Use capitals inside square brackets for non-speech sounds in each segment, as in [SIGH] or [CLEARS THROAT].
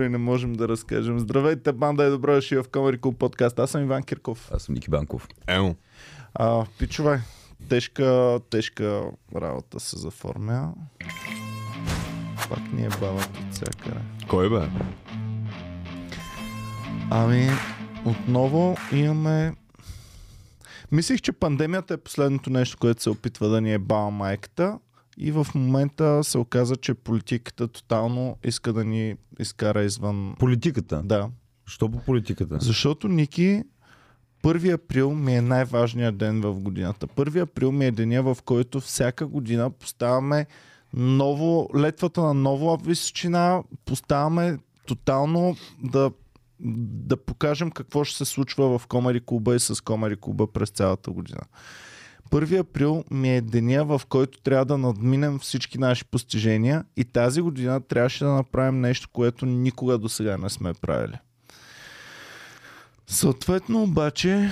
и не можем да разкажем. Здравейте, банда е добро дошли в Comedy Club подкаст. Аз съм Иван Кирков. Аз съм Ники Банков. Емо. А, пичове, тежка, тежка работа се заформя. Пак ни е от всякъде. Кой бе? Ами, отново имаме... Мислих, че пандемията е последното нещо, което се опитва да ни е бава майката. И в момента се оказа, че политиката тотално иска да ни изкара извън... Политиката. Да. Що по политиката? Защото, Ники, 1 април ми е най-важният ден в годината. 1 април ми е деня, в който всяка година поставяме ново, летвата на нова височина, поставяме тотално да, да покажем какво ще се случва в Комари клуба и с Комари клуба през цялата година. 1 април ми е деня, в който трябва да надминем всички наши постижения и тази година трябваше да направим нещо, което никога до сега не сме правили. Съответно обаче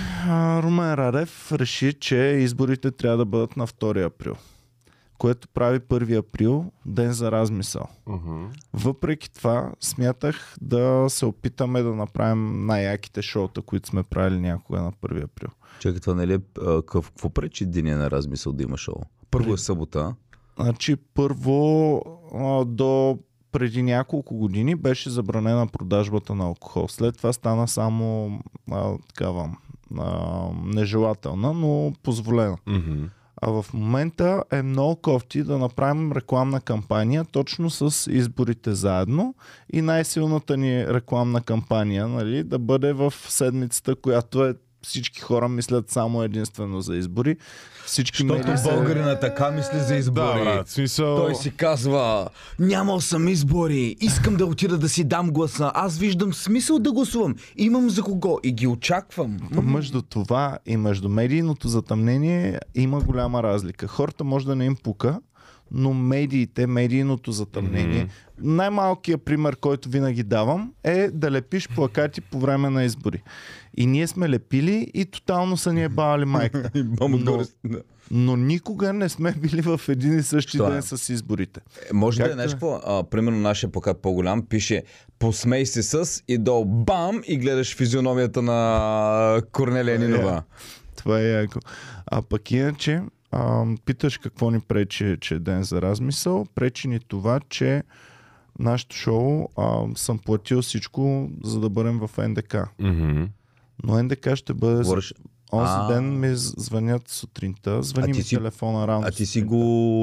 Румен Радев реши, че изборите трябва да бъдат на 2 април, което прави 1 април ден за размисъл. Въпреки това смятах да се опитаме да направим най-яките шоута, които сме правили някога на 1 април. Чакай, това нали е какво пречи деня на размисъл да има шоу? Първо е събота. Значи първо а, до преди няколко години беше забранена продажбата на алкохол. След това стана само а, такава а, нежелателна, но позволена. Мгм. А в момента е много кофти да направим рекламна кампания точно с изборите заедно и най-силната ни рекламна кампания нали, да бъде в седмицата, която е всички хора мислят само единствено за избори. Всички медии се- българина така мисли за Да, брат, смисъл... Той си казва, нямал съм избори, искам да отида да си дам гласа, аз виждам смисъл да гласувам, имам за кого и ги очаквам. Между това и между медийното затъмнение има голяма разлика. Хората може да не им пука, но медиите, медийното затъмнение, най-малкият пример, който винаги давам, е да лепиш плакати по време на избори. И ние сме лепили и тотално са ни е бавали майката. [LAUGHS] Но. Да. но никога не сме били в един и същи Що е? ден с изборите. Е, Може да Както е, знаеш е. А, примерно нашия плакат по-голям пише Посмей се с и долу бам и гледаш физиономията на Корнелия Нинова. Това е яко. А пък иначе, а, питаш какво ни пречи, че е ден за размисъл. Пречи ни това, че нашето шоу а, съм платил всичко, за да бъдем в НДК. Мгм. Но НДК ще бъде... Говориш, Онзи А. ден ми звънят сутринта, звъни ми си- телефона рано. а ти си го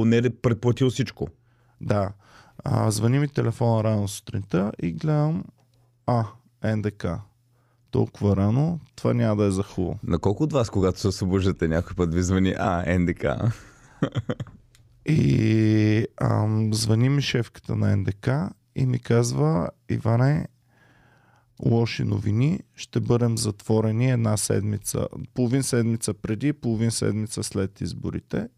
не ли предплатил всичко? Да. А, звъни ми телефона рано сутринта и гледам А, НДК. Толкова рано, това няма да е за хубаво. На колко от вас, когато се освобождате, някой път ви звъни, а, НДК? И ам, звъни ми шефката на НДК и ми казва, Иване, лоши новини, ще бъдем затворени една седмица, половин седмица преди, половин седмица след изборите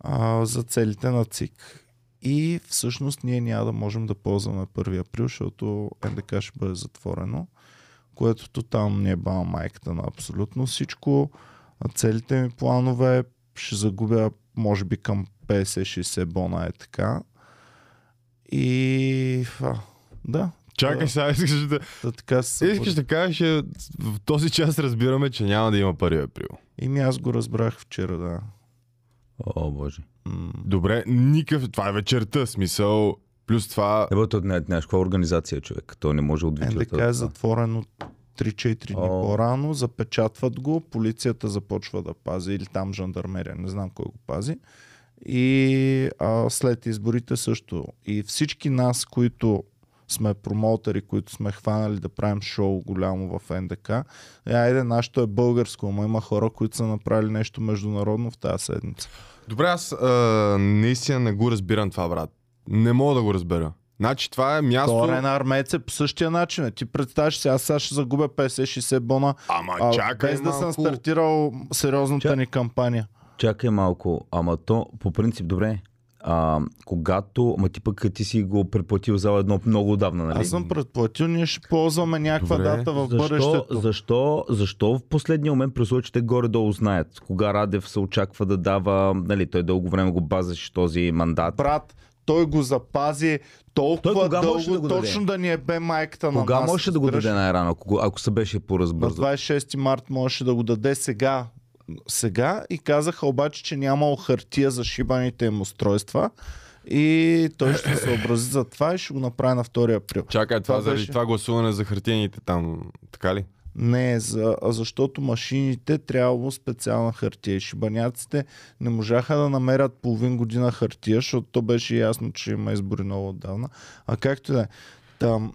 а, за целите на ЦИК. И всъщност ние няма да можем да ползваме 1 април, защото НДК ще бъде затворено, което тотално ни е бава майката на абсолютно всичко. А Целите ми планове ще загубя може би към 50-60 бона е така. И а, да, Чакай сега, искаш да... да така се Искаш да кажеш, в този час разбираме, че няма да има 1 април. И ми аз го разбрах вчера, да. О, боже. М, Добре, никакъв... Това е вечерта, смисъл... Плюс това... Не, бе, то не, знаеш, каква организация е човек? Той не може от НДК е затворено 3-4 дни О. по-рано, запечатват го, полицията започва да пази, или там жандармерия, не знам кой го пази. И а, след изборите също. И всички нас, които сме промоутери, които сме хванали да правим шоу голямо в НДК. Е, айде, нашето е българско, но има хора, които са направили нещо международно в тази седмица. Добре, аз а, наистина не го разбирам това, брат. Не мога да го разбера. Значи това е място... Това е на армеец е по същия начин. Ти представяш си, аз сега ще загубя 50-60 бона, Ама а, чакай без да малко. съм стартирал сериозната Чак- ни кампания. Чакай малко, ама то по принцип добре. А, когато, ма ти пък ти си го предплатил за едно много отдавна, нали? Аз съм предплатил, ние ще ползваме някаква Добре. дата в защо, бъдещето. защо, защо в последния момент, при случай, че те горе-долу знаят, кога Радев се очаква да дава, нали, той дълго време го базаше този мандат. Брат, той го запази Той толкова кога можеше дълго, да го даде? точно да ни е бе майката на Кога можеше да го даде най-рано, ако, ако се беше На поразбързал? 26 март можеше да го даде сега. Сега и казаха обаче, че нямало хартия за шибаните им устройства и той ще се съобрази за това и ще го направи на 2 април. Чакай, това, Това заради беше- това гласуване за хартияните там, така ли? Не, за, защото машините трябвало специална хартия. Шибаняците не можаха да намерят половин година хартия, защото то беше ясно, че има избори много отдавна. А както да е. Там.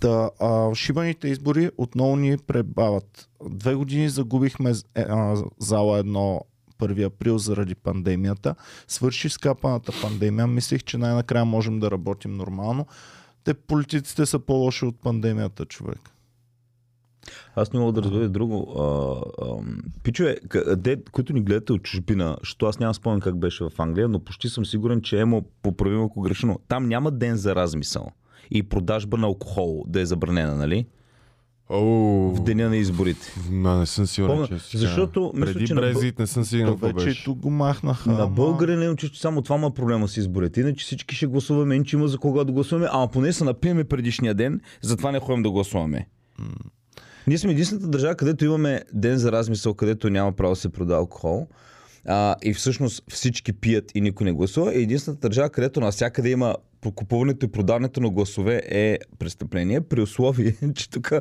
Та, а, шибаните избори отново ни пребават. Две години загубихме е, а, зала едно 1 април заради пандемията. Свърши скапаната пандемия. Мислих, че най-накрая можем да работим нормално. Те политиците са по-лоши от пандемията, човек. Аз не мога да разбера друго. А, а, пичове, къде, които ни гледате от чужбина, защото аз нямам спомен как беше в Англия, но почти съм сигурен, че емо поправим ако грешно. Там няма ден за размисъл и продажба на алкохол да е забранена, нали? Оу, В деня на изборите. Ма, не съм сигурен, Помня, че си защото мисля, Преди че на Брезит не съм сигурен какво вече беше. тук го махнаха. На ама- българин имам чувство, само това има проблема с изборите. Иначе всички ще гласуваме, иначе има за кого да гласуваме, ама поне се напиеме предишния ден, затова не ходим да гласуваме. Ние сме единствената държава, където имаме ден за размисъл, където няма право да се продава алкохол. А, и всъщност всички пият и никой не гласува. И единствената държава, където навсякъде има купуването и продаването на гласове е престъпление, при условие, [LAUGHS] че тук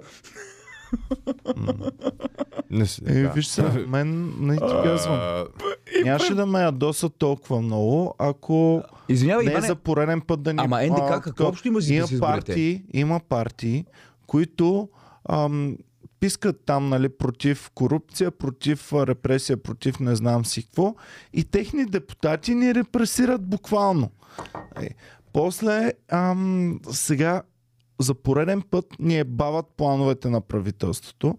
Не, с- Е, да. виж сега, мен не ти казвам. Нямаше да ме ядоса толкова много, ако Извинявай, не е за пореден път да ни... Ама НДК какво общо има с- има партии, има партии, които ам, пискат там нали, против корупция, против репресия, против не знам си какво и техни депутати ни репресират буквално. Е, после ам, сега за пореден път ни е бават плановете на правителството.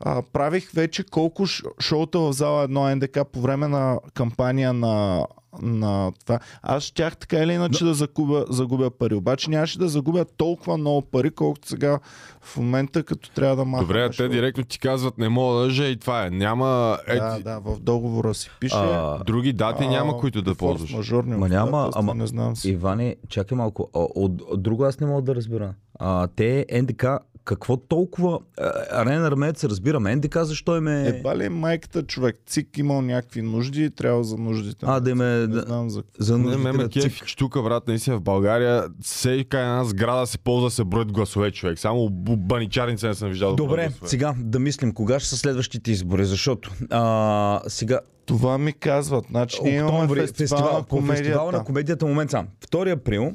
А, правих вече колко шоута в зала 1 НДК по време на кампания на, на това. Аз щях така или иначе да загубя, загубя пари. Обаче нямаше да загубя толкова много пари, колкото сега в момента, като трябва да махам. Добре, а те директно ти казват, не мога да лъжа и това е. Няма е, Да, да, в договора си пише. а, други дати, няма които да ползваш. Мажорни Ма няма, ама- не знам си. Иване, чакай малко. А, От, от друго аз не мога да разбера. А, те НДК, какво толкова... а, Арена Армеец разбираме. НДК защо им е... Едва ли е майката човек? ЦИК имал някакви нужди и трябва за нуждите. А, да им е... Не Да, знам за за Не, нуждите ме ме ЦИК. че тук, брат, наистина в България всека една сграда се ползва да се броят гласове, човек. Само бу- баничарница не съм виждал. да Добре, гласове. сега да мислим кога ще са следващите избори, защото а, сега Това ми казват. Значи ние имаме октомври, фестивал, на по фестивала комедията. на комедията момент сам. 2 април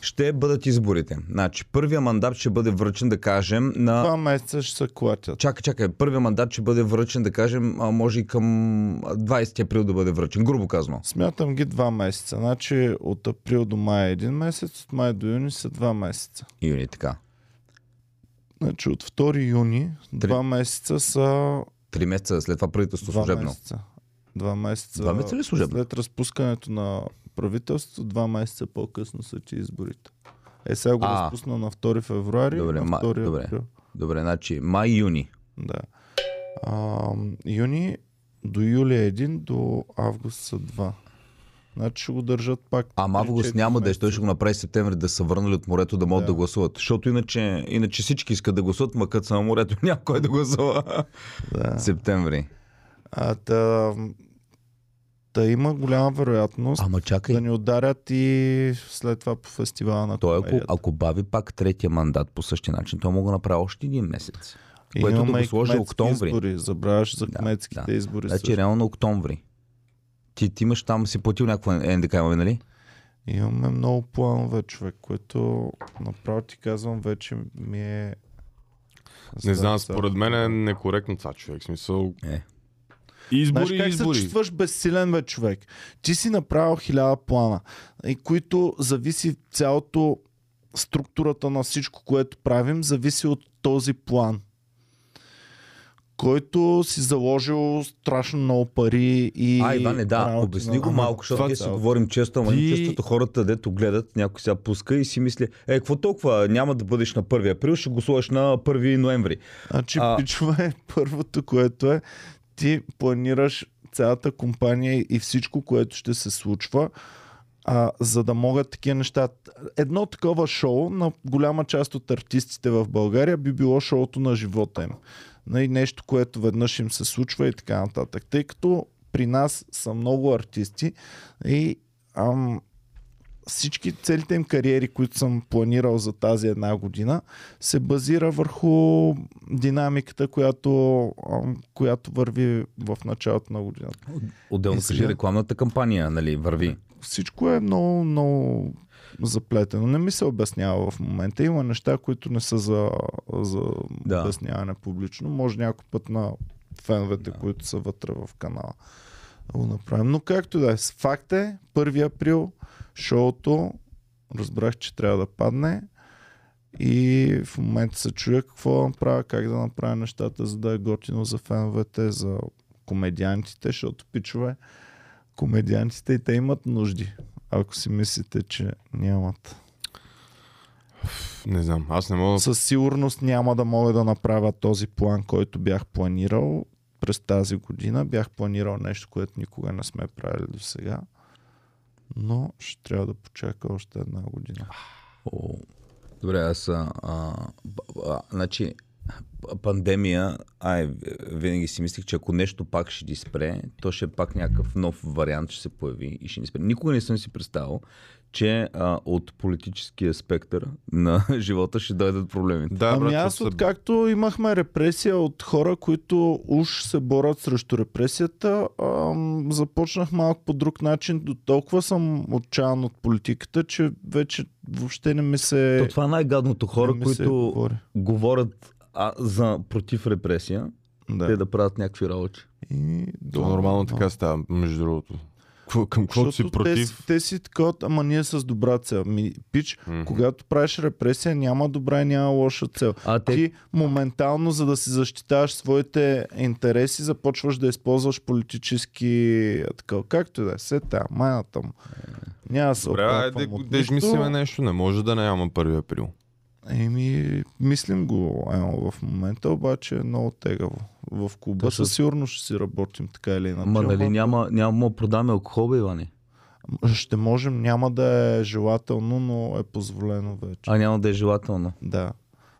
ще бъдат изборите. Значи, първия мандат ще бъде връчен, да кажем, на... Два месеца ще се клатят. Чакай, чакай. Първия мандат ще бъде връчен, да кажем, може и към 20 април да бъде връчен, грубо казано. Смятам ги два месеца. Значи от април до май е един месец, от май до юни са два месеца. Юни, така. Значи от 2 юни два месеца са Три месеца след това правителство служебно. месеца. Два месеца. Два месеца ли служебно? След разпускането на правителството, два месеца по-късно са ти изборите. Е, сега го А. разпусна на 2 февруари, Добре, на ма- 2 добре. април. Добре, значи май-юни. Да. А, юни до юли е един, до август са два. Значи ще го държат пак. Ама август 3-4 няма да е, той ще го направи септември да са върнали от морето да могат да, Да. гласуват. Защото иначе, иначе всички искат да гласуват, ма като са на морето [LAUGHS] няма кой да гласува. Да. Септември. А, та, та има голяма вероятност Ама чакай, да ни ударят и след това по фестивала на той ако, ако бави пак третия мандат по същия начин, той мога да направи още един месец. И което да го сложи октомври. Избори. Забравяш за Да, кметските да. избори. Значи също. реално на октомври. Ти, ти имаш там, си платил някаква НДК, имаме, нали? Имаме много планове, човек, което направо ти казвам, вече ми е... Не знам, според мен е некоректно това, човек. В Смисъл, Е. избори, Знаеш как избори. се чувстваш безсилен, бе, човек? Ти си направил хиляда плана, и които зависи цялото структурата на всичко, което правим, зависи от този план който си заложил страшно много пари и... А, Иване, да, работи обясни на- го малко, защото ние си говорим често, ама Ти- честото хората, дето гледат, някой сега пуска и си мисли, е, какво толкова, няма да бъдеш на 1 април, ще гласуваш на 1 ноември. Значи, А- а... пичове, [LAUGHS] първото, което е, ти планираш цялата компания и всичко, което ще се случва. а, за да могат такива неща. Едно такова шоу на голяма част от артистите в България би било шоуто на живота им. Нали, нещо, което веднъж им се случва и така нататък. Тъй като при нас са много артисти и ам, всички целите им кариери, които съм планирал за тази една година, се базира върху динамиката, която, която върви в началото на годината. Отделно И кажи сега- рекламната кампания, нали, върви. Всичко е много, много заплетено. Не ми се обяснява в момента. Има неща, които не са за, за Да. обясняване публично. Може някой път на феновете, да. които са вътре в канала да го направим. Но както да е. Факт е, 1 април шоуто разбрах, че трябва да падне и в момента се чуя какво да направя, как да направя нещата, за да е готино за феновете, за комедиантите, защото пичове, комедиантите и те имат нужди. Ако си мислите, че нямат. Не знам, аз не мога... Със сигурност няма да мога да направя този план, който бях планирал през тази година. Бях планирал нещо, което никога не сме правили до сега. Но ще трябва да почака още една година. О, добре, аз... А, а, а, значи, пандемия, ай, винаги си мислих, че ако нещо пак ще ни спре, то ще е пак някакъв нов вариант ще се появи и ще ни спре. Никога не съм си представил, че а, от политическия спектър на [LAUGHS] живота ще дойдат проблемите. Да, ами брат, аз откакто имахме репресия от хора, които уж се борят срещу репресията, ам, започнах малко по друг начин. До толкова съм отчаян от политиката, че вече въобще не ми се... То това е най-гадното хора, които говори. говорят а, за против репресия, Да. те да правят някакви работи. И, То нормално така става, между другото. Към каквото си Те, против... си- те си такова, ама ние с добра цел. Ми, пич, Мгм. когато правиш репресия, няма добра и няма лоша цел. А те, Ти моментално, за да си защитаваш своите интереси, започваш да използваш политически такъв. Както и да е, се тя, майната му. Няма се Добре, айде да измислиме нещо. Не може да няма 1 април. Еми, мислим го емо, в момента, обаче е много тегаво. В клуба със сигурност ще си работим така или иначе. ма нали няма, няма да продаме алкохол, бе, Иване? Ще можем, няма да е желателно, но е позволено вече. А няма да е желателно. Да.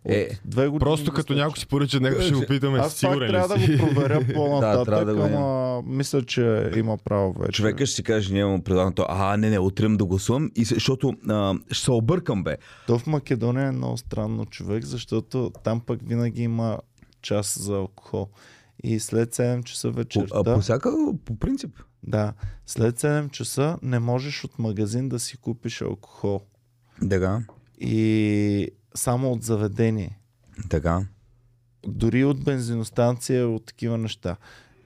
От Е, две години Просто като мисля, някой си поръча него, ще го питаме. Аз Сигурен трябва ли да го проверя [LAUGHS] по-нататък, да го ама мисля, че има право вече. Човека ще си каже, няма предлагам то. А, не, не, утрем да гласувам, и, защото а, ще се объркам, бе. То в Македония е много странно човек, защото там пък винаги има час за алкохол. И след 7 часа По, вечерта, а, по всяка, по принцип. да, след 7 часа не можеш от магазин да си купиш алкохол. Така, И само от заведение. така. дори от бензиностанция, от такива неща.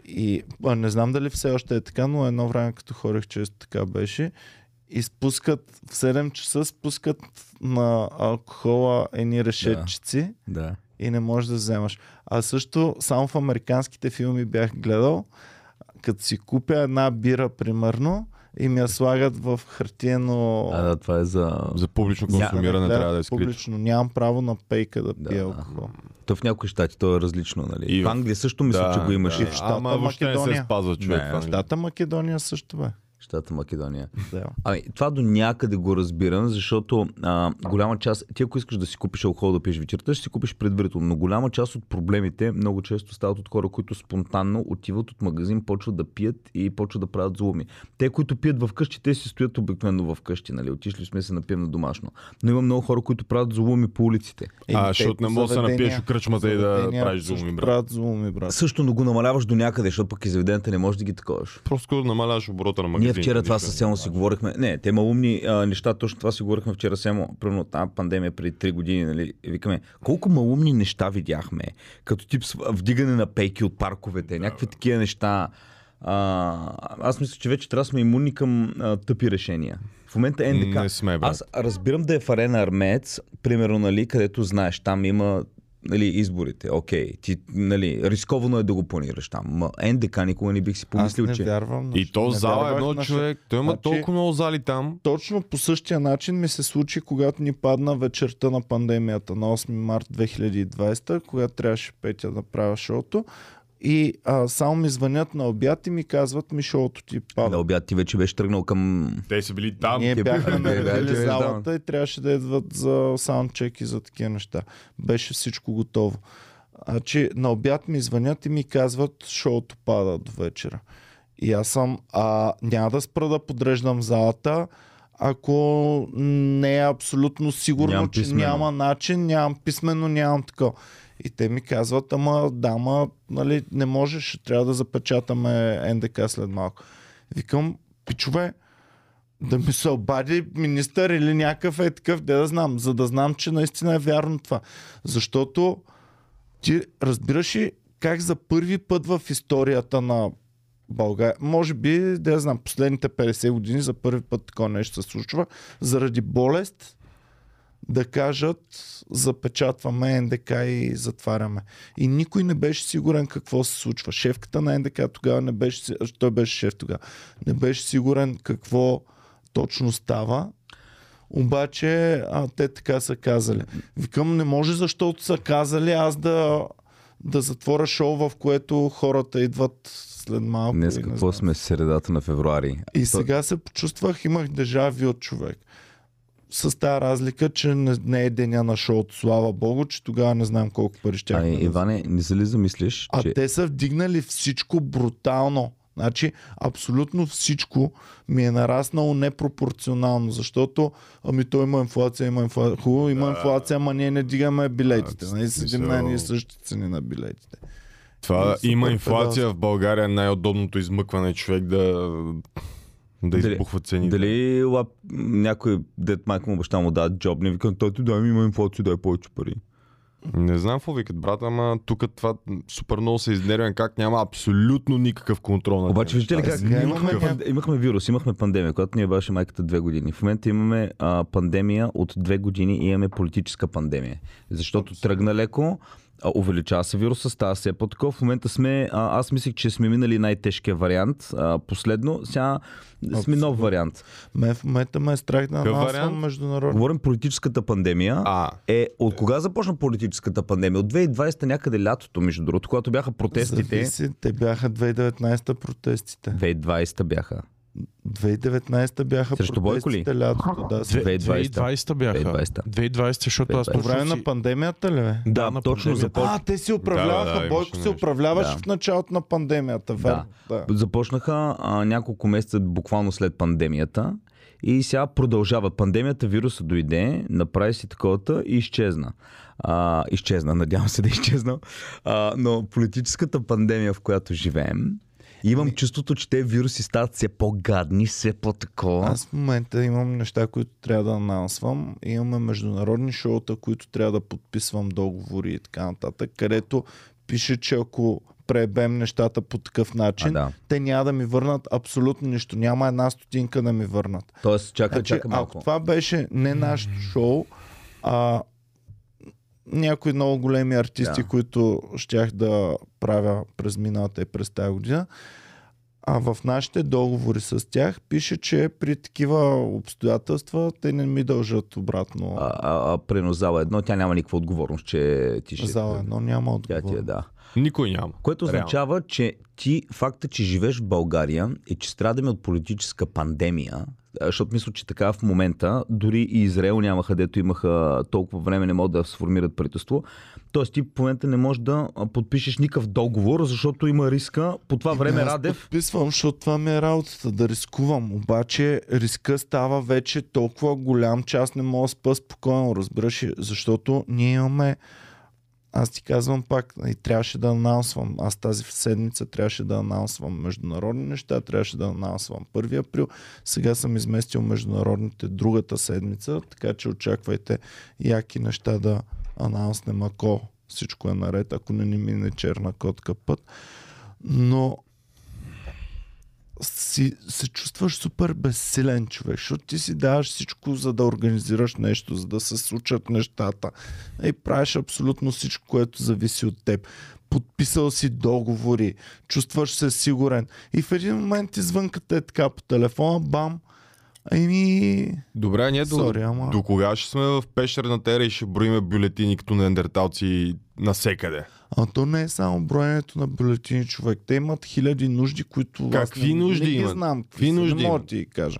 И а, не знам дали все още е така, но едно време като хорих често така беше. И спускат в 7 часа спускат на алкохола едни решетчици Да. и не можеш да вземаш. А също само в американските филми бях гледал, като си купя една бира, примерно, и ми я слагат в хартиено... А, да, това е за... За публично консумиране гледат трябва да е скрит. Публично. Нямам право на пейка да пия Да. алкохол. То в някои щати то е различно, нали? И в в- Англия също мисля, Да, че го имаше. И в щата Ама въобще не се Македония. спазва човек. Не, в. Щата Македония също бе. Щата Македония. Да. Ами, това до някъде го разбирам, защото а, голяма част, ти ако искаш да си купиш алкохол да пиеш вечерта, ще си купиш предварително. Но голяма част от проблемите много често стават от хора, които спонтанно отиват от магазин, почват да пият и почват да правят зломи. Те, които пият в къщи, те си стоят обикновено в къщи, нали? Отишли сме се напием на домашно. Но има много хора, които правят зломи по улиците. А, те защото не можеш да напиеш от кръчмата и да правиш зулми, брат. Правят зулми, брат. Също, но го намаляваш до някъде, защото пък и заведенията не можеш да ги таковаш. Просто намаляваш оборота на магазина. Ние вчера това със Семо си говорихме. Не, те малумни а, неща, точно това си говорихме вчера Семо. Примерно тази пандемия преди 3 години, нали? Викаме, колко малумни неща видяхме. Като тип вдигане на пейки от парковете, някакви такива неща. А, аз мисля, че вече трябва да сме имунни към а, тъпи решения. В момента НДК. Не сме, брат. Аз разбирам да е в арена Армеец, примерно, нали, където знаеш, там има нали, изборите. Окей, ти, нали, рисковано е да го планираш там. Ма НДК никога не бих си Аз помислил, не че... вярвам. на- И то не зала е едно на- човек. Той има Значи- толкова много зали там. Точно по същия начин ми се случи, когато ни падна вечерта на пандемията на 8 март 2020, когато трябваше Петя да правя шоуто. И а, само ми звънят на обяд и ми казват ми шоуто ти пада. На обяд ти вече беше тръгнал към... Те са били там. Ние те бяхме наредили залата и трябваше да идват за саундчек и за такива неща. Беше всичко готово. А, че на обяд ми звънят и ми казват, шоуто пада до вечера. И аз съм, а, няма да спра да подреждам залата, ако не е абсолютно сигурно, Нямам че писмено. няма начин, нямам писмено, нямам такова. И те ми казват, ама да, ма, нали, не можеш, трябва да запечатаме НДК след малко. Викам, пичове, да ми се обади министър или някакъв е такъв, де да знам, за да знам, че наистина е вярно това. Защото ти разбираш ли как за първи път в историята на България, може би, да знам, последните 50 години за първи път такова нещо се случва, заради болест да кажат запечатваме НДК и затваряме. И никой не беше сигурен какво се случва. Шефката на НДК тогава не беше, той беше шеф тогава, не беше сигурен какво точно става. Обаче а, те така са казали. Викам, не може защото са казали аз да, да затворя шоу, в което хората идват след малко. Днес какво сме средата на февруари? И сега се почувствах, имах дежави от човек. С тази разлика, че не, не е деня на шоуто, слава богу, че тогава не знам колко пари ще Ами, Иване, не се ли замислиш, А че... те са вдигнали всичко брутално. Значи, абсолютно всичко ми е нараснало непропорционално, защото ами то има инфлация, има инфлация. Хубаво, има инфлация, ама ние не дигаме билетите. Да, Нали, седим на едни и същи цени на билетите. Това Супер има педал. инфлация в България, най-удобното измъкване човек да, да Дали- избухва цените. Дали лап, някой дет майка му баща му дадат джоб, не викам, той ти дай ми има инфлация, дай повече пари. Не знам какво викат брата, ама тук това супер много се изнервям как няма абсолютно никакъв контрол на Обаче вижте ли как имахме, имаме пан- имахме вирус, имахме пандемия, когато ние беше майката две години. В момента имаме а, пандемия от две години и имаме политическа пандемия. Защото тръгна леко, увеличава се вируса, става все по-такова. В момента сме, а, аз мислех, че сме минали най-тежкия вариант. А, последно, сега сме нов вариант. Мен в момента ме е страх да вариант? международно. Говорим политическата пандемия. А, Е, от кога започна политическата пандемия? От 2020 някъде лятото, между другото, когато бяха протестите. Зависи, те бяха 2019 протестите. 2020 бяха. 2019 бяха Срещу Бойко ли? лятото. Да, Две- 2020. 2020 бяха. 2020. 2020, защото аз По време на пандемията ли? бе? Да, на точно започна. А, те си управляваха. Да, да, да, Бойко се управляваше Да. в началото на пандемията. Верно. Да. Започнаха а, няколко месеца буквално след пандемията и сега продължава. Пандемията, вируса дойде, направи си таковата и изчезна. А, изчезна, надявам се да е изчезнал. А, но политическата пандемия, в която живеем, имам чувството, че те вируси стават все по-гадни, все по-такова. Аз в момента имам неща, които трябва да анонсвам. Имаме международни шоута, които трябва да подписвам договори и така нататък, където пише, че ако пребем нещата по такъв начин, А, да. те няма да ми върнат абсолютно нищо. Няма една стотинка да ми върнат. Тоест, чакай, Значи, чакай малко. ако това беше не нашето шоу, а някои много големи артисти, Да. които щях да правя през миналата и през тази година, а в нашите договори с тях пише, че при такива обстоятелства те не ми дължат обратно. А, а, а примерно зала едно, тя няма никаква отговорност, че ти ще... Зала едно няма Тя отговор. ти е, да. никой няма. Което Реално. означава, че ти факта, че живееш в България и че страдаме от политическа пандемия, защото мисля, че така в момента дори и Израел нямаха, дето имаха толкова време, не могат да сформират правителство. Тоест ти в момента не можеш да подпишеш никакъв договор, защото има риска. По това време Аз Радев... Подписвам, защото това ми е работата, да рискувам. Обаче риска става вече толкова голям, че аз не мога да спа спокойно, разбираш, защото ние имаме аз ти казвам пак, и трябваше да анонсвам. Аз тази седмица трябваше да анонсвам международни неща, трябваше да анонсвам 1 април. Сега съм изместил международните другата седмица, така че очаквайте яки неща да анонснем, ако всичко е наред, ако не ни мине черна котка път. Но си, се чувстваш супер безсилен човек, защото ти си даваш всичко, за да организираш нещо, за да се случат нещата. И правиш абсолютно всичко, което зависи от теб. Подписал си договори, чувстваш се сигурен. И в един момент извънката е така по телефона, бам, ами... Добре, ние до, Sorry, ама- до кога ще сме в пещерната ера и ще броиме бюлетини като неандерталци насекъде? А то не е само броенето на бюлетини човек. Те имат хиляди нужди, които Какви не, нужди не ги имат? знам. Какви са, нужди Не мога ти ги кажа.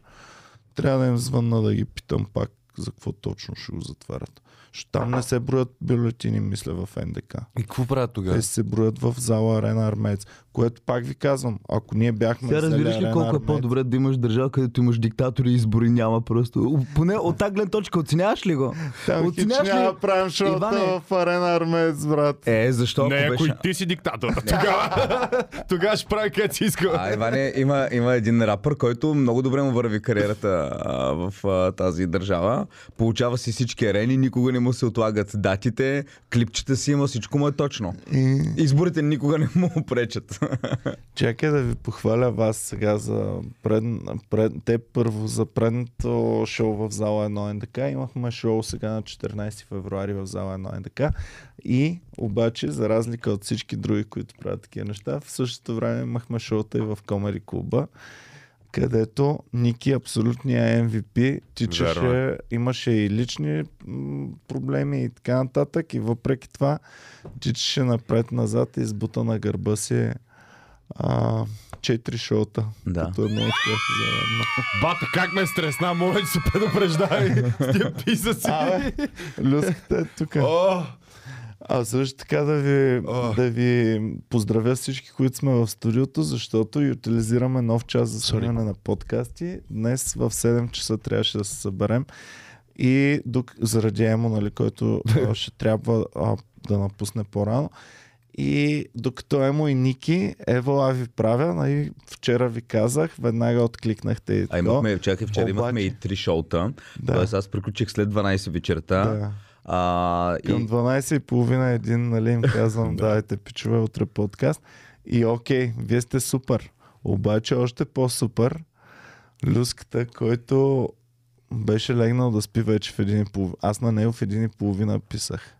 Трябва да им звънна да ги питам пак за какво точно ще го затварят. Защото там не се броят бюлетини, мисля, в НДК. И какво правят тогава? Те се броят в зала Арена Армеец. Което пак ви казвам, ако ние бяхме Сега разбираш ли колко е Армеец, по-добре да имаш държава, където имаш диктатори и избори няма просто. Поне от тази гледна точка оценяваш ли го? Там Оценяваш няма ли? да правим шоута Иване. в Арена Армеец, брат. Е, защо? Не, ако беше... ти си диктатор. [LAUGHS] Тогава, [LAUGHS] тогава ще прави където си иска. А, Иване, има, има един рапър, който много добре му върви кариерата а, в а, тази държава. Получава си всички арени, никога не му се отлагат датите, клипчета си има, всичко му е точно. И... Изборите никога не му пречат. [LAUGHS] Чакай да ви похваля вас сега за пред, пред, те първо за предното шоу в зала 1 НДК. Имахме шоу сега на 14 февруари в зала 1 НДК. И обаче, за разлика от всички други, които правят такива неща, в същото време имахме шоута и в Комери клуба, където Ники, абсолютния MVP, тичаше, Верно имаше и лични проблеми и така нататък. И въпреки това, тичаше напред-назад и избута на гърба си а, четири шоута. Да. Като едно от тях заедно. Бата, как ме стресна, моля ти се предупреждай. [LAUGHS] С тия писъци. Абе, люската е тук. О, А също така да ви, О. да ви поздравя всички, които сме в студиото, защото и утилизираме нов час за снимане на подкасти. Днес в 7 часа трябваше да се съберем. И дук, заради Емо, нали, който [LAUGHS] а, ще трябва а, да напусне по-рано. И докато Емо и Ники, ево а ви правя, нали, вчера ви казах, веднага откликнахте и А така. имахме, чакай, вчера имахме Обаче- и три шоута. Да. Тоест аз приключих след 12 вечерта. Да. А, Към и, 12 и половина един, нали, им казвам, [LAUGHS] дайте пичове утре подкаст. И окей, вие сте супер. Обаче още по-супер Люската, който беше легнал да спи вече в един и половина. Аз на него в един и половина писах.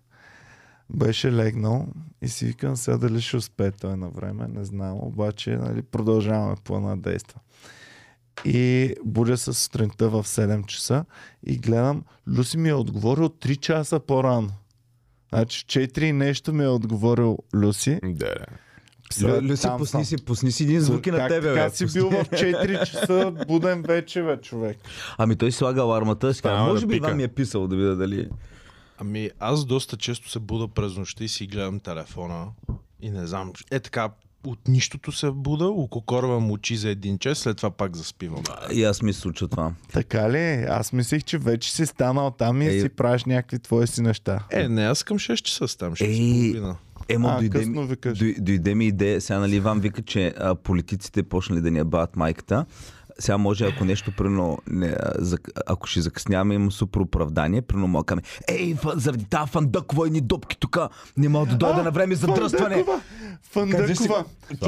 Беше легнал и си викам сега дали ще успее той на време, не знам, обаче нали, продължаваме плана действа. И будя се сутринта в 7 часа и гледам, Люси ми е отговорил 3 часа по-рано. Значи 4 и нещо ми е отговорил Люси. Да, да. Сега Люси, там пусни си, пусни си един звук и на тебе, Така бе. си Пусни. бил в 4 часа буден вече, бе, човек. Ами той слага алармата, си казва, може би. Иван ми е писал да видя дали... Ами аз доста често се буда през нощта и си гледам телефона и не знам, е така от нищото се буда, ококорвам очи за един час, след това пак заспивам. И аз ми случва това. Така ли? Аз мислих, че вече си станал там и Ей. си правиш някакви твои си неща. Е, не, аз към 6 часа ставам, 6 Ей. Емо, а, дойде, късно викаш. дой, дойде ми идея, сега нали Иван вика, че а, политиците почнали да ни ябават майката. Сега може, ако нещо, прино, не, ако ще закъсняваме, имам супер оправдание, прино му каме, ей, фа, заради тази фандъкова едни допки тук, не мога да дойда на време за дръстване. Фандъкова!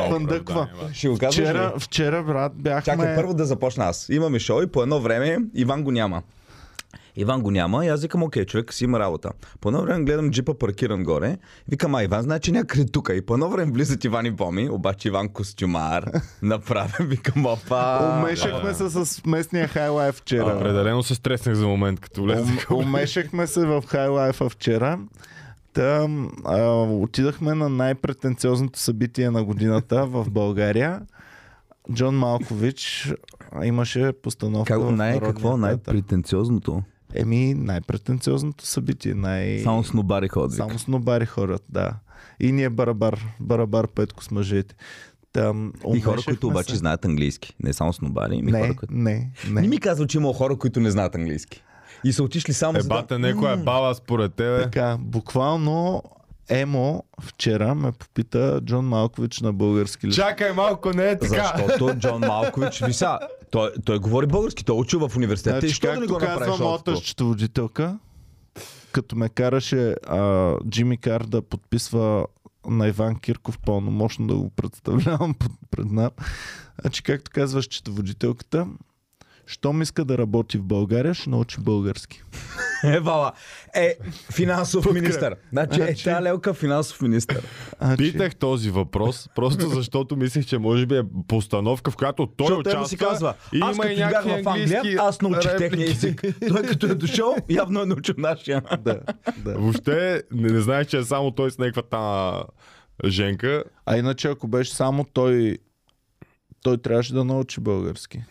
Фандъкова! Ще го казваш? Вчера, вчера, брат, бяхме... Чакай, първо да започна аз. Имаме шоу и по едно време Иван го няма. Иван го няма и аз викам, окей, човек си има работа. По едно време гледам джипа паркиран горе. Викам, а Иван, значи някъде тук. И по едно време влизат Иван и Боми, обаче Иван костюмар. [LAUGHS] Направен, викам, опа. Умешахме се с местния хайлайф вчера. Определено се стреснах за момент, като влезах. Ум- Умешахме се в хайлайфа вчера. Та, а, отидахме на най-претенциозното събитие на годината [LAUGHS] в България. Джон Малкович имаше постановка. Как, в най, какво? театър. Най-претенциозното? Еми, най-претенциозното събитие. Най... Само снобари ходят. Само снобари хорат, да. И ние барабар, барабар петко с мъжете. Там, И хора, които обаче се. знаят английски. Не само снобари, ми Не, хора, които... не, Не не. ми казва, че има хора, които не знаят английски. И са отишли само Е, за да... некоя е баба според тебе. Така, буквално Емо вчера ме попита Джон Малкович на български ли. Чакай малко, не е така. Защото Джон Малкович, виса, той, той говори български, той учил в университета Значи, що да не го казва моята счетоводителка, като ме караше а, Джимми Кар да подписва на Иван Кирков пълномощно да го представлявам [LAUGHS] пред нас. Значи, както казва счетоводителката, щом иска да работи в България, ще научи български. [LAUGHS] Е, Вала. Е, финансов министър. Значи, е, Значи- тя лелка финансов министър. Че- Питах този въпрос, просто защото мислех, че може би е постановка, в която той Защото участва. си казва, и аз има като и бях в Англия, аз научих техния език. Той като е дошъл, явно е научил нашия. [LAUGHS] Да, да. Въобще не, не знаех, че е само той с някаква та Женка. А иначе, ако беше само той, той трябваше да научи български.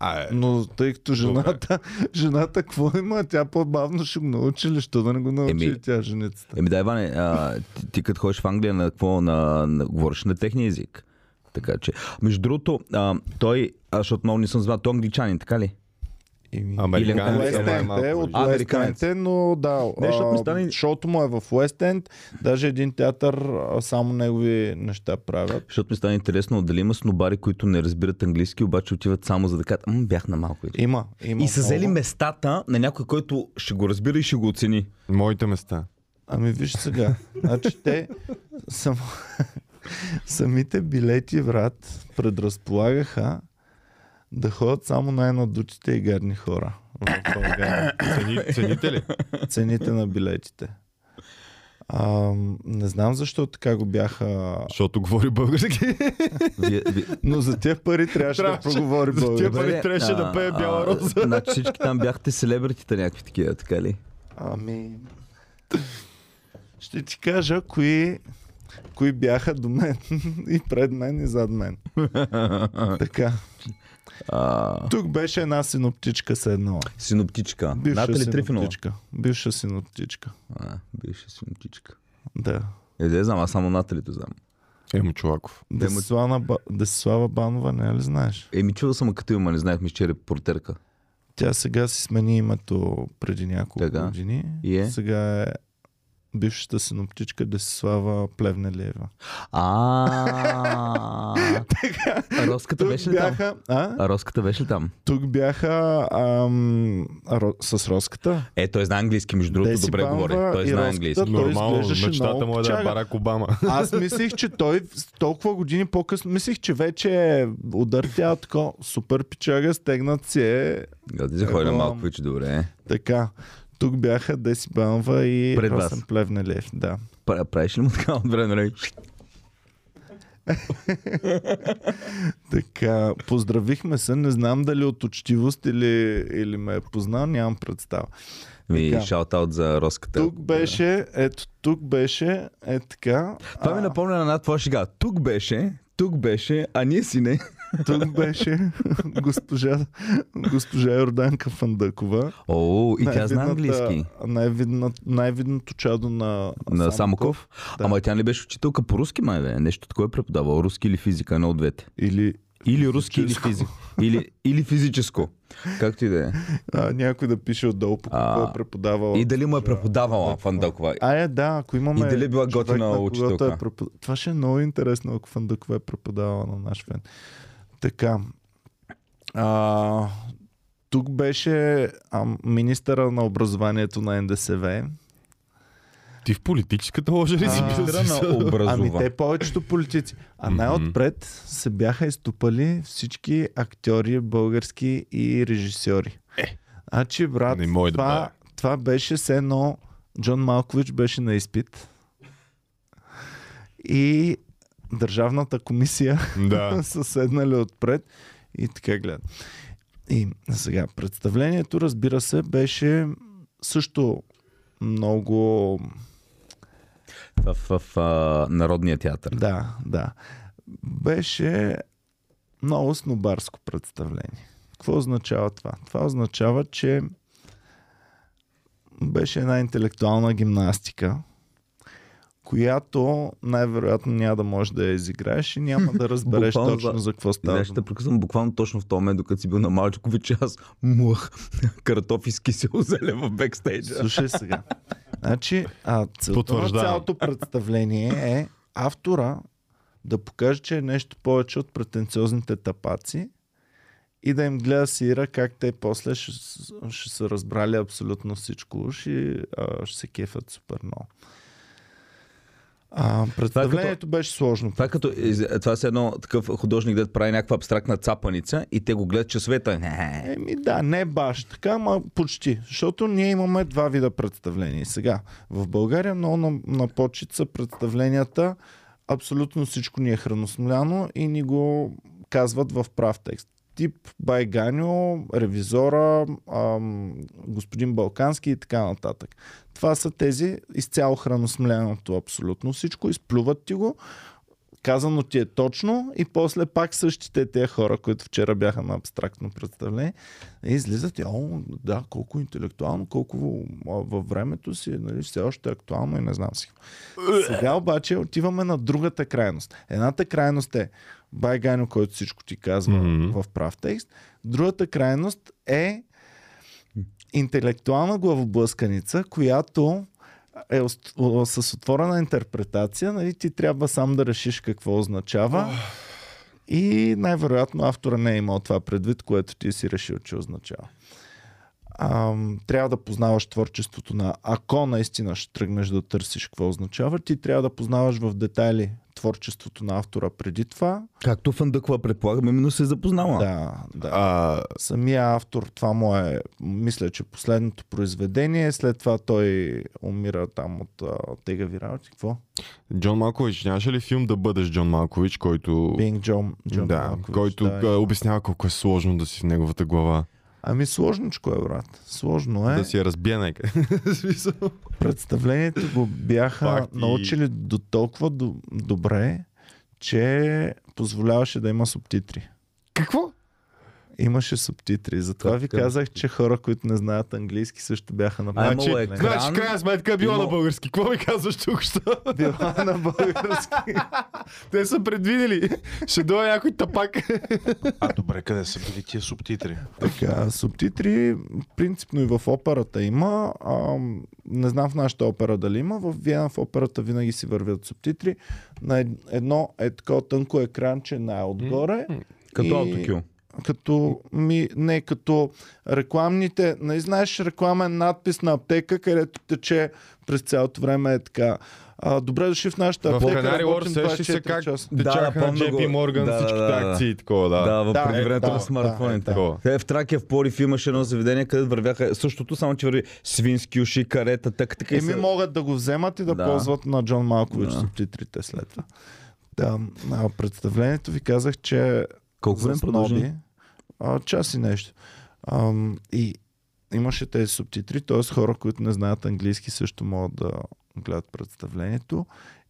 А. Но тъй като жената, [LAUGHS] жената какво има? Тя по-бавно ще го научи ли? Що да не го научи Еми- тя женицата? Еми дай, Ване, а, ти, ти като ходиш в Англия, на какво на, на, говориш на техния език. Така че, между другото, а, той, защото много не съм знал, той е англичанин, така ли? Или- е е от А, Уест американец. Енд е, но да, Не, защото ми а, стане- шоуто му е в Уест Енд, даже един театър а, само негови неща правят. Защото ми стана интересно дали има снобари, които не разбират английски, обаче отиват само за да кажат, «М, бях на малко. Има, има И са взели местата на някой, който ще го разбира и ще го оцени. Моите места. Ами виж сега, значи те сам... [LAUGHS] самите билети, брат, предразполагаха да ходят само най-надутите и гадни хора в България. [COUGHS] Цени, цените ли? Цените на билетите. А, не знам защо така го бяха... Защото говори български. Но за тия пари трябваше да проговори За тия български. пари трябваше да пее Бяла роза. Значи всички там бяхте селебритите някакви такива, така ли? Ами... Ще ти кажа кои, кои бяха до мен [LAUGHS] и пред мен и зад мен. [LAUGHS] така. А, Тук беше една синоптичка седнала. синоптичка. Бивша Натали синоптичка. Бивша синоптичка. А, бивша синоптичка. Да. Е, да знам, аз само Наталито знам. Емо Чулаков. Десислава, Ба... Десислава Банова, не ли знаеш? Еми, чувал съм, като има, не знаех ми, че е репортерка. Тя сега си смени името преди няколко Така. години. И е? Сега е бившата синоптичка Десислава Плевнелиева. А, [LAUGHS] Роската беше ли там? А? Роската беше ли там? Тук бяха ам, ро, с Роската. Е, той знае английски, между другото, Деси добре Банова говори. Той знае английски. Нормално, мечтата му е да е. Барак Обама. Аз мислих, че той толкова години по-късно, мислих, че вече е удар тя тако, супер пичага, стегнат си е Да, ти се ходи малко вече, добре. така. Тук бяха Деси Банова и Пред вас. Росен Плевнелев. Да. Пра- Правиш ли му така от време на време? [LAUGHS] Така, поздравихме се. Не знам дали от учтивост или, или ме е познал, нямам представа. Ми, Така. шаут-аут за Роската. Тук беше, ето тук беше, е така. Това ми напомня на една твоя шега. Тук беше, тук беше, а ние си не. Тук беше госпожа, госпожа Йорданка Фандъкова. О, и тя знае английски. Най-видното чадо на, На Самоков. Да. Ама тя не беше учителка по руски, май бе. Нещо такова е преподавал. Руски или физика, едно от двете. Или Или руски, или физика. Или, или физическо. Както и да е. а, някой да пише отдолу по какво А, е преподавал. И дали му е преподавала Фандъкова. А е, да, ако имаме... И дали била човек, готина на когото учителка? Е препод... Това ще е много интересно, ако Фандъкова е преподавала на наш фен. Така. А, тук беше а, министъра на образованието на НДСВ. Ти в политическата ложа ли си бил? На смисъл? Ами те повечето политици. А най-отпред се бяха изтупали всички актьори български и режисьори. Е. Значи, брат, Не да това, бъде. това беше все едно Джон Малкович беше на изпит. И Държавната комисия Да. [LAUGHS] са седнали отпред и така гледат. И сега, представлението, разбира се, беше също много В, в, в а, Народния театър. Да, да. Беше много снобарско представление. Какво означава това? Това означава, че беше една интелектуална гимнастика, която най-вероятно няма да можеш да я изиграеш и няма да [LAUGHS] разбереш Буквално точно за- какво става. Знаеш, ще прекъсвам буквално точно в този момент, докато си бил на Малчикович, аз мух [LAUGHS] картофи с кисело зеле в бекстейджа. Слушай сега. Значи, а, целта на Потвърждавам. цялото представление е автора да покаже, че е нещо повече от претенциозните тапаци и да им гледа сира как те после ще, ще са разбрали абсолютно всичко уж и а, ще се кефят супер много. А, представлението беше сложно. Това е като, това е едно такъв художник, да прави някаква абстрактна цапаница и те го гледат часовете. Не. Еми да, не баш така, ама почти. Защото ние имаме два вида представления. Сега, в България много на, на почет са представленията, абсолютно всичко ни е храносмляно и ни го казват в прав текст. Тип Байганю, ревизора, ам, господин Балкански и така нататък. Това са тези изцяло храносмляното абсолютно всичко, изплюват ти го, казано ти е точно и после пак същите тези хора, които вчера бяха на абстрактно представление, излизат и, о, да, колко интелектуално, колко във времето си, нали, все още е актуално и не знам си. Сега обаче отиваме на другата крайност. Едната крайност е Байганю, който всичко ти казва Мгм. в прав текст. Другата крайност е интелектуална главоблъсканица, която е с отворена интерпретация, нали, ти трябва сам да решиш какво означава. И най-вероятно автора не е имал това предвид, което ти си решил, че означава. Ам, трябва да познаваш творчеството на... Ако наистина ще тръгнеш да търсиш какво означава, ти трябва да познаваш в детайли творчеството на автора преди това. Както Фандъква предполагам, именно се е запознала. Да, да. А, Самия автор, това му е, мисля, че последното произведение, след това той умира там от тегави работи. Какво? Джон Малкович, нямаше ли филм да бъдеш Джон Малкович, който... Being Джон, Джон да, Малкович, който да. а, обяснява колко е сложно да си в неговата глава. Ами сложничко е, брат. Сложно е. Да си я разбие нека. [LAUGHS] Представлението го бяха Факти. научили до толкова до, добре, че позволяваше да има субтитри. Какво? Имаше субтитри. Затова ви казах, че хора, които не знаят английски, също бяха на А, Значи, имало е екран. значи, крайна сметка е било Има- на български. Какво ми казваш тук? Що? Била на български. [LAUGHS] Те са предвидели. Ще дойде някой тапак. А добре, къде са били тия субтитри? Така, субтитри, принципно и в операта има. А, не знам в нашата опера дали има. В Виена в операта винаги си вървят субтитри. На ед- едно е такова тънко екранче най-отгоре. Като И-. Като, ми, не, като рекламните, не знаеш рекламен надпис на аптека, където тече през цялото време е така. А, добре дошли в нашата В аптека. Канари Лор сещаш се 24 как часа. Да, течаха на помня го. JP Morgan Да, всичките да, да. акции и такова, да. Да, в Да, преди е, времето да, на смартфоните. да, да. Те в Тракия в Порив имаше едно заведение, където вървяха същото, само че върви свински уши, карета, така, така. и Еми са- могат да го вземат и да, Да. ползват на Джон Малкович Да. субтитрите след това. Да, а представлението ви казах, че Колко време продължи? А, час и нещо. Ам, и имаше тези субтитри, т.е. хора, които не знаят английски също могат да гледат представлението.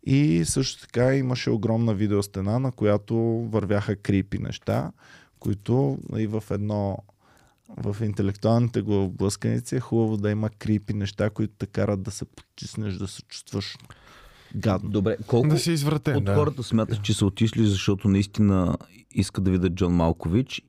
И също така имаше огромна видеостена, на която вървяха крипи неща, които и в едно в интелектуалните главоблъсканици е хубаво да има крипи неща, които те карат да се потиснеш, да се чувстваш гадно. Добре, колко Да си извратен, от да. хората смяташ, че са отишли, защото наистина искат да видят Джон Малкович,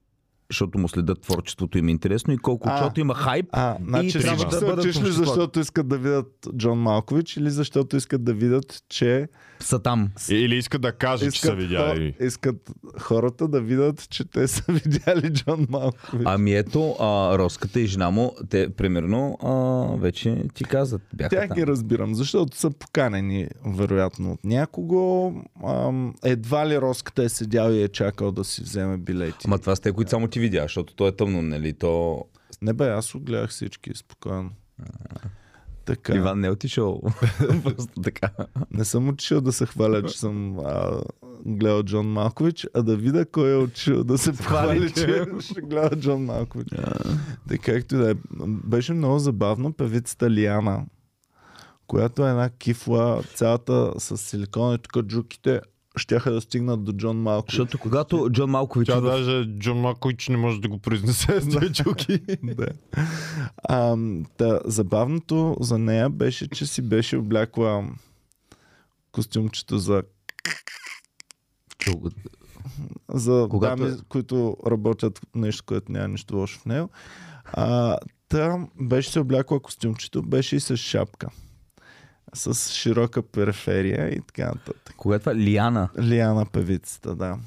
защото му следят творчеството им е интересно и колко, А. защото има хайп А, значи трябва всички да бъдат обществото. защото искат да видят Джон Малкович или защото искат да видят, че са там. Или искат да кажат, че са искат, видяли. хо- искат хората да видят, че те са [LAUGHS] видяли Джон Малкович. Ами ето, а, Роската и жена му, те примерно а, вече ти казват, бяха Тях там. ги разбирам, защото са поканени, вероятно, от някого. Ам, едва ли Роската е седял и е чакал да си вземе билети. Ама това сте, които само ти видя, защото то е тъмно, нали? То... Не бе, аз го гледах всички, спокойно. Така. Иван не е отишъл. [LAUGHS] Просто така. Не съм отишъл да се хваля, че съм а, гледал Джон Малкович, а да видя кой е отишъл да се похвали, че ще гледа Джон Малкович. Така както да е. Беше много забавно певицата Лиана, която е една кифла, цялата с силикон и тук джуките щяха да стигнат до Джон Малкович. Защото когато Джон Малкович Тя в- даже Джон Макович не може да го произнесе с две чуки. да. [LAUGHS] А, та, забавното за нея беше, че си беше облякла костюмчето за за Когато дами, е- които работят нещо, което няма нищо лошо в него. А, та беше се облякла костюмчето, беше и с шапка. С широка периферия и така нататък. Кога е това? Лиана. Лиана певицата, да.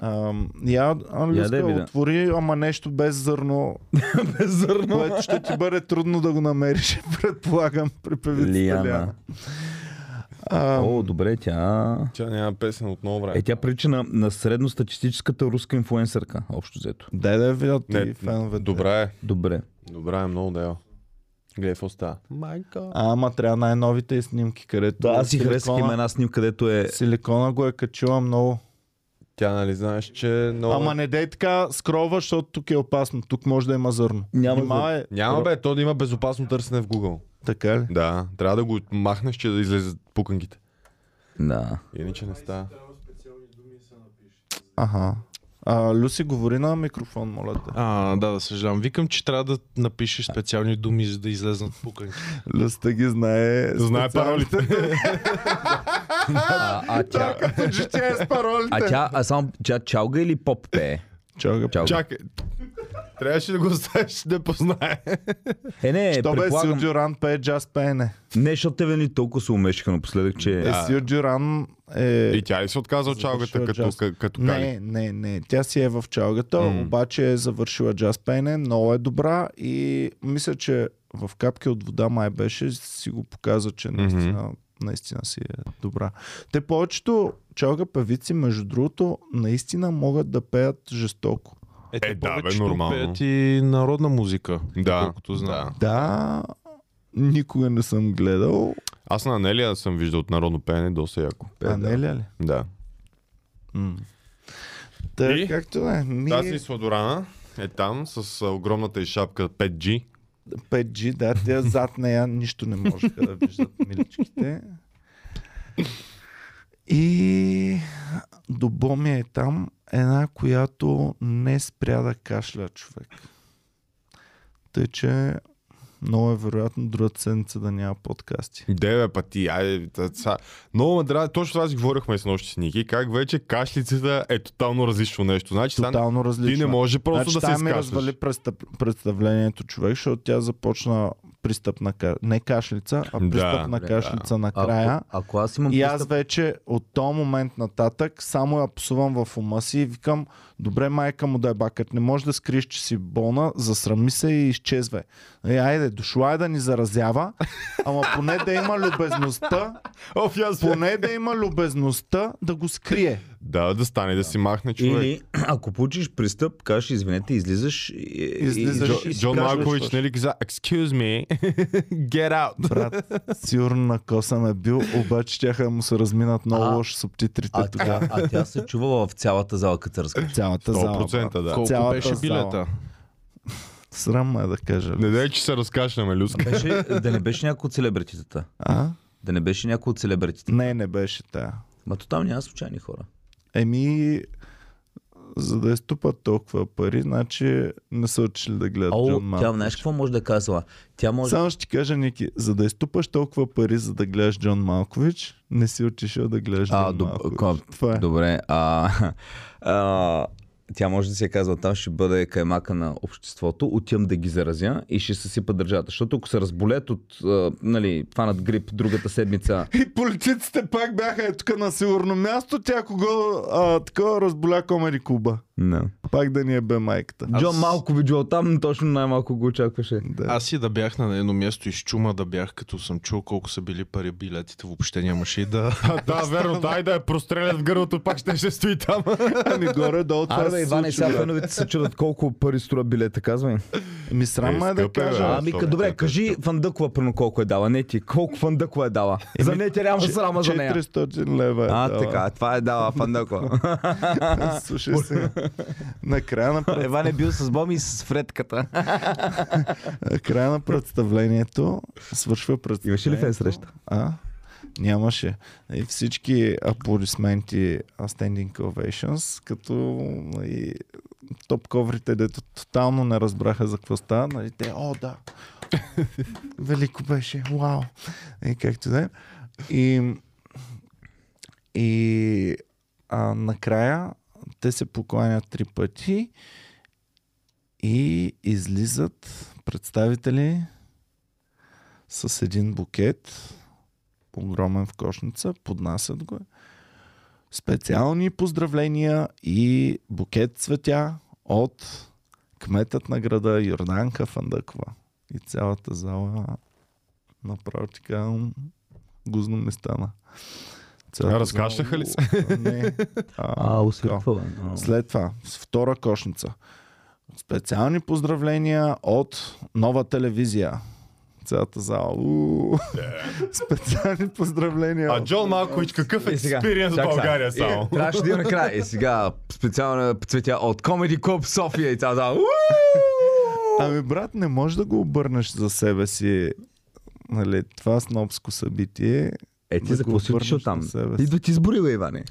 А, я, а, Я да я видя. отвори, ама нещо без зърно, [LAUGHS] Без зърно. което ще ти бъде трудно да го намериш, [LAUGHS] предполагам, при певицата Лиана. Лиана. А, О, добре, тя... Тя няма песен от много време. Е, тя прилича на, на средностатистическата руска инфлуенсърка, общо взето. дай да видят Не, феновете. добра е. Добре. Добра е много да я. Гледай, какво става? А, ама трябва най-новите снимки, където Да, аз си харесах има една снимка, където е... Силикона го е качила много. Тя нали знаеш, че много... Ама не дей така скролва, защото тук е опасно. Тук може да има зърно. Няма Внимавай. Няма бе, то да има безопасно търсене в Google. Така ли? Да, трябва да го махнеш, че да излезат пуканките. Да. Иначе не става. Ага. А, Люси, говори на микрофон, моля те. А, да, да съжалявам. Викам, че трябва да напишеш специални думи, за да излезнат пуканки. Люста ги знае. Знае паролите. [LAUGHS] А, а тя... Като че тя е с паролите. А тя, а само, тя чалга или поп пее? Чалга, Чалга. Чакай. Трябваше да го оставиш да познае. Е, не, Що бе, предполагам... Сил Дюран пее джаз пеене. Не, защото те вени толкова се умешиха напоследък, че... Е, Сил Дюран е... И тя ли се отказа от чалгата, завършила като, джаз. като, като кали? Не, не, не. Тя си е в чалгата, М. обаче е завършила джаз пеене, много е добра и мисля, че в капки от вода май беше, си го показа, че наистина, наистина си е добра. Те повечето чалга певици, между другото, наистина могат да пеят жестоко. Е, те Е, да, бе, нормално. пеят и народна музика. Да, Колкото знам. да. Да, никога не съм гледал. Аз на Анелия съм виждал от народно пеене, доста яко. А не ли? ли? Да. М. Та, И? както да е. Ми... Тази Сладорана е там с огромната и шапка 5G. 5G, да, те зад нея нищо не можеха да виждат миличките. И Добоми е там една, която не спря да кашля човек. Тъй, че много е вероятно другата седмица да няма подкасти. Деве пъти, айде. са- Много ме дразни. Точно това си говорихме с нощи с Ники. Как вече кашлицата е тотално различно нещо. Значи, Тотално различно. ти не може просто значи, да се тая ми изкашляш. развали представ... представлението човек, защото тя започна пристъпна не кашлица, а Да, пристъпна да. кашлица накрая. Ако, ако аз имам И аз пристъп- вече от този момент нататък само я псувам в ума си и викам, добре майка му да е бакът, не може да скриеш, че си болна, засрами се и изчезвай. Е, айде, дошла е да ни заразява, ама поне да има любезността, [LAUGHS] Оф, аз поне да има любезността да го скрие. Да, да стане да си махне човек. Или, [CLEARS THROAT] ако получиш пристъп, кажеш извинете, излизаш и, Излизаш. и, Джо, и, си Джон Малкович, нали каза, excuse me, [LAUGHS] get out. Брат, сигурно на коса ме бил, обаче тяха да му се разминат много А, лошо субтитрите А тогава. тя, а тя се чувала в цялата зала, като разкаже. Цялата зала. 100% брат. да. Колко Цялата беше зала. билета? Срам е да кажа. Не дай, че се разкашляме, Люска. Беше, да не беше някой от селебрититата. А? Да не беше някой от селебритите. Не, не беше тая. Ма то там няма случайни хора. Еми, за да изтупат толкова пари, значи не са учили да гледат О, Джон тя Малкович. знаеш какво може да казва? Тя може... Само ще ти кажа, Ники, за да изтупаш толкова пари, за да гледаш Джон Малкович, не си отишъл да гледаш А, Джон доб... Малкович. ко- Това е. Добре, а, [LAUGHS] а, тя може да се казва, там ще бъде каймака на обществото, отивам да ги заразя и ще се сипа държавата. Защото ако се разболят от, а, нали, фанат грип другата седмица, И [LAUGHS] политиците пак бяха е тук на сигурно място, тя кого а, такова разболя комеди клуба. Не. Пак да ни е бе майката. Джон малко видео там, точно най-малко го очакваше. Да. Аз и да бях на едно място и с чума да бях, като съм чул колко са били пари билетите, въобще нямаше и да... [LAUGHS] да, верно, дай да я прострелят в гърлото, пак ще ще стои там. [LAUGHS] Ами горе-долу това Аре, се бе, Иване, сега брат. феновете се чудят колко пари струва билета, казвай. Ми срам е да е, бе. кажа. Ами, добре, кажи. Фандъкова, прено колко е дала, не ти. Колко Фандъкова е дала? За не ти няма срама за нея. 400 лева е А, дала. така, това е дала Фандъкова. [LAUGHS] Слушай сега. Накрая на, [LAUGHS] пред... Иван е бил с Боми и с Фредката. [LAUGHS] края на представлението свършва представлението. Имаше ли фен среща? А? Нямаше. И всички аплодисменти, standing ovations, като и топ коврите, дето тотално не разбраха за какво става, нали, те, о, да, [LAUGHS] велико беше, вау. И както да е. И, и а, накрая те се покланят три пъти и излизат представители с един букет, огромен в кошница, поднасят го. Специални поздравления и букет цветя от кметът на града Йорданка Фандъкова. И цялата зала направо така м, Гузно ми стана. А, разкашляха ли се? Не. А. А. След това, с втора кошница. Специални поздравления от нова телевизия. Цялата зала. уу. [LAUGHS] Специални поздравления. А Джон Малкович какъв И сега, експириенс в. България И, само? Трябваше да има [LAUGHS] накрая. И сега специална цветя от Comedy Club София и цялата. зала. Ами брат, не можеш да го обърнеш за себе си. Нали, това снобско събитие. Е, ти Да за какво си отишъл там? на себе си. Идва ти избори, бе, Иване.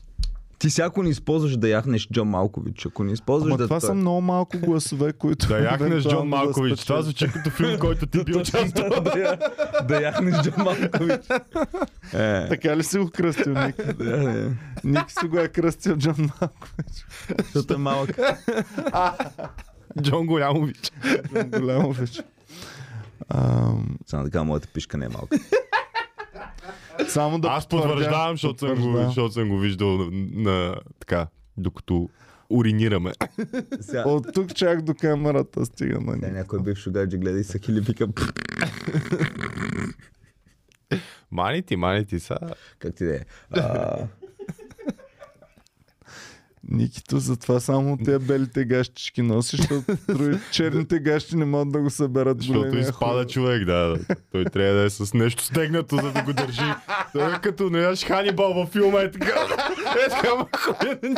Ти всяко не използваш да яхнеш Джон Малкович, ако не използваш Ама да... това са много малко гласове, които... Да яхнеш Джон Малкович. Това звучи като филм, който ти [LAUGHS] би участвал. да, я- да яхнеш Джон Малкович. [LAUGHS] Е, Така ли си го кръстил, Ник? [LAUGHS] Ник си го е кръстил Джон Малкович. Защото е малък. Джон Голямович. Джон Голямович. Ам, Само така, моята пишка не е малка. Само да Аз потвърждавам, защото съм, го, защото съм го виждал на, на така, докато уринираме. Сега, От тук чак до камерата стига на Сега някой бив шугаджи гледа и са хили вика. Мани ти, мани ти са. Как ти да е? Никито, затова само тези белите гащички носи, защото други [LAUGHS] черните гащи не могат да го съберат Защото изпада хор. човек, да. Той трябва да е с нещо стегнато, за да го държи. Той е като, не Ханибал във филма е така. [LAUGHS] Е така,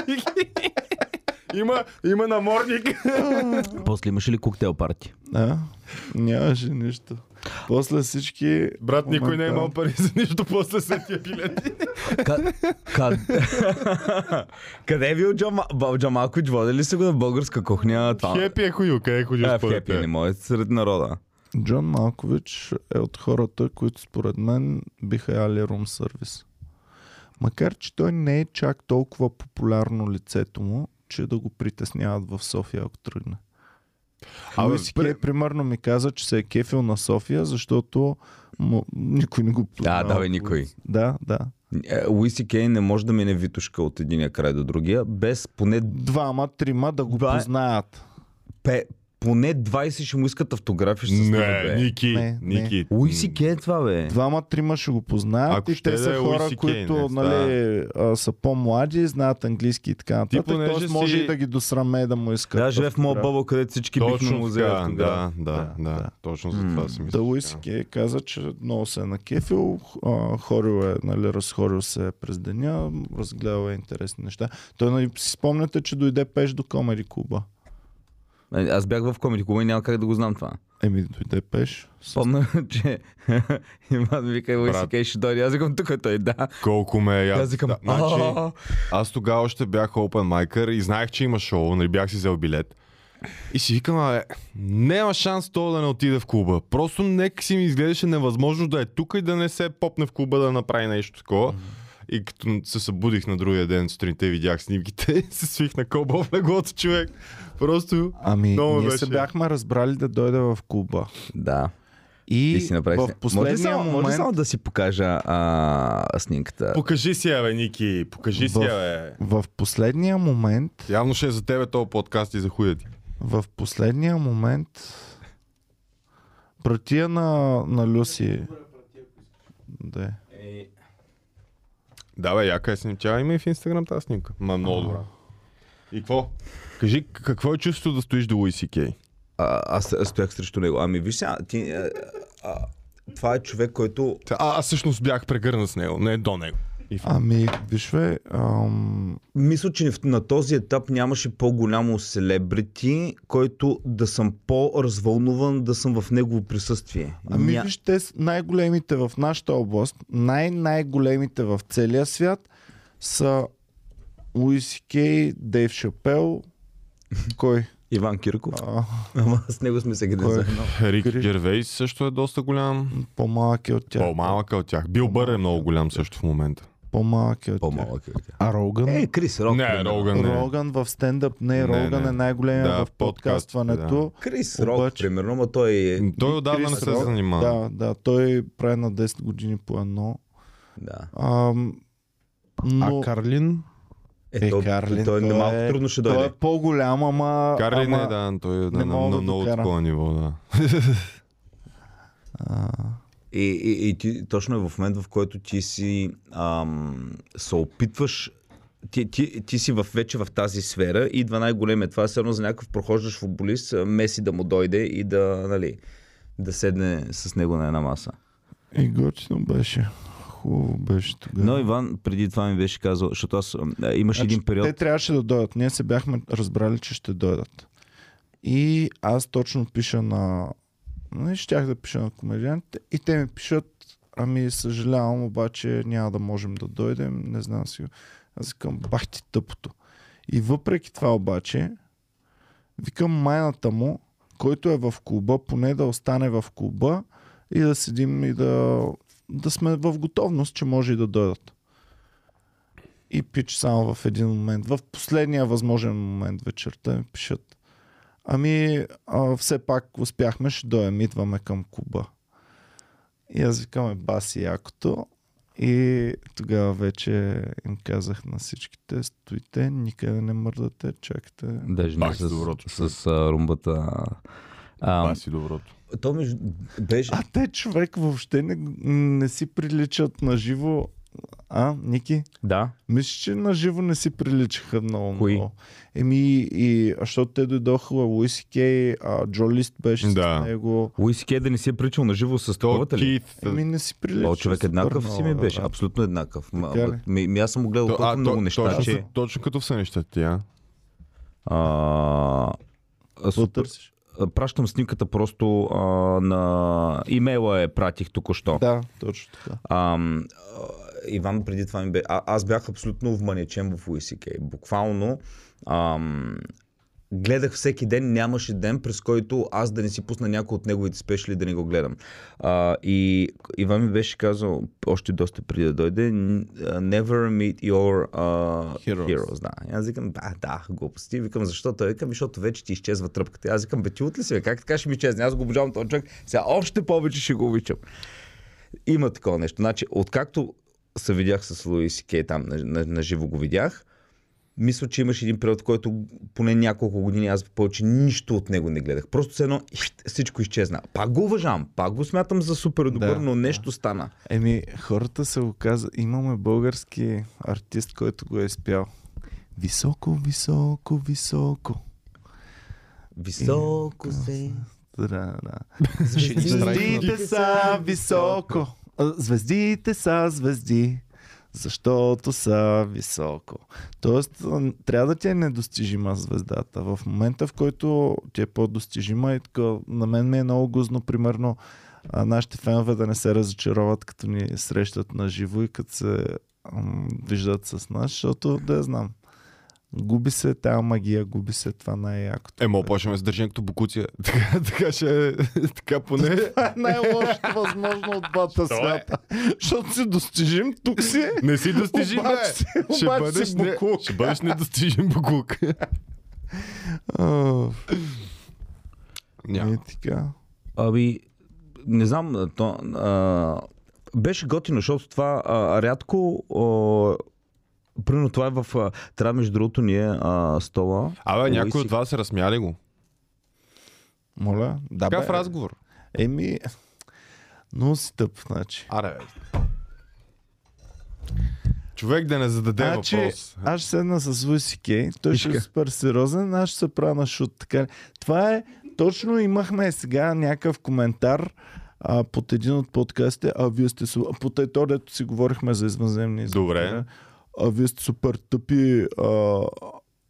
Ники. Има, има наморник. После имаше ли коктейл парти? А, нямаше нищо. После всички... Брат, никой не е имал пари за нищо после след тия билети. [LAUGHS] Къде е бил Джон, Ма- Джон Малкович? Води ли се го на българска кухня? Това... Хепи е ходил, къде е ходил според Хепи, теб? не може сред народа. Джон Малкович е от хората, които според мен биха яли рум сервис. Макар, че той не е чак толкова популярно лицето му, че да го притесняват в София, ако тръгне. Абе, Луис Кей, примерно, ми каза, че се е кефил на София, защото му, никой не го Да, да, бе, никой. Да, да. Е, Луиси Кей не може да мине витушка от единия край до другия, без поне, Двама, трима да го е- познаят. пе, поне 20 ще му искат автографи. Ще се Не, бе. Ники, Не, не. Ники. Луиси Кей е това, бе. Двама, трима ще го познаят Ако и ще те да са е хора, Кей, които не, нали, а, са по-млади, знаят английски и така нататък. понеже Тоест може си- и да ги досраме да му искат. Да, живее в моя бъбъл, където всички бихме Точно му взели да, да, Да, да, да. Точно за това си мисля. Да, Луис Кей каза, че много се е накефил, хорил е, нали, разхорил се през деня, разгледал е интересни неща. Той, нали, си спомняте, че дойде пеш до Комери Куба. Е, Аз бях в комеди клуба и няма как да го знам това. Еми, дойде пеш. Помня, [LAUGHS] че [LAUGHS] Иван вика, Луиси Брат. Кей ще дойде. Аз викам, тук той, да. Колко ме е Аз викам, значи, «А, аз тогава още бях open майкър и знаех, че има шоу, нали бях си взел билет. И си викам, абе, няма шанс то да не отиде в клуба. Просто нека си ми изглеждаше невъзможно да е тук и да не се попне в клуба да направи нещо такова. И като се събудих на другия ден сутринта и видях снимките, [LAUGHS] се свих на кълбо в леглото човек. Просто Ами, Много ние беше. се бяхме разбрали да дойде в клуба. Да. И Ти си направи в. Може последния само, може ли момент... само да си покажа а, снимката? покажи си я, бе, Ники, покажи си В- я, бе. В последния момент, Явно ще е за тебе този подкаст и за хуя ти. в последния момент братия на, на Люси. Да. Да, бе, яка е снимка. Тя има и в Инстаграм тази снимка. Ма много добра. И какво? Кажи, какво е чувството да стоиш до Луиси Кей? А, аз стоях срещу него. Ами виж сега, ти, а, а, това е човек, който А, аз всъщност бях прегърнат с него, не до него. Ами, виж бе, ам, мисля, че на този етап нямаше по-голямо селебрити, който да съм по-развълнуван да съм в негово присъствие. ами Ня- виж, те най-големите в нашата област, най-най-големите в целия свят са Луис Кей, Дейв Шапел, кой? Иван Кирков. А, Ама с него сме се заедно. Рик Гервейс също е доста голям. по-малък е от тях. По-малък е от тях. Бил Бър е много голям също в момента. По-малък е от тях. По-малък е от тях. А Роган? Е, Крис Рок. Не, примерно. Роган не. Роган в стендъп не, Не, Роган не. е най-големия Да, в подкастването. Крис Рок, Обаче- примерно, ама той е... Той отдавна не се Рок, занимава. Да, да, той прави на 10 години по едно. Да. Ам, но... А Карлин? Е, той, Карлин, той, той малко е- трудно ще Той дойде. е по-голям, ама... Карли ама, не, да, той е не на, на да много такова ниво, да. [LAUGHS] А, И, и, и ти, точно е в момент, в който ти си ам, се опитваш ти, ти, ти си в, вече в тази сфера, идва най-големия. Това е все едно за някакъв прохождащ футболист, Меси да му дойде и да, нали, да седне с него на една маса. И готино беше. Хубаво беше тогава. Но Иван преди това ми беше казал, защото аз а, имаше един период. Те трябваше да дойдат. Ние се бяхме разбрали, че ще дойдат. И аз точно пиша на... Не щях да пиша на комедиантите. И те ми пишат, ами съжалявам, обаче няма да можем да дойдем. Не знам си. Аз викам, бах ти тъпото. И въпреки това обаче, викам майната му, който е в клуба, поне да остане в клуба и да седим и да, да сме в готовност, че може и да дойдат. И пич само в един момент, в последния възможен момент вечерта ми пишат. Ами, а, все пак успяхме, ще дойдем, идваме към клуба. И аз викаме баси якото. И тогава вече им казах на всичките, стоите, никъде не мърдате, чакайте. Даже не с с, доброто, с, а, румбата. А, Това си доброто. то между... беше... А те човек въобще не, не си приличат на живо. А, Ники? Да. Мислиш, че на живо не си приличаха много. Кои? много. Еми, и, а защото те дойдоха, Луиси Кей, а, Джо Лист беше Да. с него. Луис Кей да не си е причал на живо с То такова ли? Кит. Еми, не си прилича. О, човек еднакъв си ми беше, да. абсолютно еднакъв. Ми, ми, аз съм го гледал То- толкова много то- неща, точно, че... точно като са нещата ти, а? А, супер, пращам снимката просто а, на имейла е пратих току-що. Да, точно така. А, Иван преди това ми бе... А, аз бях абсолютно вманечен в Луиси Кей. Буквално ам, гледах всеки ден, нямаше ден, през който аз да не си пусна някой от неговите спешли да не го гледам. А, и Иван ми беше казал, още доста преди да дойде, "N- uh, never meet your uh, Heroes." heroes. Да. И аз викам, да, да, глупости. Викам, защо? Той викам, защото вече ти изчезва тръпката. Аз викам, бе, ти ли си? Как така ще ми изчезне? Аз го обожавам този човек. Сега още повече ще го обичам. Има такова нещо. Значи, откакто се видях с Луис Кей там, на, на, на живо го видях, мисля, че имаше един период, в който поне няколко години аз повече нищо от него не гледах. Просто все едно всичко изчезна. Пак го уважавам, пак го смятам за супер добър, Да, но нещо стана. Еми, хората се го каза. Имаме български артист, който го е изпял. Високо, високо, високо. Високо се. Да, да. Звездите са високо. Звездите са звезди. Защото са високо. Тоест, трябва да ти е недостижима звездата. В момента, в който ти е по-достижима и така, на мен ми е много гузно, примерно, нашите фенове да не се разочароват, като ни срещат на живо и като се виждат с нас, защото да я знам. Губи се тая магия, губи се това най-якото. Е, мога почваме с държим като букуция. [LAUGHS] Така, така ще така поне. [LAUGHS] Това е най-лошото възможно от двата свята. Защото си достижим, тук си. Не си достижим, бе! Обаче си- Ще обаче бъдеш, си не, ще бъдеш недостижим буклук. Няма. Е така. Ами, не знам, то, а, беше готино, защото това а, рядко. А, Примерно това е в... Трябва между другото ние а, стола. Абе, някой от вас са разсмяли го. Моля? Да, Какъв бе. разговор? Еми, много си тъп, значи. Аре, бе. Човек да не зададе Значи, въпрос. аз ще седна с Луиси Кей, той ще е Пишка. супер сериозен, аз ще се правя на шут. Така. Това е, точно имахме сега някакъв коментар а, под един от подкастите, а вие сте под ето, дето си говорихме за извънземни. Добре. А вие сте супер тъпи, а,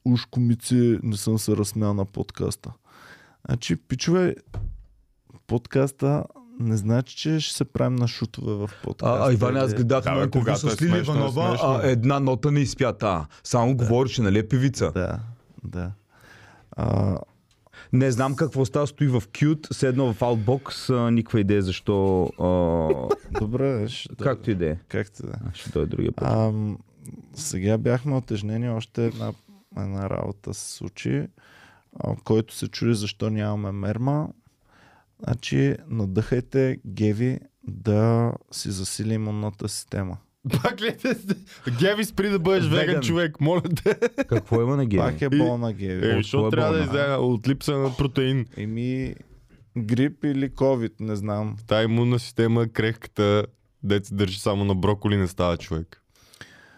уж комици, не съм се разсмял на подкаста. Значи, пичове, подкаста не значи, че ще се правим на шутове в подкаста. А, а Иван, аз Или- гледах Да, на интервю когато е с Лили е Иванова, а, една нота не изпята. Само говореше, нали е певица. Да, да. А, Не знам какво става, стои в Qt, седно в Outbox, а, никаква идея защо. А, добре, ще както и да е. Както да. е. Ще дойде другия път. А, сега бяхме отежнени още една, една работа се случи, а, който се чуди защо нямаме мерма. Значи, надъхайте Геви да си засили имунната система. Пак ли? Геви спри да бъдеш Веган. веган човек, моля те. Какво има на Пак Геви? е болна Геви. Е, защото кое трябва да болна? изяга от липса на протеин. Еми, Грип или COVID, не знам. Та имунна система, крехката, дете държи само на броколи, не става човек.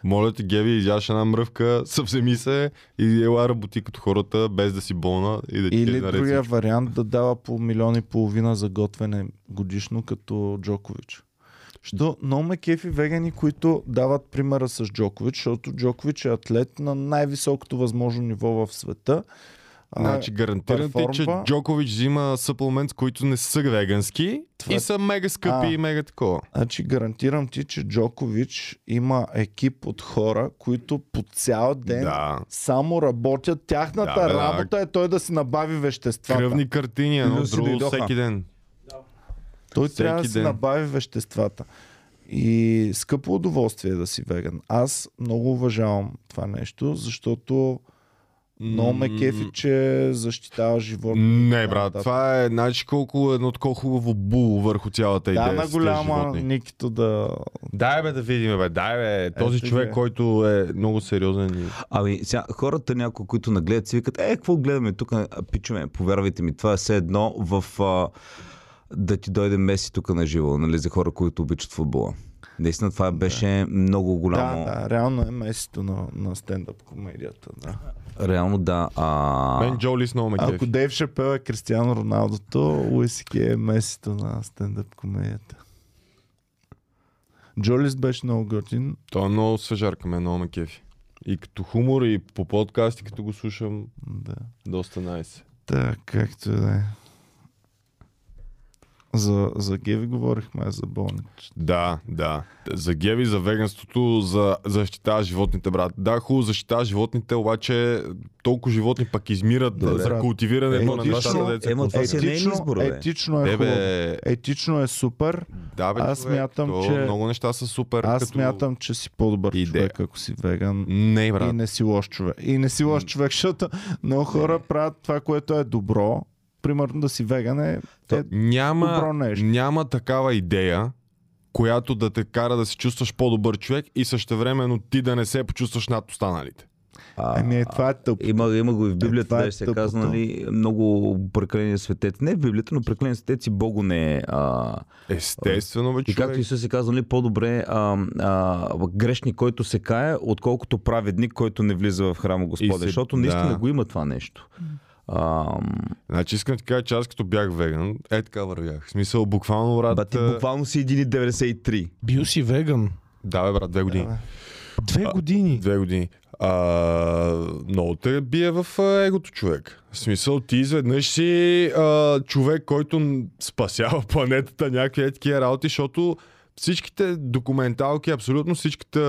Моля те, Геви, изяш една мръвка, [LAUGHS] съвземи се и ела работи като хората, без да си болна и да ти Или другия вариант да дава по милион и половина за готвене годишно като Джокович. Що много ме кефи вегани, които дават примера с Джокович, защото Джокович е атлет на най-високото възможно ниво в света. А, Значи гарантирам ти, че. Джокович взима съплемент, които не са вегански Това- и са мега скъпи А. и мега такова. Значи гарантирам ти, че Джокович има екип от хора, които по цял ден Да. само работят. Тяхната Да, бе, да. работа е той да си набави веществата. Кръвни картини, едно друго всеки ден. Той Всеки трябва да си ден. набави веществата. И скъпо удоволствие е да си веган. Аз много уважавам това нещо, защото много ме кефи, че защитава живота. Не, брат, това е, значи колко едно такова хубаво бул върху цялата идея. Да, на голяма животни. Никито да... Дай бе да видим, бе, дай бе. Този Ето човек, ги. който е много сериозен и... Ами, сега, хората някои, които нагледат, си викат, е, какво гледаме тук, А, пичове, повярвайте ми, това е все едно в а, да ти дойде Меси тук на живо, нали, за хора, които обичат футбола. Наистина това беше много голямо. Да, да, реално е месето на, на стендъп комедията. Да. Реално да. А... Мен Джо Лис много ме Ако. Дейв Шапел е Кристиано Роналдото, Луис е месето на стендъп комедията. Джолис беше много готин. Той е много свежарка, мен много ме кефи. И като хумор, и по подкасти, като го слушам, Да. доста найс. Така, както и да е. За, за Геви говорихме, за болнич. Да, да. За геви, за веганството, за защитава животните, брат. Да, хубаво защитава животните, обаче толкова животни пък измират Да, за брат. култивирането на Етично- нещата, деца. Ема, това си е избор, бе. етично е Е, хубаво. бе, Етично е супер. да, бе, Аз човек, смятам, то че- Много неща са супер. Аз като... смятам, че си по-добър идея. човек, ако си веган. Не, И брат. не си лош човек. И не си лош човек, защото много хора правят това, което е добро. Примерно да си веган е, е Няма, добро нещо. няма такава идея, която да те кара да се чувстваш по-добър човек и същевременно ти да не се почувстваш над останалите. А, Ами е, това е тъпо. Има, има го и в Библията, това е да се казва, нали, много преклени светец. Не в Библията, но преклени светец и Богу не е. А... Естествено, бе, И както. Исус е казал, нали, по-добре а, а, грешник, който се кае, отколкото праведник, който не влиза в храма Господа. се- Защото наистина да. го има това нещо. А, Значи искам да ти кажа, че аз като бях веган, е така вървях. В смисъл, буквално, брат. ба, ти а, буквално си 1,93. Бил си веган. Да, бе, брат, две години. Две години. Две години. А, много те бие в а, егото човек. В смисъл, ти изведнъж си а, човек, който спасява [LAUGHS] планетата, някакви е такива работи, защото всичките документалки, абсолютно всичката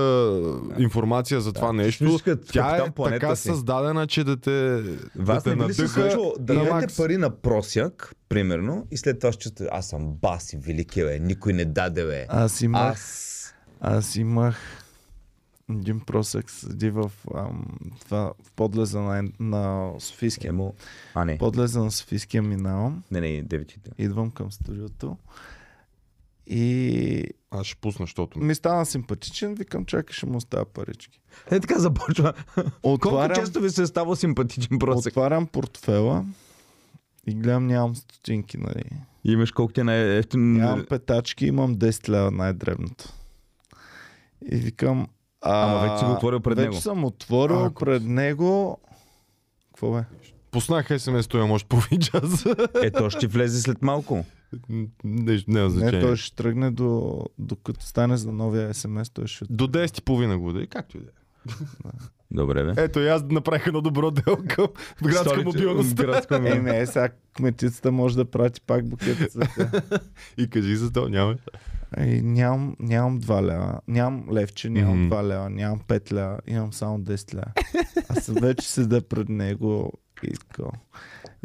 информация за това нещо, мислиш като тя е така си. създадена, че да те, Вас да те надъха да дадете пари на просяк, примерно, и след това ще чувствате, аз съм баси, велики, бе, никой не даде, бе. Аз имах, Аз... аз имах един просек седи в, ам, това, в подлеза на, на Софийския. Емо... А, не. Подлеза на Софийския минавам. Не, не, девичите. Идвам към студиото. И Аз ще пусна, защото... ми стана симпатичен, викам, чакай, ще му оставя парички. Е, така започва. Колко Отварям, често ви се е ставал симпатичен просек? отварям портфела и гледам, нямам стотинки, нали. Имаш колко ти е най-ефтин... Нямам петачки, имам 10 лева най-дребното. И викам... А, Ама вече си го отворил пред вече него. съм отворил Ако- пред него... Какво бе? Пуснах смс, той може половин час. Е, то ще влезе след малко. Не, не, Не, значение. той ще тръгне до, докато стане за новия СМС, той ще... До 10 и половина го да както и да е. Добре, бе. Ето и аз направих едно добро дело към градска Столица- мобилност. Градска [LAUGHS] Е, не, сега кметицата може да прати пак букет цветя. [LAUGHS] И кажи за то, няма. Ей, нямам, нямам 2 лева, нямам левче, нямам Мгм. 2 лева, нямам 5 лева, имам само 10 лева. Аз вече седа пред него и така.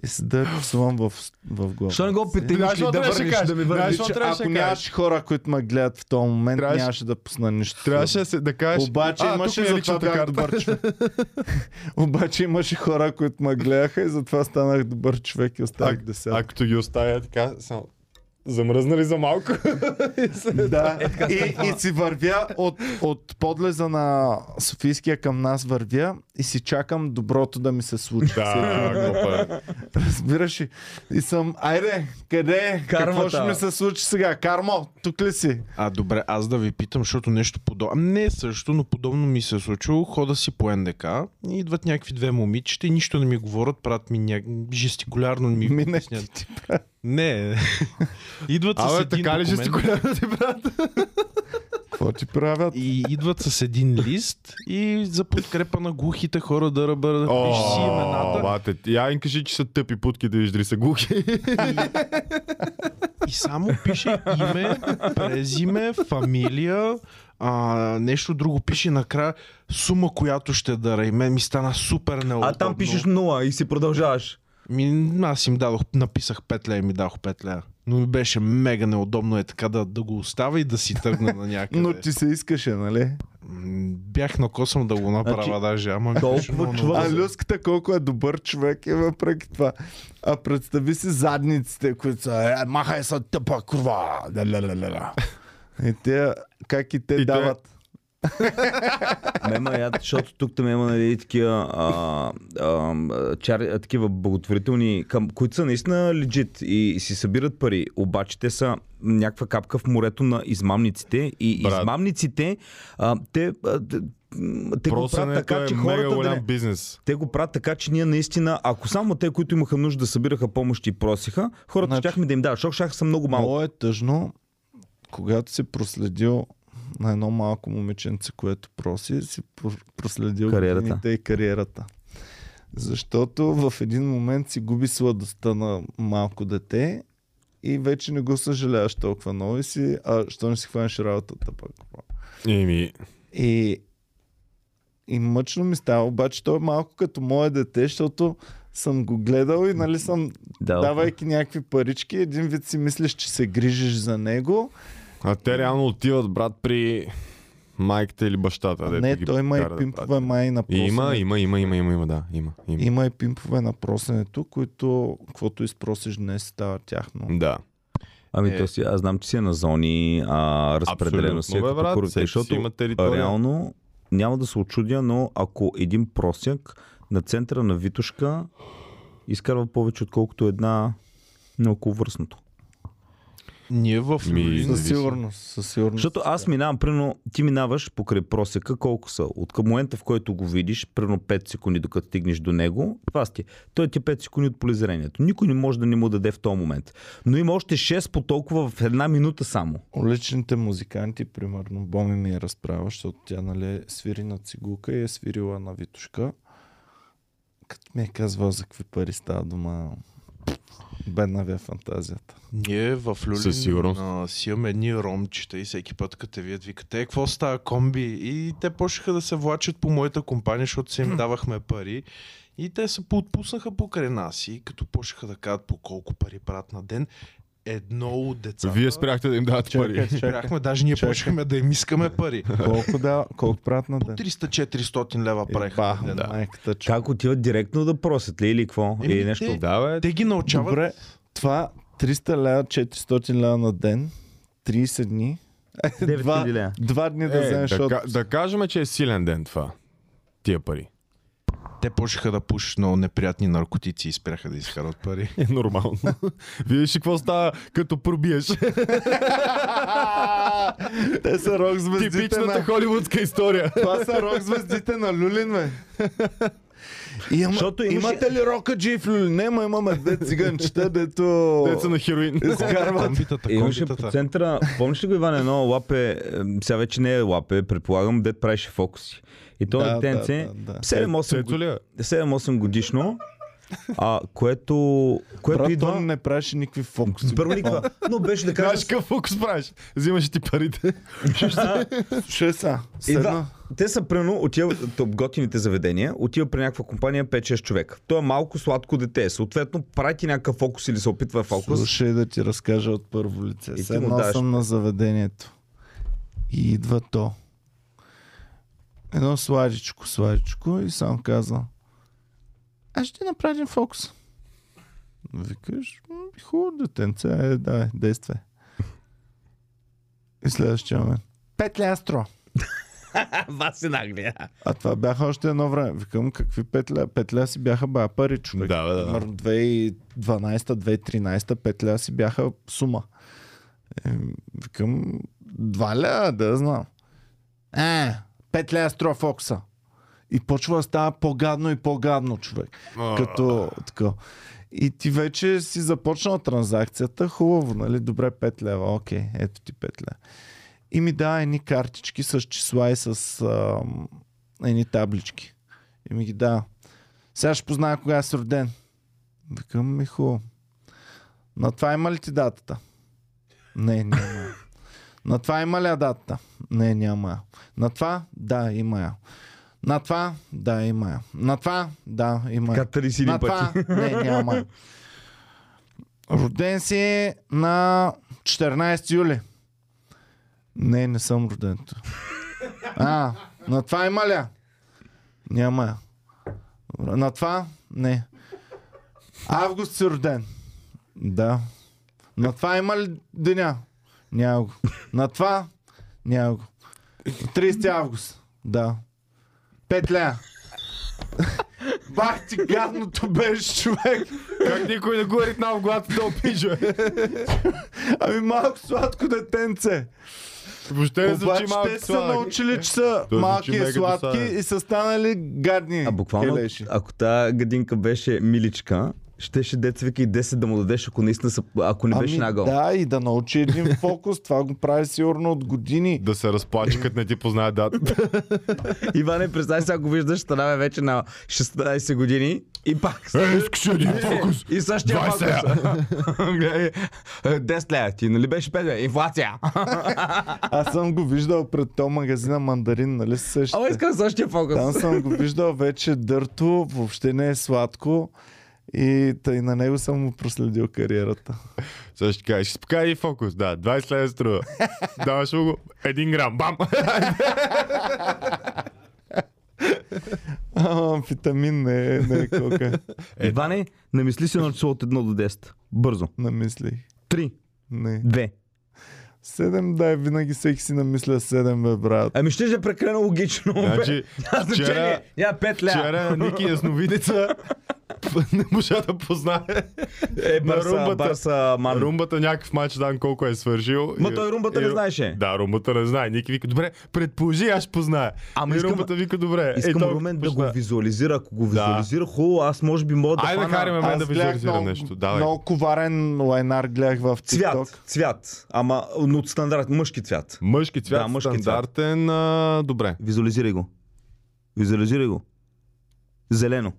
И седа и псувам в, в главата. Защо не го питаш да трябваше да върнеш, да ми върнеш? трябваше ако да нямаше хора, които ме гледат в този момент, Трябваше- нямаше да пусна нищо. Трябваше да, се, да кажеш. Обаче а, имаше е затова личната бях добър човек. [LAUGHS] Обаче имаше хора, които ме гледаха и затова станах добър човек и оставих десятка. а като ги оставя така, само замръзнали за малко. [LAUGHS] Да, и, и си вървя от, от подлеза на Софийския към нас вървя и си чакам доброто да ми се случи. Да, е. Разбираш ли? И съм, айде, къде е? Какво ще ми се случи сега? Кармо, тук ли си? А, добре, аз да ви питам, защото нещо подобно. Не също, но подобно ми се е случило. Хода си по НДК и идват някакви две момичета и нищо не ми говорят, правят ми ня... жестикулярно ми обяснят. Не. [LAUGHS] идват с Абе, един така ли жестикулярно ти брат? Какво ти правят? и идват с един лист и за подкрепа на глухите хора да ръбър да пишеш си имената. бате, я им кажи, че са тъпи путки да виж дали са глухи. И само пише име, презиме, фамилия, а, нещо друго пише накрая сума, която ще дара. И мен ми стана супер неудобно. А там пишеш нула и си продължаваш. Ми, аз им дадох, написах 5 лея и ми дадох 5 лея. Но ми беше мега неудобно е така да, да го оставя и да си тръгна на някъде. Но ти се искаше, нали? Бях на косъм да го направя Значи, даже, ама ми толкова беше много А люската колко е добър човек е въпреки това. А представи си задниците, които са, е, махай са тъпа курва. И те, как и те И те- дават. Мема яд, защото тук там има нали, такива, а, а, чар, а, такива благотворителни, към, които са наистина легит и, и си събират пари, обаче те са някаква капка в морето на измамниците и Брат. измамниците, а, те, а, те, го правят така, е че хората да голям не, бизнес. те го правят така, че ние наистина, ако само те, които имаха нужда да събираха помощ и просиха, хората Значи- щяхме да им дават, защото щяха са много малко. Много е тъжно, когато си проследил на едно малко момиченце, което проси, си про- проследил Кариерата. и кариерата. Защото в един момент си губи сладостта на малко дете и вече не го съжаляваш толкова много и си, а що не си хванеш работата пък. Еми, И, и мъчно ми става, обаче той е малко като мое дете, защото съм го гледал и нали съм, Да, давайки някакви парички, един вид си мислиш, че се грижиш за него. А те реално отиват, брат, при майката или бащата. А не, той има и да пимпове пратят. май на просенето. Има, има, има, има, има, има, да. Има, има. Има и пимпове на просенето, които, каквото изпросиш днес, става тяхно. Да. Ами Е. то си, аз знам, че си е на зони, а, разпределено си е като брат, си защото има територия. реално няма да се очудя, но ако един просяк на центъра на Витушка изкарва повече отколкото една на околовръстното. Ние в Ми. Със сигурност, със сигурност. Защото аз минавам, примерно, ти минаваш покрай просека, колко са? От към момента, в който го видиш, примерно 5 секунди, докато стигнеш до него, това сте. Той ти е 5 секунди от полезрението. Никой не може да не му даде в този момент. Но има още 6 по толкова в една минута само. Уличните музиканти, примерно, Боми ми е разправя, защото тя нали, свири на цигулка и е свирила на Витушка. Като ми е казвала за какви пари става дума, бедна ви е фантазията. Ние в Люлин а, си имаме едни ромчета и всеки път, като те вият, викат, е, какво става комби? И те почнаха да се влачат по моята компания, защото си им давахме пари. И те се поотпуснаха покрай нас и като почнаха да кажат по колко пари правят на ден, едно от децата... Вие спряхте да им давате Чакай, пари. Спряхме, даже ние Чакай. почнахме да им искаме пари. Колко, да, колко правят на ден? 300-400 лева правиха на ден. да. майката, че. Как отиват директно да просят ли или какво? Еми, Или нещо? те- Да, бе. Те ги научават. Добре, това 300 лева, 400 лева на ден, 30 дни. Е, 9000 два, два дни да Е, вземеш да, от... ка- да кажем, че е силен ден това. Тия пари. Те почнаха да пушат много неприятни наркотици и спряха да изкарат пари. Е нормално. [LAUGHS] Видиш ли какво става, като пробиеш? [LAUGHS] Те са рок звездите Типичната на... холивудска история. [LAUGHS] Това са рок звездите на Люлин, бе. И ама, Защото имаше- Имате ли рокаджи в Люлин? Не, ма имаме две циганчета, дето... Деца на хероин. изкарват. Комбитата, Имаше по центъра, помниш ли го Иван, едно лапе, сега вече не е лапе, предполагам, дет правеше фокуси. И то Да, да, да, детенце, да, да. 7-8, Цецо ли е? 7-8 годишно, а, което, което Брат, идва... той не правеше никакви фокуси. Първо никаква, но беше да кажа... Знаеш какъв фокус правиш? Взимаш ти парите. [LAUGHS] Ще са. Идва, те са прено отиват топ готините заведения, отива при някаква компания 5-6 човека. То е малко сладко дете. Съответно, прави ти някакъв фокус или се опитва фокус. Слушай да ти разкажа от първо лице. Седнал съм на заведението. И идва то едно слайдичко, слайдичко и сам каза, Аз ще направи един фокус. Викаш, хубаво детенце, е, да, е, действай. И следващия момент. Пет лястро. [LAUGHS] Вас е наглия. А това бяха още едно време. Викам, какви петля? Петля си бяха бая пари, човек. Да, да, да. 2012-2013 петля си бяха сума. Викам, два ля, да знам. А, 5 лея струва Фокса. И почва да става по-гадно и по-гадно човек. Като така. И ти вече си започнал транзакцията, хубаво, нали? Добре, 5 лева, окей, ето ти 5 лева. И ми дава едни картички с числа и с ам, едни таблички. И ми ги дава. Сега ще позная кога е роден. Викам ми хубаво. На това има ли ти датата? Не, няма. На това има ли я датата? Не, няма. я. На това? Да, има я. На това? Да, има я. На това? Да, има я. Така 31 На пъти. това? Не, няма. Роден си на 14 юли. Не, не съм роден. А, на това има ли? я? Няма. я. На това? Не. Август си роден. Да. На това има ли деня? Няма го. На това? Няма го. 30 август. Да. Пет лея. Бах ти гадното беше, човек. Как никой не го е ритнал в главата да опиже? Ами малко сладко детенце. Въобще не звучи Обаче малко те са научили, че са Той малки и сладки и са станали гадни А буквално, келеши. ако тази гадинка беше миличка, щеше деца вика и 10 да му дадеш, ако наистина са, ако не беше Ами нагъл. да, и да научи един [LAUGHS] фокус. Това го прави сигурно от години. Да се разплаче, като не ти познае датата. [LAUGHS] [LAUGHS] Иване, представи сега, ако виждаш Станаве вече на 16 години и пак. Е, искаш един фокус. И същия 20 фокус. Гледай, е, 10 лея. Ти нали беше 5 лея? Инфлация. Аз съм го виждал пред този магазина Мандарин, нали сещате? Ама искам същия фокус. Там съм го виждал вече дърто, въобще не е сладко. И тъй на него съм му проследил кариерата. Сега ще кажеш, ще покажа един фокус. Да, 20 лева струва. Даваш му го, един грам. Бам! [LAUGHS] А, амфетамин не е, не е кока. Иване, намисли си на число от 1 до 10. Бързо. Намислих. 3, Не. 2. Седем, дай, винаги всеки си намисля седем, бе, брат. Ами ще е прекалено логично. бе. Значи, Няма вчера, значение. Няма 5 лея. вчера Ники Ясновидеца [LAUGHS] не можа да познае Е, Барса, румбата. Барса, ман. румбата някакъв матч дан колко е свършил. Ма той румбата не и- знаеше. Да, румбата не знае. Ники вика, добре, предположи, аз позная. Ама и искам- румбата вика, добре. Искам той Румен да го визуализира. Ако го визуализира хубаво, аз може би мога да Айде да караме мен да визуализира много, нещо. Давай. много коварен лайнар гледах в цвят. TikTok. Цвят. Ама но от стандарт, мъжки цвят. Мъжки цвят, Да, мъжки цвят. стандартен, а, добре. Визуализирай го. Визуализирай го. Зелено.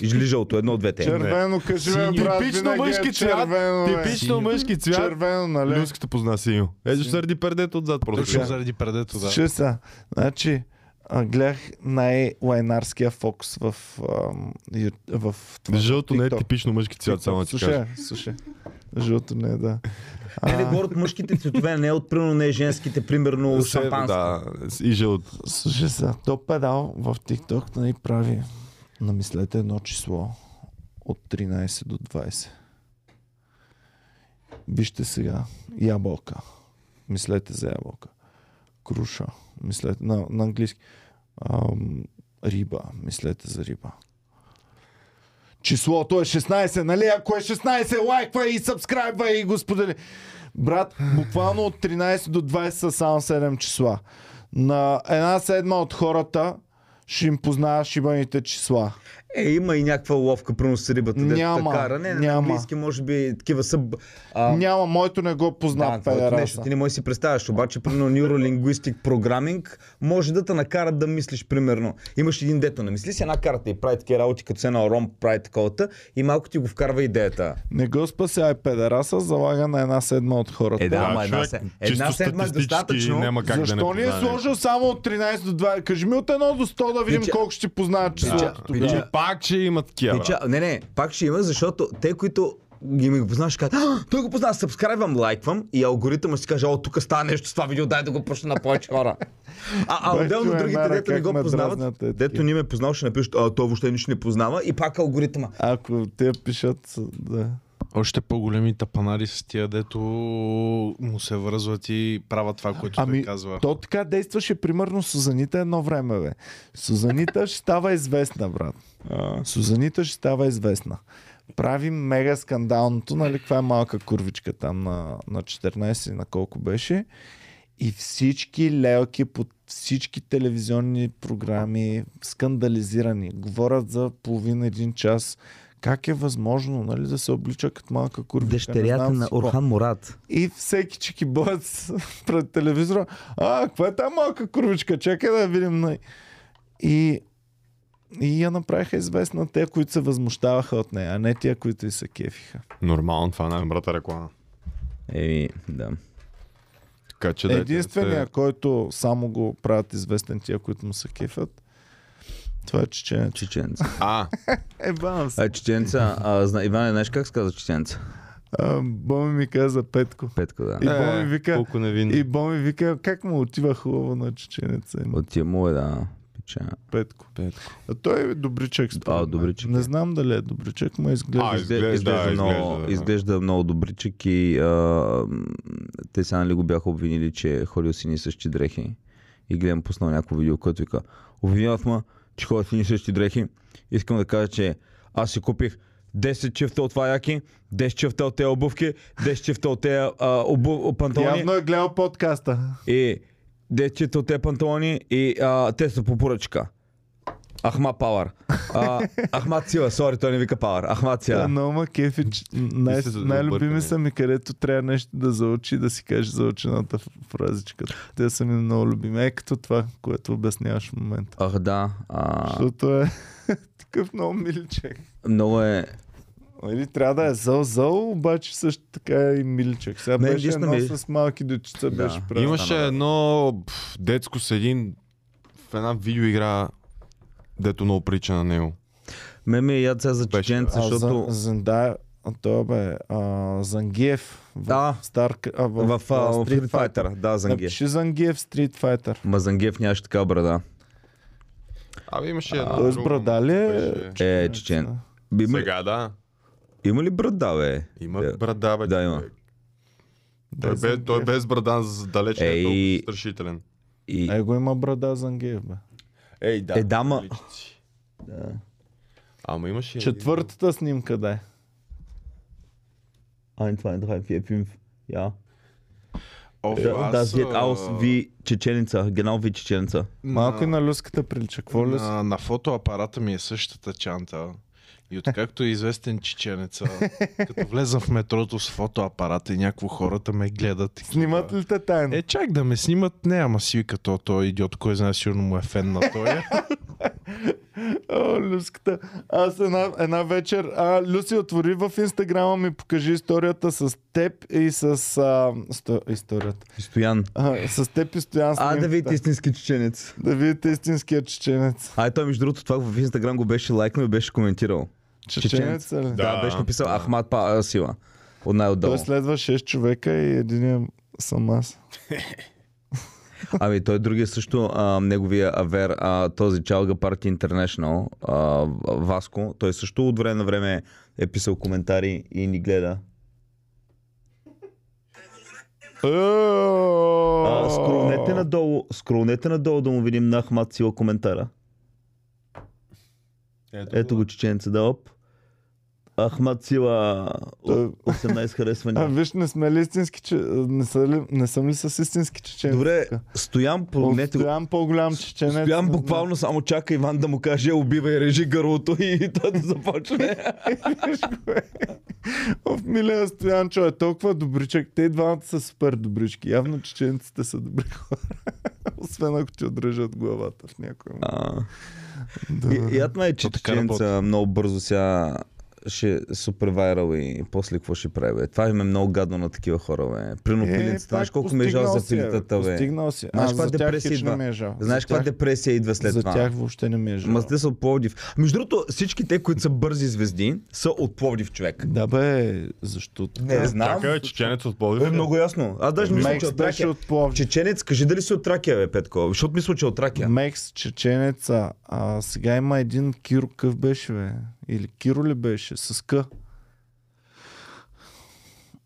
Или жълто, едно от двете. Червено, кажи ме, брат, Типично винаги мъжки е цвят. Типично мъжки цвят. Червено, нали? Люската позна синьо. Ето заради пердето отзад просто. Точно заради предето, да. Слушай са, значи, а, гледах най-лайнарския фокус в, в това. Жълто не е типично мъжки цвят, само ти Слушай, кажа. слушай. Жълто не е, да. Не, не говорят мъжките цветове, не от примерно не женските, примерно шампанско. Да, и жълто. Слушай са, то педал в TikTok нали, прави, намислете едно число от 13 до 20. Вижте сега, ябълка. Мислете за ябълка. Круша. Мислете на, на английски. Ам, риба. Мислете за риба. Числото е 16, нали? Ако е 16, лайквай и сабскрайбвай и го. Брат, буквално от 13 до 20 са само 7 числа. На една седма от хората ще им познава шибаните числа. Е, има и някаква ловка, примерно с рибата. Няма, те кара. Не, на няма. английски може би такива са... А, Няма, моето не го позна да, твоето нещо ти не можеш да си представяш, обаче примерно Neurolinguistic Programming може да те накарат да мислиш примерно. Имаш един дето, намисли си една карта и прави такива работи, като се на Ром прави таковата и малко ти го вкарва идеята. Не го спасяй педераса, залага на една седма от хората. Е, да, Да, ама една, се... една седма е достатъчно. Няма как Защо да не ни е сложил само от 13 до 20? Кажи ми от 1 до 100 да видим Пича- колко ще познаят числото Пича- пак ще има такива. брат. Пича, не, не, пак ще има, защото те, които ги ми го познаваш, «А, той го познава, сабскрайбвам, лайквам и алгоритъмът ще каже, о, тук става нещо с това видео, дай да го пусна на повече хора. А, а отделно другите, дето не го познават, е, дето ни ме познал, ще напишат, а, той въобще нищо не познава и пак алгоритъма. Ако те пишат, да. Още по-големи тапанари с тия, дето му се връзват и правят това, което Ами, той казва. То така действаше примерно Сузанита едно време, бе. Сузанита ще става известна, брат. Сузанита ще става известна. Прави мега скандалното, нали, каква е малка курвичка там на, на 14, на колко беше. И всички лелки под всички телевизионни програми скандализирани. Говорят за половина един час. Как е възможно, нали, да се облича като малка курвичка? Дъщерята на. Орхан Мурат. И всеки чекибоец пред телевизора. А, каква е тази малка курвичка? Чакай да я видим. най-» И, и я направиха известна те, които се възмущаваха от нея, а не тия, които и се кефиха. Нормално, това е най-добрата реклама. Еми, да. Така че дайте да Единствения, се- който само го правят известен тия, които му се кефят, това е чеченец. Чеченца. А, [LAUGHS] Е, бам се. А, чеченца, а, зна... Иване, знаеш как се казва чеченца? Боми ми каза Петко. Петко, да. И Боми вика, колко невинно. и Боми вика, как му отива хубаво на чеченеца им. От тия му е, да. Пича. Петко. Петко. А той е добричък. А, добричък Не е. знам дали е добричък, но изглежда. А, Изглежда, изглежда, изглежда, да, много, да. изглежда много добричък и а, те сега нали го бяха обвинили, че е ходил с едни и същи дрехи. И гледам пуснал някакво видео, което вика, обвиняват ме, че ходя с едни и същи дрехи. Искам да кажа, че аз си купих 10 чифта от това яки, 10 чифта от тези обувки, 10 чифта от тези обу, панталони Явно е гледал подкаста. и 10 чифта от тези панталони и а, те са по поръчка. Ахма Пауър. [LAUGHS] Ахмат Сила, сори, той не вика Пауър. Ахмат. Сила. Много ма кефи. Най- най-любими са ми, където трябва нещо да заучи, да си каже заучената фразичка. Те са ми много любими. Е като това, което обясняваш в момента. Ах да, а, Защото е [LAUGHS] такъв много миличък. много е... Или трябва да е зъл, зъл, обаче също така е и миличък. Сега Мен беше едно ми- с малки дечица, Да. беше правил. Имаше едно пф, детско с един в една видеоигра, дето много прича на него. Ме ми е яд сега за Беше, чеченца, А, защото а той бе, а, Зангиев в, Да. Стар, а, в, в, в а, Street Street Fighter, да, Зангиев. Напиши Зангиев Street Fighter. Ма Зангиев нямаше така брада. Абе имаше едно. Той с друго, брада ли е? Е, чечен. Сега да. Има ли брада, бе? Има Да. брада, бе. Да, има. Той, бе, той без брада за далеч не е Ей. толкова страшителен. И... Е, го има брада Зангиев, бе. Ей, да. Е, да, ма-. Да. Ама имаше... един- Четвъртата снимка да е. 1, 2, 3, 4, 5. Ja. О, Das аз, wird а, aus wie Чеченица. Genau wie Чеченица. Малко и на люската прилича. Какво ли? на, на фотоапарата ми е същата чанта. И откакто е известен чеченеца, като влезам в метрото с фотоапарата и някакво хората ме гледат. и Снимат ли те тайно? Е, чак да ме снимат, не, ама си вика то, той идиот, кой знае, сигурно му е фен на той. [LAUGHS] О, люската. Аз една, една вечер... А, Люси, отвори в инстаграма ми, покажи историята с теб и с... А, сто, историята. Стоян. А, с теб и Стоян А, да видите истински чеченец. Да видите истинския чеченец. А, той между другото това в Инстаграм го беше лайкнал и беше коментирал. Чеченец, ли? Да, Да, беше написал да. Ахмат Па а, Сила. От най-отдолу. Той следва 6 човека и един съм аз. [LAUGHS] Ами той другия също, а, неговия авер, а, този Чалга Парти International, а, Васко, той също от време на време е писал коментари и ни гледа. А, скролнете надолу, скролнете надолу да му видим на Ахмат Сила коментара. Ето го чеченца да оп. Ахмат Сила Той- 18 А, харесвания. виж, не сме ли истински, че... не, са ли... не съм ли с истински чеченец? Добре, Стоян, погледнете го. Стоян по-голям чеченец. Стоян не буквално само чака Иван да му каже убивай, режи гърлото и [LAUGHS] той да започне. Виж го, е. Of, милия Стоян, човек, толкова добричък. Те двамата са супер добрички. Явно чеченците са добри хора. [LAUGHS] Освен ако ти отрежат главата в някой момент. А, Да. и, е, че чеченца много бързо сега ще е супер вайрал и после какво ще прави, бе. Това им е много гадно на такива хора, бе. Прино Е, пилинцата, знаеш колко ме е жал за пилитата, бе. Постигнал си. Знаеш каква за депресия не идва? ми е. Знаеш За каква депресия идва след За това? тях въобще не ми е жал. Ма те са от Пловдив. Между другото, всички те, които са бързи звезди, са от Пловдив човек. Да бе, защо така? Не знам. Чакай, чеченец от Пловдив. Е, много ясно. Аз даже мисля, че от Тракия. от Пловдив. Чеченец, кажи дали си от Тракия, бе, Петко. Защото мисля, че е от Тракия. Мекс, чеченеца. А сега има един Киро, къв беше, бе? Или Киро ли беше? С К.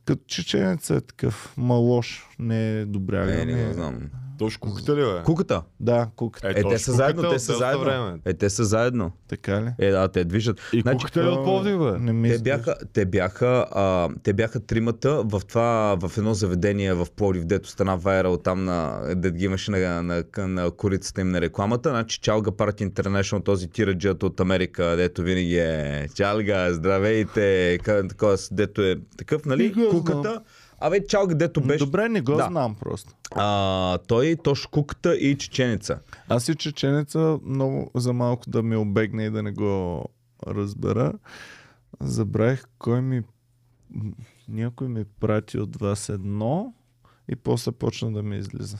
Като чеченец е такъв, ма лош, не е добряга. Е, не, не, не, не знам. То ще куката ли, бе? Куката. Да, куката. Е, то те са заедно, те от са заедно. Време. Е, те са заедно. Така ли? Е, да, те движат. И Значи, куката ли от Пловдив, бе? Не ми Те бяха, те, бяха, а, те бяха тримата в това, в едно заведение в Пловдив, дето стана вайрал там на, дет ги имаше на, на, на, на корицата им на рекламата. Значи Чалга Парти International, този тираджът от Америка, дето винаги е Чалга, здравейте, ка- такова, дето е такъв, нали? Куката. Абе, Чалга, дето беше. Добре, не го Да. знам просто. А, той, Тош Куката и Чеченица. Аз и чеченеца много за малко да ми обегне и да не го разбера. Забравих кой ми... Някой ми прати от вас едно и после почна да ми излиза.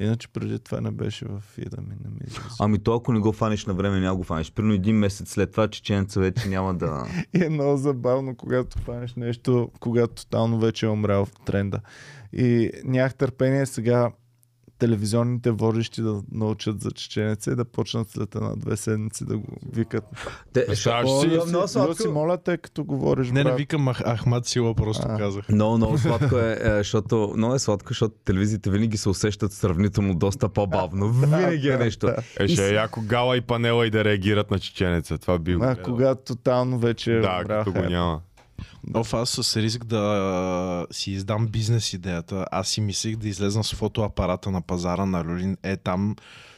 Иначе преди това не беше в фида ми, не ми излиза. Ами то ако не го фаниш на време, няма го фаниш. Примерно един месец след това чеченеца вече няма да... [LAUGHS] И е много забавно, когато хванеш нещо, когато тотално вече е умрял в тренда. И нямах търпение сега телевизионните водещи да научат за чеченеца и да почнат след една-две седмици да го викат. Те, Представяш си? много Люси, моля те, като говориш, Не, не брат. викам Ах, Ахмад Сила, просто А. казах. Много, много сладко е, е, защото, много е сладко, защото телевизиите винаги се усещат сравнително доста по-бавно. Винаги е нещо. Е, ще е яко гала и панела и да реагират на чеченеца. Това би го А, когато тотално вече е Да, като го няма. Оф, аз с риск да си издам бизнес идеята, аз си мислих да излезна с фотоапарата на пазара на Люлин. Е, там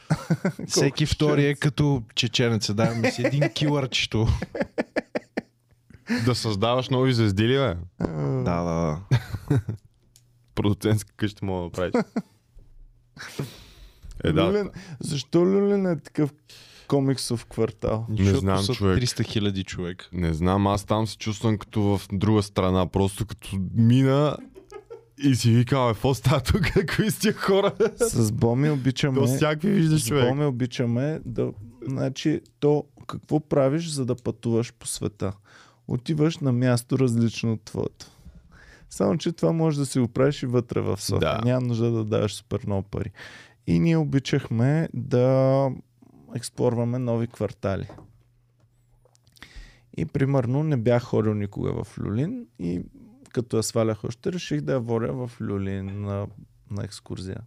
[LAUGHS] всеки втори е като чеченец. Дай ми си един килърчето. Да създаваш нови звезди ли, бе? Да, да, да. Продуцентска къща мога да правиш. [LAUGHS] Е, да. Люлин, защо Люлин е такъв комиксов квартал? Защото знам, са човек. 300 хиляди човек. Не знам, аз там се чувствам като в друга страна. Просто като мина и си викам, бе, какво става тук? [LAUGHS] Кои сте хора? С Боми обичаме... То всякакви виждаш, С човек. Боми обичаме да... Значи, то какво правиш, за да пътуваш по света? Отиваш на място различно от твоето. Само, че това може да си го правиш и вътре в София. Да. Няма нужда да даваш супер много пари. И ние обичахме да експлорваме нови квартали. И примерно не бях ходил никога в Люлин и като я свалях още, реших да я водя в Люлин на, на екскурзия.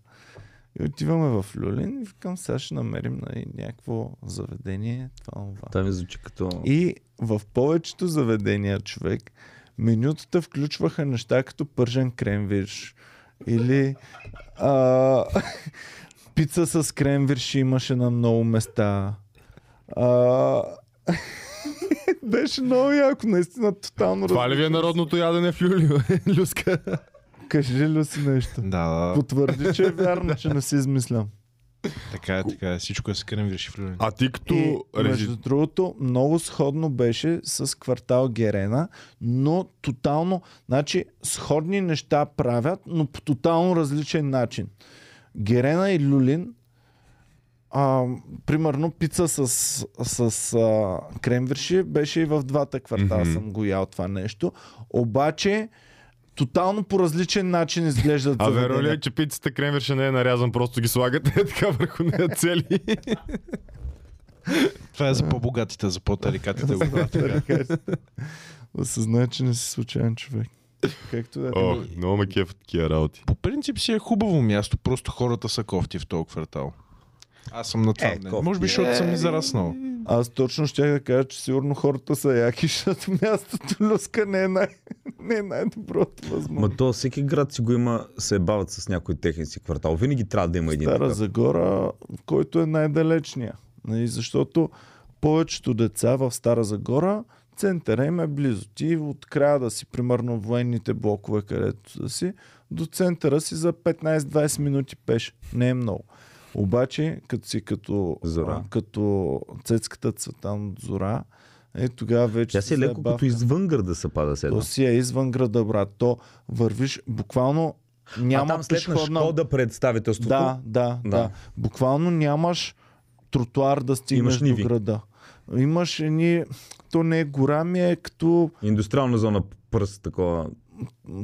И отиваме в Люлин и викам, сега ще намерим нали, някакво заведение, това, това. Това ми звучи като... И в повечето заведения, човек, менютата включваха неща като пържен кремвирш или а, [LAUGHS] пица с кремвирши имаше на много места. А, [LAUGHS] беше много яко, наистина тотално Това ли ви е народното ядене в Люли, [LAUGHS] Люска? Кажи Люси нещо. Да, да. Потвърди, че е вярно, че не си измислям. Така е, така е. Всичко е с крем вирши в Люлин. А ти като И, рези... между другото, много сходно беше с квартал Герена, но тотално, значи, сходни неща правят, но по тотално различен начин. Герена и Люлин, а, примерно пица с, с а, кремвирши беше и в двата квартала Мгм. съм го ял това нещо. Обаче, тотално по различен начин изглеждат А верно ли е, че пицата кремвир ще не е нарязан, просто ги слагате е [LAUGHS] така върху нея цели? Това е за по-богатите, за по-тарикатите. [LAUGHS] го правят така. Осъзнай, че не си случайен човек. Както да е. О, много ме кеф такива работи. По принцип си е хубаво място, просто хората са кофти в този квартал. Аз съм на това. Е, кофти. Може би, защото съм израснал. Аз точно ще да кажа, че сигурно хората са яки, [LAUGHS] защото мястото Люска не е, най- [LAUGHS] не е най-доброто възможно. Ма то всеки град си го има, се бават с някой техен си квартал. Винаги трябва да има един Стара такъв. Загора, който е най-далечния. Нали, защото повечето деца в Стара Загора, центъра им е близо. Ти от края да си, примерно военните блокове, където да си, до центъра си за 15-20 минути пеш. Не е много. Обаче, като си като, Зора. а, като цецката Цветан от Зора, е тогава вече Тя си е леко забавка. като извън града се пада седа. То си е извън града, брат. То вървиш, буквално няма а там след на пешеходна... Шкода представителството. Да, да, да, Да. Буквално нямаш тротуар да стигнеш до града. Имаш едни... То не е гора, ми е като, Индустриална зона пръст такова.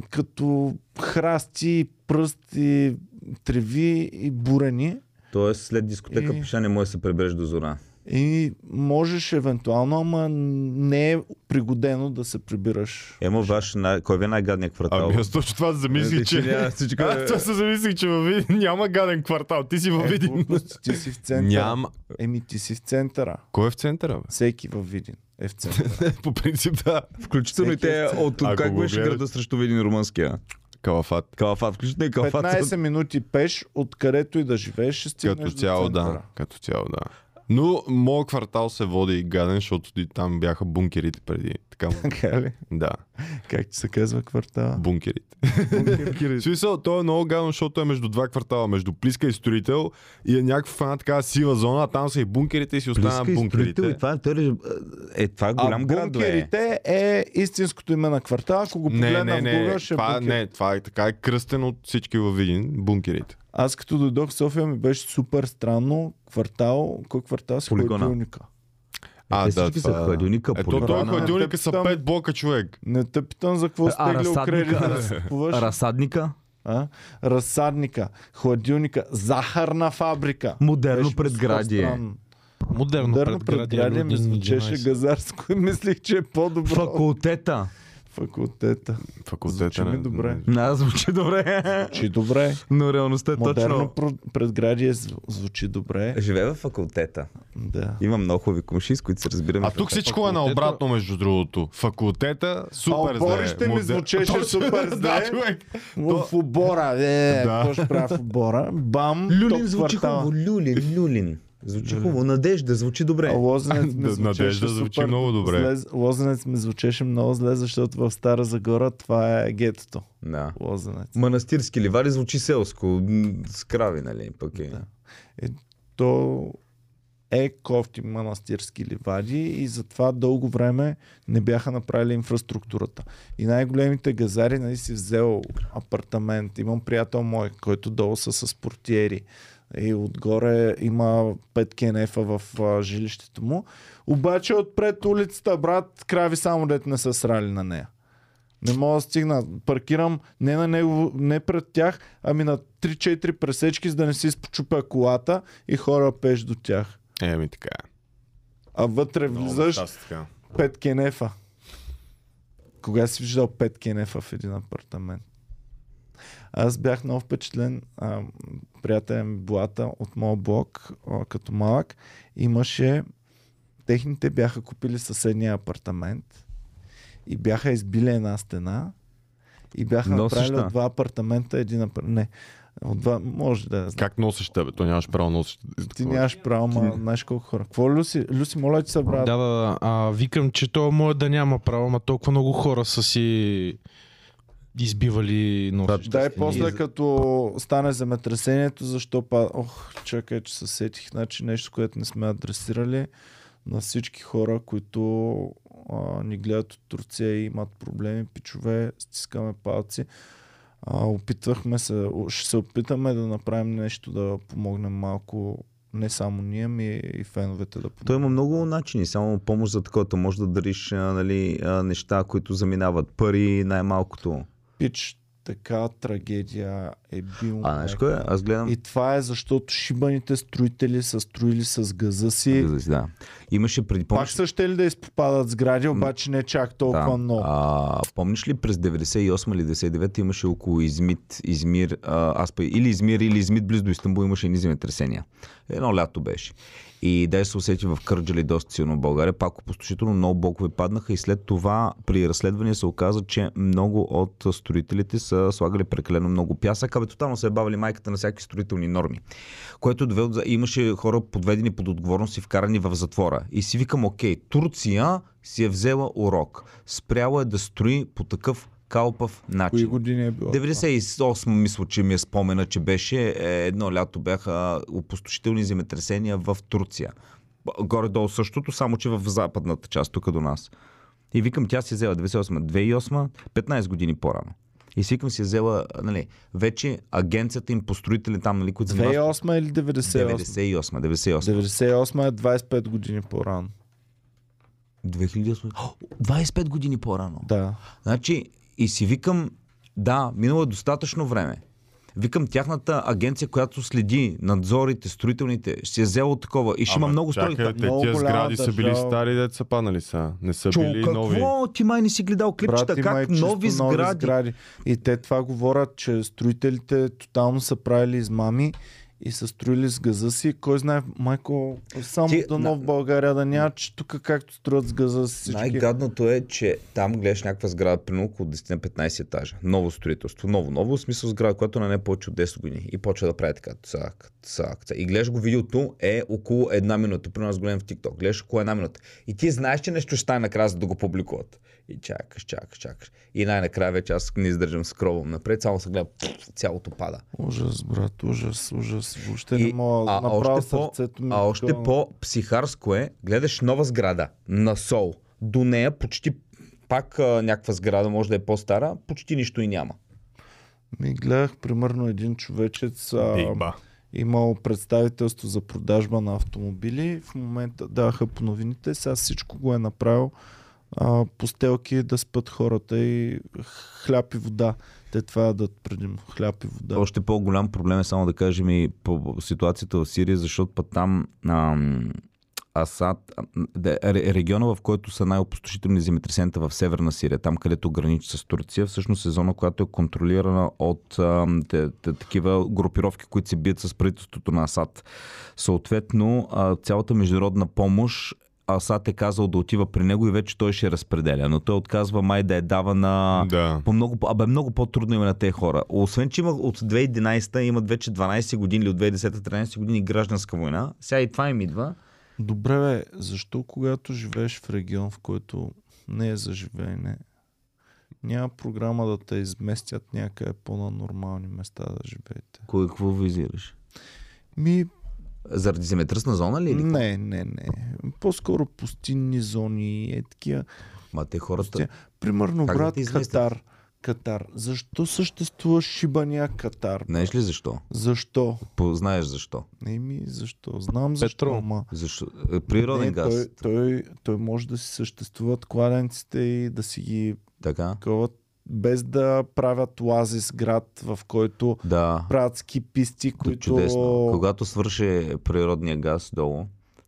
като храсти, пръсти, треви и бурени. Тоест след дискотека И- пеша не може да се пребереш до зора. И можеш евентуално, ама не е пригодено да се прибираш. Емо, ваш, най... кой ви е най-гадният квартал? Ами аз точно това се замислих, че... няма всичко. Аз това се замислих, че във Видин няма гаден квартал. Ти си във Е, Видин. глупости, ти си в центъра. Няма. Еми, ти си в центъра. Кой е в центъра, бе? Всеки във Видин е в центъра. По принцип, да. Включително и те от как беше гледаш- града срещу един румънския. Калафат. Калафат, включително и Калафат. 15 минути пеш, откъдето и да живееш, ще стигнеш Като цяло, да. Като цяло, да. Но моят квартал се води гаден, защото там бяха бункерите преди. Така, му- Така ли? да, Как ти се казва квартала? бункерите. В смисъл, то е много гадно, защото е между два квартала, между Плиска и Строител и е някаква една така сива зона, а там са и бункерите и си остана Близка и бункерите. строител, и това, е- той, е, това е голям а град, бункерите е истинското име на квартала. Ако го Не, погледна не, в не, Google, ще е това, бункер. не, това е така е кръстен от всички във Видин, бункерите. Аз като дойдох в София ми беше супер странно. Квартал, кой квартал си Полигона. хладилника? А, Те да, всички са това... хладилника, Ето, полигона. той хладилника са пет блока човек. Не те питам за какво сте теглил разсадника, кредит. Разсадника, А? Разсадника, хладилника, захарна фабрика. модерно Беше предградие. Модерно, Модерно предградие, предградие ми звучеше 11. газарско и [LAUGHS] мислих, че е по-добро. Факултета. Факултета. Факултета. Звучи ми не- добре. Да, звучи добре. Звучи добре. Но реалността е Модерно точно. предградие зв- звучи добре. Живее в факултета. Да. Има много хубави комши, с които се разбираме. А тук всичко е наобратно, между другото. Факултета, супер А зле. оборище ми звучеше супер [LAUGHS] Да, зле. човек. В обора, е, Да. какво ще правя в обора? Бам, Люлин звучи хубаво. Люлин, Люлин. Звучи хубаво. Надежда, звучи добре. А Лозенец [LAUGHS] ми Да, звучеше Надежда звучи супер много добре. Зле. Лозенец ми звучеше много зле, защото в Стара Загора това е гетото. Да. Лозенец. Манастирски ливади звучи селско. С крави, нали? Пък е. Да. Е, то е кофти манастирски ливади и затова дълго време не бяха направили инфраструктурата. И най-големите газари нали, си взел апартамент. Имам приятел мой, който долу са с портиери. И отгоре има 5 кенефа в а, жилището му. Обаче отпред улицата, брат, крави само дет не са срали на нея. Не мога да стигна. Паркирам не на него, не пред тях, ами на 3-4 пресечки, за да не си изпочупя колата и хора пеш до тях. Еми така. е. А вътре влизаш. 5 кенефа. Кога си виждал 5 кенефа в един апартамент? Аз бях много впечатлен. А, приятел ми Блата от моя блок, а, като малък, имаше... Техните бяха купили съседния апартамент и бяха избили една стена и бяха Носеща. направили от два апартамента един апартамент. Не, от два, може да е. Как носиш тебе? То нямаш право да носиш. Ти нямаш право, ма знаеш колко хора. Какво Люси? Люси, моля ти се, брат. Да, да, да. А, викам, че то може да няма право, ма толкова много хора са си избивали носещи. Да, и стени. после като стане земетресението, защо па... Ох, чакай, че се сетих. Значи нещо, което не сме адресирали на всички хора, които а, ни гледат от Турция и имат проблеми, пичове, стискаме палци. А, опитвахме се, ще се опитаме да направим нещо, да помогнем малко, не само ние, ми и феновете да помогнат. Той има много начини. Само помощ за такова. Може да дариш нали, неща, които заминават. Пари, най-малкото. Пич, така трагедия е бил. А, знаеш кое? Аз гледам... И това е защото шибаните строители са строили с газа си. Да. Имаше преди... Пак Помниш, са ще ли да изпопадат сгради, обаче не чак толкова да. много. А, помниш ли през 98 или 99 имаше около Измит, Измир, а, аз па, или Измир, или Измит близо до Истанбул имаше едни земетресения. Едно лято беше. И дай се усети в Кърджали доста силно в България. Пак опустошително много блокове паднаха и след това при разследване се оказа, че много от строителите са слагали прекалено много пясък, абе тотално се е бавили майката на всякакви строителни норми. Което е довело, до- имаше хора подведени под отговорност и вкарани в затвора. И си викам, окей, Турция си е взела урок. Спряла е да строи по такъв калпав Кои начин. години е било? това? 98 мисля, че ми е спомена, че беше е, едно лято бяха опустошителни земетресения в Турция. Горе-долу същото, само че в западната част, тук до нас. И викам, тя си е взела 98, 2008, 15 години по-рано. И си викам си е взела, нали, вече агенцията им построители там, нали, които занимават- 2008 или 98? 98, 98. 98 е 25 години по-рано. 2008. О, 25 години по-рано. Да. Значи, и си викам, да, минало е достатъчно време. Викам тяхната агенция, която следи надзорите, строителните, ще е взело такова и ще има Ама много строги. Те тия сгради са били държава. стари, деца паднали са. Не са Чо, били нови. какво? Ти май не си гледал клипчета, Брат, има и как чисто нови сгради. И те това говорят, че строителите тотално са правили измами и са строили с газа си. Кой знае, майко, само Ти- дано в България да няма, че тук както строят с газа си всички. Най-гадното е, че там гледаш някаква сграда, примерно около 10-15 етажа. Ново строителство. Ново, ново, в смисъл сграда, която на не е повече от 10 години. И почва да прави така. Цак, цак, цак. И гледаш го видеото е около една минута. Примерно аз гледам в TikTok. Гледаш около една минута. И ти знаеш, че нещо ще стане накрая, за да го публикуват. И чакаш, чакаш, чакаш. И най-накрая вече аз не издържам, скровам напред, само се гледа, цялото пада. Ужас, брат, ужас, ужас. Въобще И- не мога. а, Направо още по, сърцето ми. а още по-психарско е, гледаш нова сграда на Сол. До нея почти пак а, някаква сграда, може да е по-стара, почти нищо и няма. Ми гледах примерно един човечец. А, Бигба. имал представителство за продажба на автомобили. В момента даваха по новините. Сега всичко го е направил а, постелки да спят хората и хляб и вода. Те това ядат предимно. Хляб и вода. Още по-голям проблем е само да кажем и по ситуацията в Сирия, защото път там ам, Асад, региона, в който са най-опустошителни земетресенията в Северна Сирия, там където граничи с Турция, всъщност е зона, която е контролирана от те, те, такива групировки, които се бият с правителството на Асад. Съответно, цялата международна помощ Асад е казал да отива при него и вече той ще разпределя, но той отказва май да е дава на... Да. По много, абе, много по-трудно има на тези хора. Освен, че има от 2011 имат вече 12 години или от 2010-13 години гражданска война. Сега и това им идва. Добре, бе, защо когато живееш в регион, в който не е за живеене, няма програма да те изместят някъде по-на нормални места да живеете? Кой какво визираш? Ми, Заради земетръсна зона ли? Или? не, не, не. По-скоро пустинни зони, е такива. Ма те хората... Пустя... Примерно, Как да брат, те изместят? Катар. Катар. Защо съществува шибания Катар? Знаеш ли защо? Защо? По, знаеш защо? Не ми, защо? Знам защо, Петрол. ама... защо? Е, Природен не, газ. той, той, той може да си съществуват кладенците и да си ги Така? такова, без да правят оазис град, в който Да. правят ски писти, Които... Чудесно. Когато свърши природния газ долу,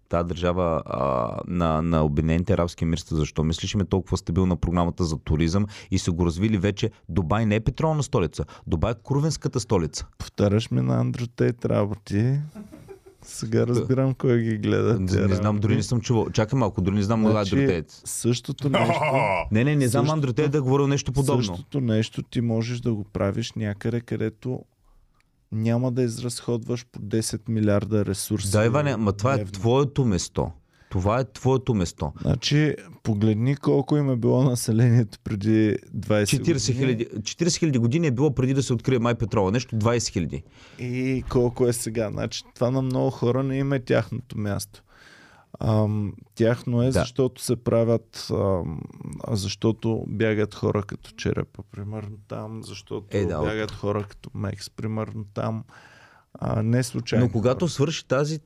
тази държава а, на, на Обединените арабски емирства, защо мислиш им е толкова стабилна програмата за туризъм и са го развили вече. Дубай не е петролна столица. Дубай е курвенската столица. Повтаряш ми на Андрю Тейт работи. Сега разбирам кой ги гледа. Не, не знам, дори не съм чувал. Чакай малко, дори не знам Значи, значи... Андрю Тейт. Същото нещо, [LAUGHS] Не, не, не знам същото- Андрю Тейт да е говорил нещо подобно. същото нещо ти можеш да го правиш някъде, където няма да изразходваш по 10 милиарда ресурси. Да, Иване, ма това е твоето место. Това е твоето место. Значи, погледни колко им е било населението преди 20 40 години хиляди 40 хиляди години е било преди да се открие май петрола. Нещо 20 хиляди. и колко е сега. Значи, това на много хора не им е тяхното място. Ам, тяхно е, Да. защото се правят, ам, защото бягат хора като черепа, примерно там, защото Е, да, бягат хора като Мекс, примерно там. А, не случайно. Но когато свърши тази,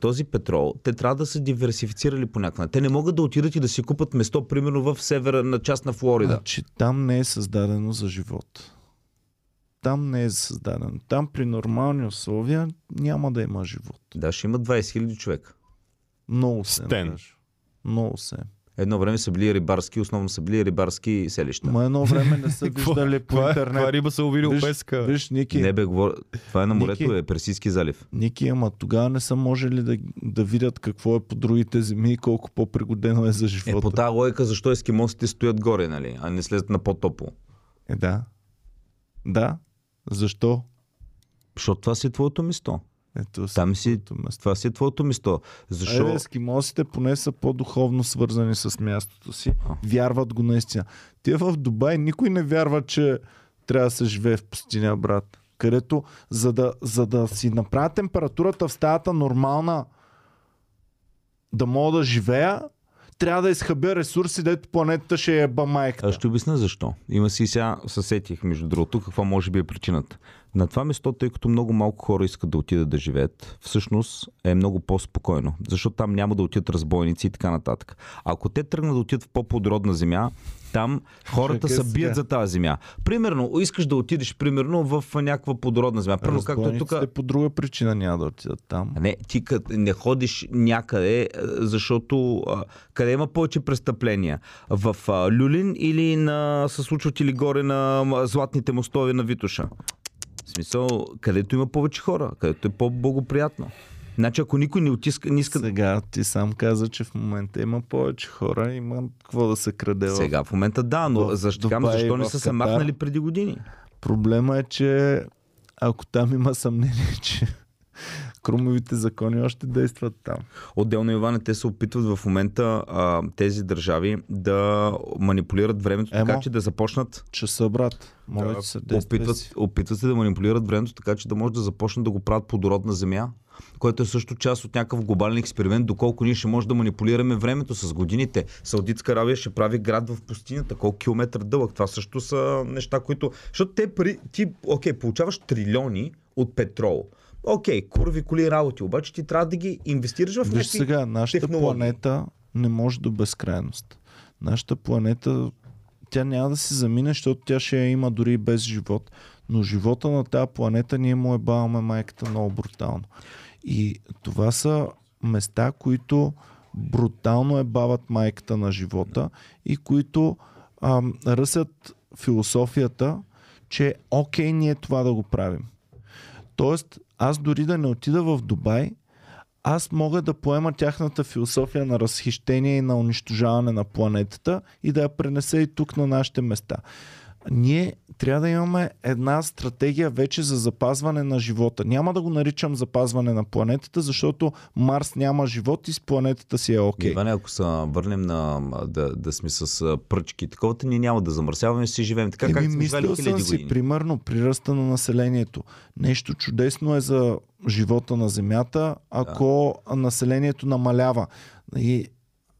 този петрол, те трябва да са диверсифицирали по някакъв. Те не могат да отидат и да си купат место, примерно в севера на част на Флорида. Значи там не е създадено за живот. Там не е създадено. Там при нормални условия няма да има живот. Да, ще имат 20 хиляди човека. Много се. Стен. Много се. Едно време са били рибарски, основно са били рибарски селища. Ма едно време не са [LAUGHS] виждали по Каква- интернет. Каква риба са увили Виж, песка? Виж, Ники, Не бе, говоря... това е на морето, Ники. е Персийски залив. Ники, ама тогава не са можели да, да видят какво е по другите земи и колко по-пригодено е за Е, живота. по тази логика, защо ескимосите стоят горе, нали, а не слезат на по-топло? Е, да. Да. Защо? Защото това си е твоето место. Ето Там си, това си е твоето место. Защо? Защо? ескимосите поне са по-духовно свързани с мястото си. Вярват го наистина. Те в Дубай никой не вярва, че трябва да се живее в пустиня, брат. Където, за да, за да си направя температурата в стаята нормална, да мога да живея, трябва да изхъбя ресурси, дето планетата ще е ба майката. Аз ще обясня защо. Има си сега съсетих, между другото, каква може би е причината. На това место, тъй като много малко хора искат да отидат да живеят, всъщност е много по-спокойно, защото там няма да отидат разбойници и така нататък. Ако те тръгнат да отидат в по-плодородна земя, там хората се бият за тази земя. Примерно, искаш да отидеш примерно в някаква плодородна земя. Примерно, както е тук. По друга причина няма да отидат там. Не, ти не ходиш някъде, а, защото къде има повече престъпления? В Люлин или на, се случват или горе на златните мостове на Витуша? В смисъл, където има повече хора, където е по-благоприятно. Значи, ако никой не отиска, не иска... Сега ти сам каза, че в момента има повече хора, има какво да се краде. Сега в момента да, но в защо, Дубай защо не са се махнали преди години? Проблема е, че ако там има съмнение, [LAUGHS] че крумовите закони още действат там. Отделно, Иване, те се опитват в момента а, тези държави да манипулират времето, така Емо. че да започнат Часа, брат. Моля Да, се, опитват, опитват се да манипулират времето, така че да може да започнат да го правят плодородна земя, което е също част от някакъв глобален експеримент, доколко ние ще може да манипулираме времето с годините. Саудитска Аравия ще прави град в пустинята, колко километър дълъг. Това също са неща, които... Защото те пари, ти, окей, получаваш трилиони от петрол. Окей, курви коли работи, обаче ти трябва да ги инвестираш в Виж някакви... сега, нашата технологии. планета не може до безкрайност. Нашата планета, тя няма да си замине, защото тя ще я има дори без живот. Но живота на тази планета ние му ебаваме майката много брутално. И това са места, които брутално ебават майката на живота и които ам, ръсят философията, че е окей ние това да го правим. Тоест, аз дори да не отида в Дубай, аз мога да поема тяхната философия на разхищение и на унищожаване на планетата и да я пренеса и тук на нашите места. Ние трябва да имаме една стратегия вече за запазване на живота. Няма да го наричам запазване на планетата, защото Марс няма живот и с планетата си е окей. Okay. Иване, ако се върнем на да, да сме с пръчки и такова, ние няма да замърсяваме, си живеем така, както сме мислил съм си, години. примерно, приръста на населението. Нещо чудесно е за живота на Земята, ако населението намалява. И,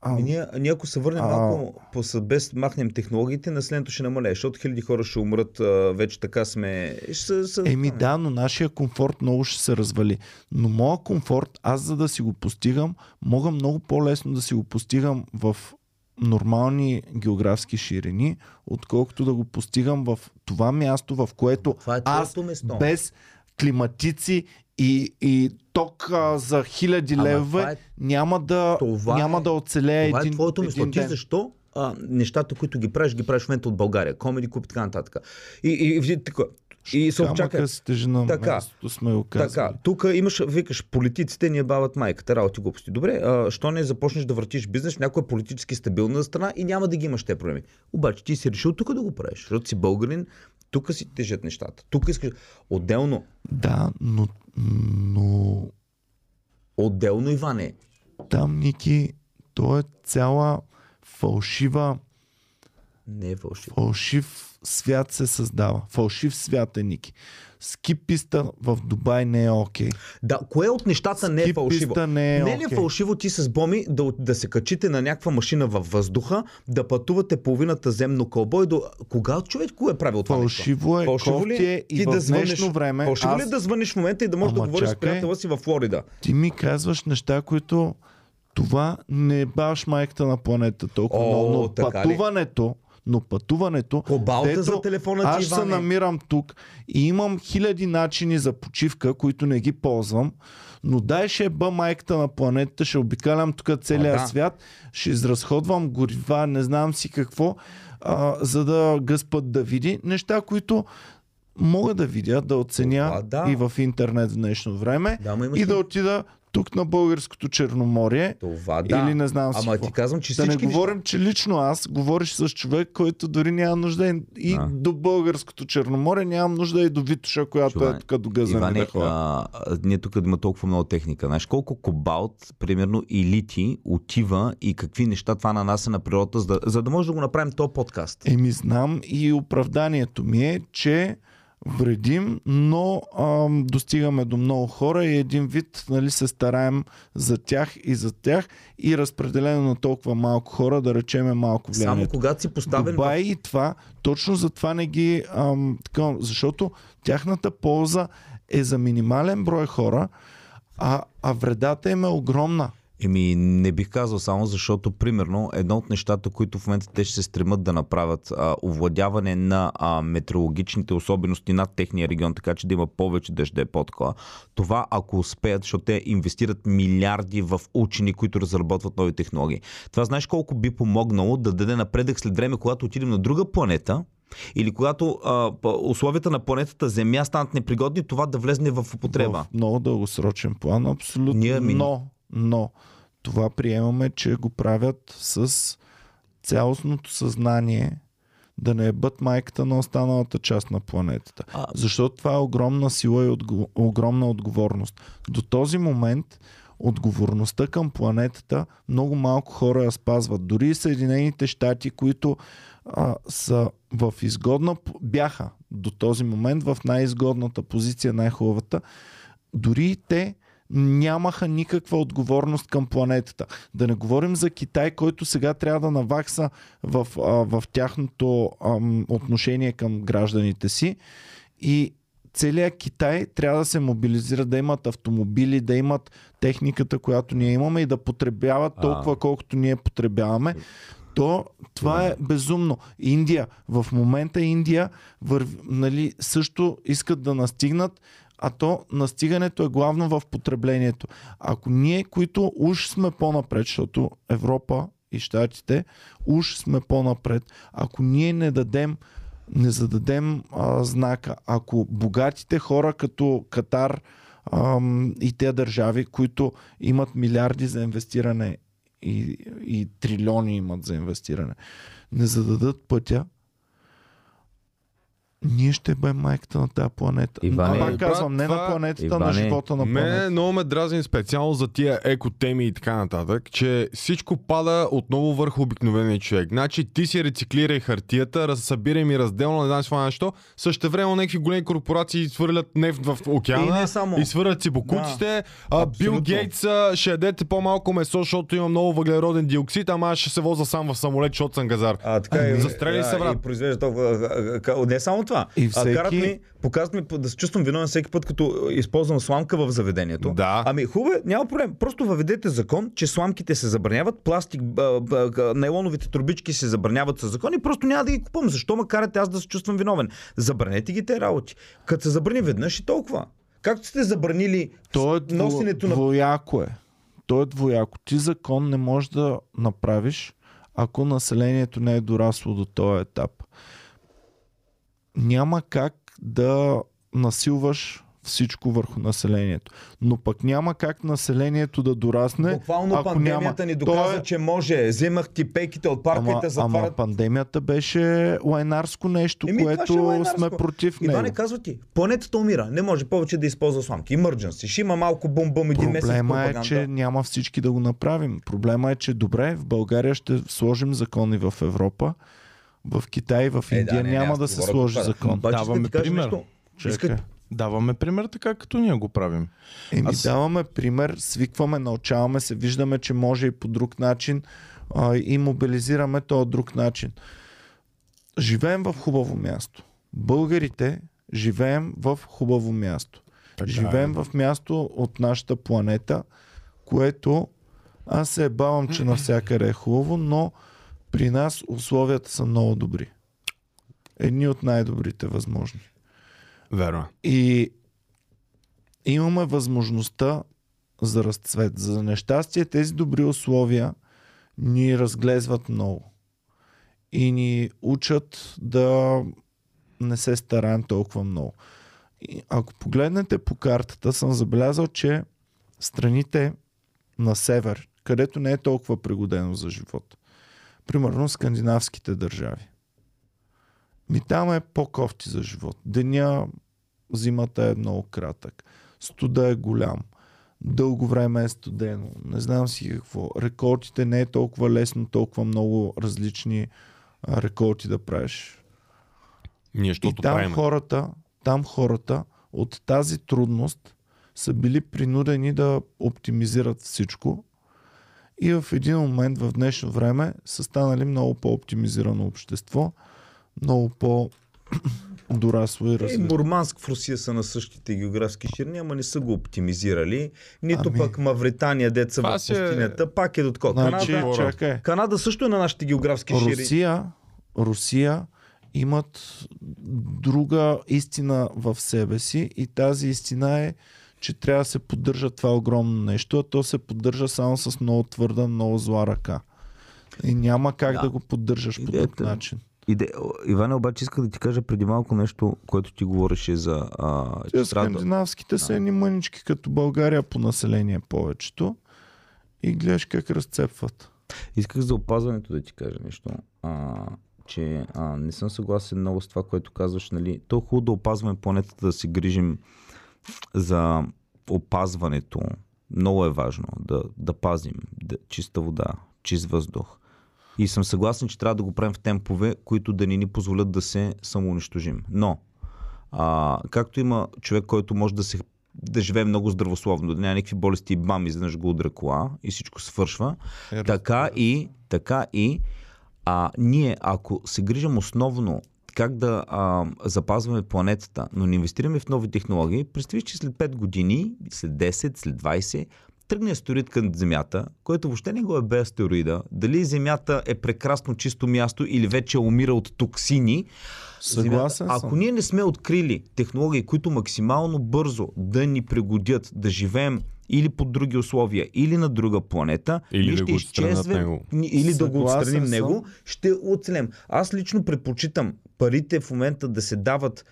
а, ние, ние ако се върнем А. малко, по, без махнем технологиите, населението ще намалее, защото хиляди хора ще умрат, вече така сме... Ще, се- Еми да, но нашия комфорт много ще се развали. Но моя комфорт, аз за да си го постигам, мога много по-лесно да си го постигам в нормални географски ширини, отколкото да го постигам в това място, в което Това е аз место. без климатици и, и ток а, за хиляди Ама левове това е- няма да, това няма е- да оцелее Това един, е твоето един Ти защо а, нещата, които ги правиш, ги правиш в момента от България? Комеди клуб и така нататък. И, и, и, така, и се очаква. Камъка си тежи на Така. сме. Така, тук имаш, викаш, политиците ни бават майката, работи глупости. Добре, а, що не започнеш да въртиш бизнес в някоя политически стабилна страна и няма да ги имаш те проблеми. Обаче ти си решил тук да го правиш, защото си българин, тук си тежат нещата. Тук искаш. Отделно, Да, но, но отделно, Иване, там, Ники, то е цяла фалшива, не е фалшиво. фалшив свят се създава. Фалшив свят е, Ники. Ски писта в Дубай не е окей. Да, кое от нещата не е фалшиво? не е не ли е окей. фалшиво ти с Боми да, да се качите на някаква машина във въздуха, да пътувате половината земно кълбой до... Кога човек го е правил това? Фалшиво е, кофти е и в днешно време Фалшиво ли аз- е да звъниш в момента и да можеш да Ама говориш с чакай. приятела си във Флорида? Ти ми казваш неща, които това не баш майката на планета толкова О, много. Но така ли? Но пътуването, Кобалта дето за телефона ти, аз се намирам тук и имам хиляди начини за почивка, които не ги ползвам, но дай ще бъ майката на планетата, ще обикалям тук целия А, да. свят, ще изразходвам горива, не знам си какво, а, за да гъспът да види неща, които мога да видя, да оценя Това да. и в интернет в днешно време Да, и да отида тук на българското Черноморие Това да. или не знам си Ама какво. ти казвам, че Да не говорим, че лично аз говориш с човек, който дори няма нужда и, А. до българското Черноморе, нямам нужда и до Витоша, която Чувай, е тук до Гъзани Иване, да а, ние тук има толкова много техника. Знаеш колко кобалт, примерно, и лити отива и какви неща това нанася на природата, за да, за да може да го направим този подкаст. Еми знам и оправданието ми е, че вредим, но ам, достигаме до много хора и един вид нали, се стараем за тях и за тях и разпределено на толкова малко хора да речеме малко влияние. Само когато си поставен Дубай и това, точно за това не ги... Ам, така, защото тяхната полза е за минимален брой хора, а, а вредата им е огромна. Еми, не бих казал само, защото, примерно, едно от нещата, които в момента те ще се стремат да направят, а, овладяване на а, метеорологичните особености над техния регион, така че да има повече дъжде по такова. Това, ако успеят, защото те инвестират милиарди в учени, които разработват нови технологии. Това знаеш колко би помогнало да даде напредък след време, когато отидем на друга планета, или когато а, условията на планетата Земя станат непригодни, това да влезне в употреба. В много дългосрочен план, абсолютно. Ние ми- Но, но, това приемаме, че го правят с цялостното съзнание да не е бъд майката на останалата част на планетата. А- Защото това е огромна сила и отго... огромна отговорност. До този момент отговорността към планетата много малко хора я спазват. Дори и Съединените щати, които а, са в изгодна, бяха до този момент в най-изгодната позиция, най-хубавата, дори и те нямаха никаква отговорност към планетата. Да не говорим за Китай, който сега трябва да навакса в, а, в тяхното ам, отношение към гражданите си. И целият Китай трябва да се мобилизира, да имат автомобили, да имат техниката, която ние имаме и да потребяват толкова, колкото ние потребяваме. То, това е безумно. Индия, в момента Индия върви, нали, също искат да настигнат, а то настигането е главно в потреблението. Ако ние, които уж сме по-напред, защото Европа и Штатите уж сме по-напред, ако ние не дадем не зададем а, знака, ако богатите хора като Катар ам, и те държави, които имат милиарди за инвестиране и, и трилиони имат за инвестиране, не зададат пътя, ние ще бъдем майката на тази планета. Иване, Пак казвам, не на това- планетата, на Иване, живота на Мене планета. много ме дразни специално за тия екотеми и така нататък, че всичко пада отново върху обикновения човек. Значи ти си рециклирай хартията, разсъбирай ми разделно, не знам това нещо. Също време някакви големи корпорации свърлят нефт в И океана не само. и свърлят си бокуците. а, Бил. Гейтс ще ядете по-малко месо, защото има много въглероден диоксид, ама аз ще се воза сам в самолет, защото съм газар. А, така и, Застрели се, да, брат. И произвежда толкова. Не само това. И А, всеки- карат ми, показват ми да се чувствам виновен всеки път, като използвам сламка в заведението. Да. Ами хубаво, е, няма проблем. Просто въведете закон, че сламките се забраняват, пластик, а, а, а, нейлоновите трубички се забраняват със закон и просто няма да ги купувам. Защо ме карате аз да се чувствам виновен? Забранете ги те работи. Като се забрани веднъж и толкова. Както сте забранили То е дво, носенето на двояко е. То е двояко. Ти закон не можеш да направиш, ако населението не е дорасло до този етап. Няма как да насилваш всичко върху населението. Но пък няма как населението да дорасне, Буквално ако пандемията няма. ни То доказа, е- че може. Вземах ти пейките от парка Ама, и те ама затварят. пандемията беше лайнарско нещо, Еми, е което лайнарско. сме против него. Иване, казва ти, планетата умира. Не може повече да използва сламки. Emergency. Ще има малко бум-бум един месец Проблема е, че няма всички да го направим. Проблема е, че добре, в България ще сложим закони в Европа, в Китай, в Е, Индия не, не, няма аз да не се сложи закон. Обаче Даваме кажа пример. нещо. Чакай. Искат... Даваме пример така, като ние го правим. Еми Аз- даваме пример, свикваме, научаваме се, виждаме, че може и по друг начин а, и мобилизираме този друг начин. Живеем в хубаво място. Българите живеем в хубаво място. Така е. живеем в място от нашата планета, което аз се бавам, че навсякъде е хубаво, но при нас условията са много добри. Едни от най-добрите възможни. Верно. И имаме възможността за разцвет. За нещастие тези добри условия ни разглезват много. И ни учат да не се стараем толкова много. И ако погледнете по картата, съм забелязал, че страните на север, където не е толкова пригодено за живот, примерно скандинавските държави, ми там е по-кофти за живот. Деня зимата е много кратък. Студа е голям. Дълго време е студено. Не знам си какво. Рекордите не е толкова лесно, толкова много различни рекорди да правиш. Ние, И там правим. хората, там хората от тази трудност са били принудени да оптимизират всичко и в един момент в днешно време са станали много по-оптимизирано общество, много по дорасло и Е, развито. Мурманск в Русия са на същите географски ширини, ама не са го оптимизирали. Нито Ами- пък Мавритания, деца в е- пустинята, пак е до такова. Значи, Канада, чакай. Канада също е на нашите географски ширини. Русия, Русия имат друга истина в себе си и тази истина е, че трябва да се поддържа това огромно нещо, а то се поддържа само с много твърда, много зла ръка. И няма как Да. да, го поддържаш по друг Идеята- начин. Иде... Иване, обаче иска да ти кажа преди малко нещо, което ти говореше за... А, че трябва да- скандинавските са едни мънички като България по население повечето и гледаш как разцепват. Исках за опазването да ти кажа нещо. А, че а, не съм съгласен много с това, което казваш. Нали? То е хубаво да опазваме планетата, да се грижим за опазването. Много е важно да, да пазим да, чиста вода, чист въздух. И съм съгласен, че трябва да го правим в темпове, които да ни ни позволят да се самоунищожим. Но, а, както има човек, който може да се да живее много здравословно, да няма никакви болести и бам, изведнъж го удра кола и всичко свършва. Е, така и, така и а, ние, ако се грижим основно как да а, запазваме планетата, но не инвестираме в нови технологии, представи, че след 5 години, след 10, след 20, тръгне астероид към Земята, който въобще не го е без астероида, дали Земята е прекрасно чисто място или вече умира от токсини, Съгласен Земята, съм. ако ние не сме открили технологии, които максимално бързо да ни пригодят да живеем или под други условия, или на друга планета, Или да ще изчезвем, или да го Съгласен отстраним съм. него, ще оцелем. Аз лично предпочитам парите в момента да се дават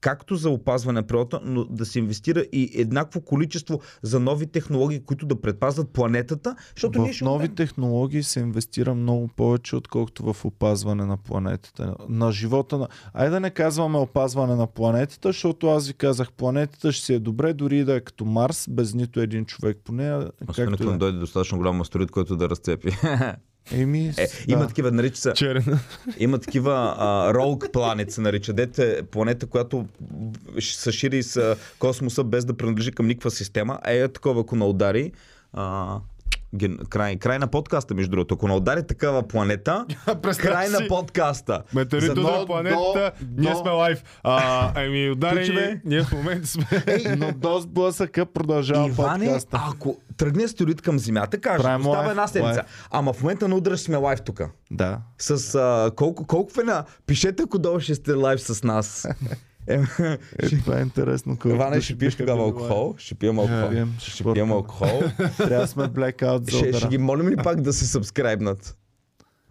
както за опазване на природата, но да се инвестира и еднакво количество за нови технологии, които да предпазват планетата, защото ние В ще нови умрем. технологии се инвестира много повече, отколкото в опазване на планетата. На живота на... Айде да не казваме опазване на планетата, защото аз ви казах, планетата ще си е добре, дори и да е като Марс, без нито един човек по нея. Освен Както да. е. дойде достатъчно голям астероид, който да разцепи. [LAUGHS] Еми, Е, да. има такива, нарича се, Черен. има такива Rogue Planet се нарича, дете планета, която се шири с космоса без да принадлежи към никаква система. Е, е такова, ако на удари, а, ген, край, край на подкаста, между другото. Ако на удари такава планета, [LAUGHS] край на подкаста. Метеорит на но- планетата, но- ние сме лайв. А, ами, ударени, Ключове. ние в момента сме... [LAUGHS] Но до сблъсъка продължава Иване, подкаста. ако тръгне астероид към Земята, кажа, Правим остава лайв, една седмица. Ама в момента на удръж сме лайв тук. Да. С а, колко, колко фена? Пишете, ако долу ще сте лайв с нас. [LAUGHS] Е, Е, това е интересно. души ще пиеш тогава алкохол. Ще пием алкохол. пием, Ще ще пием алкохол. [LAUGHS] Трябва да сме блекаут за ще, ще ги молим ли пак да се сабскрайбнат?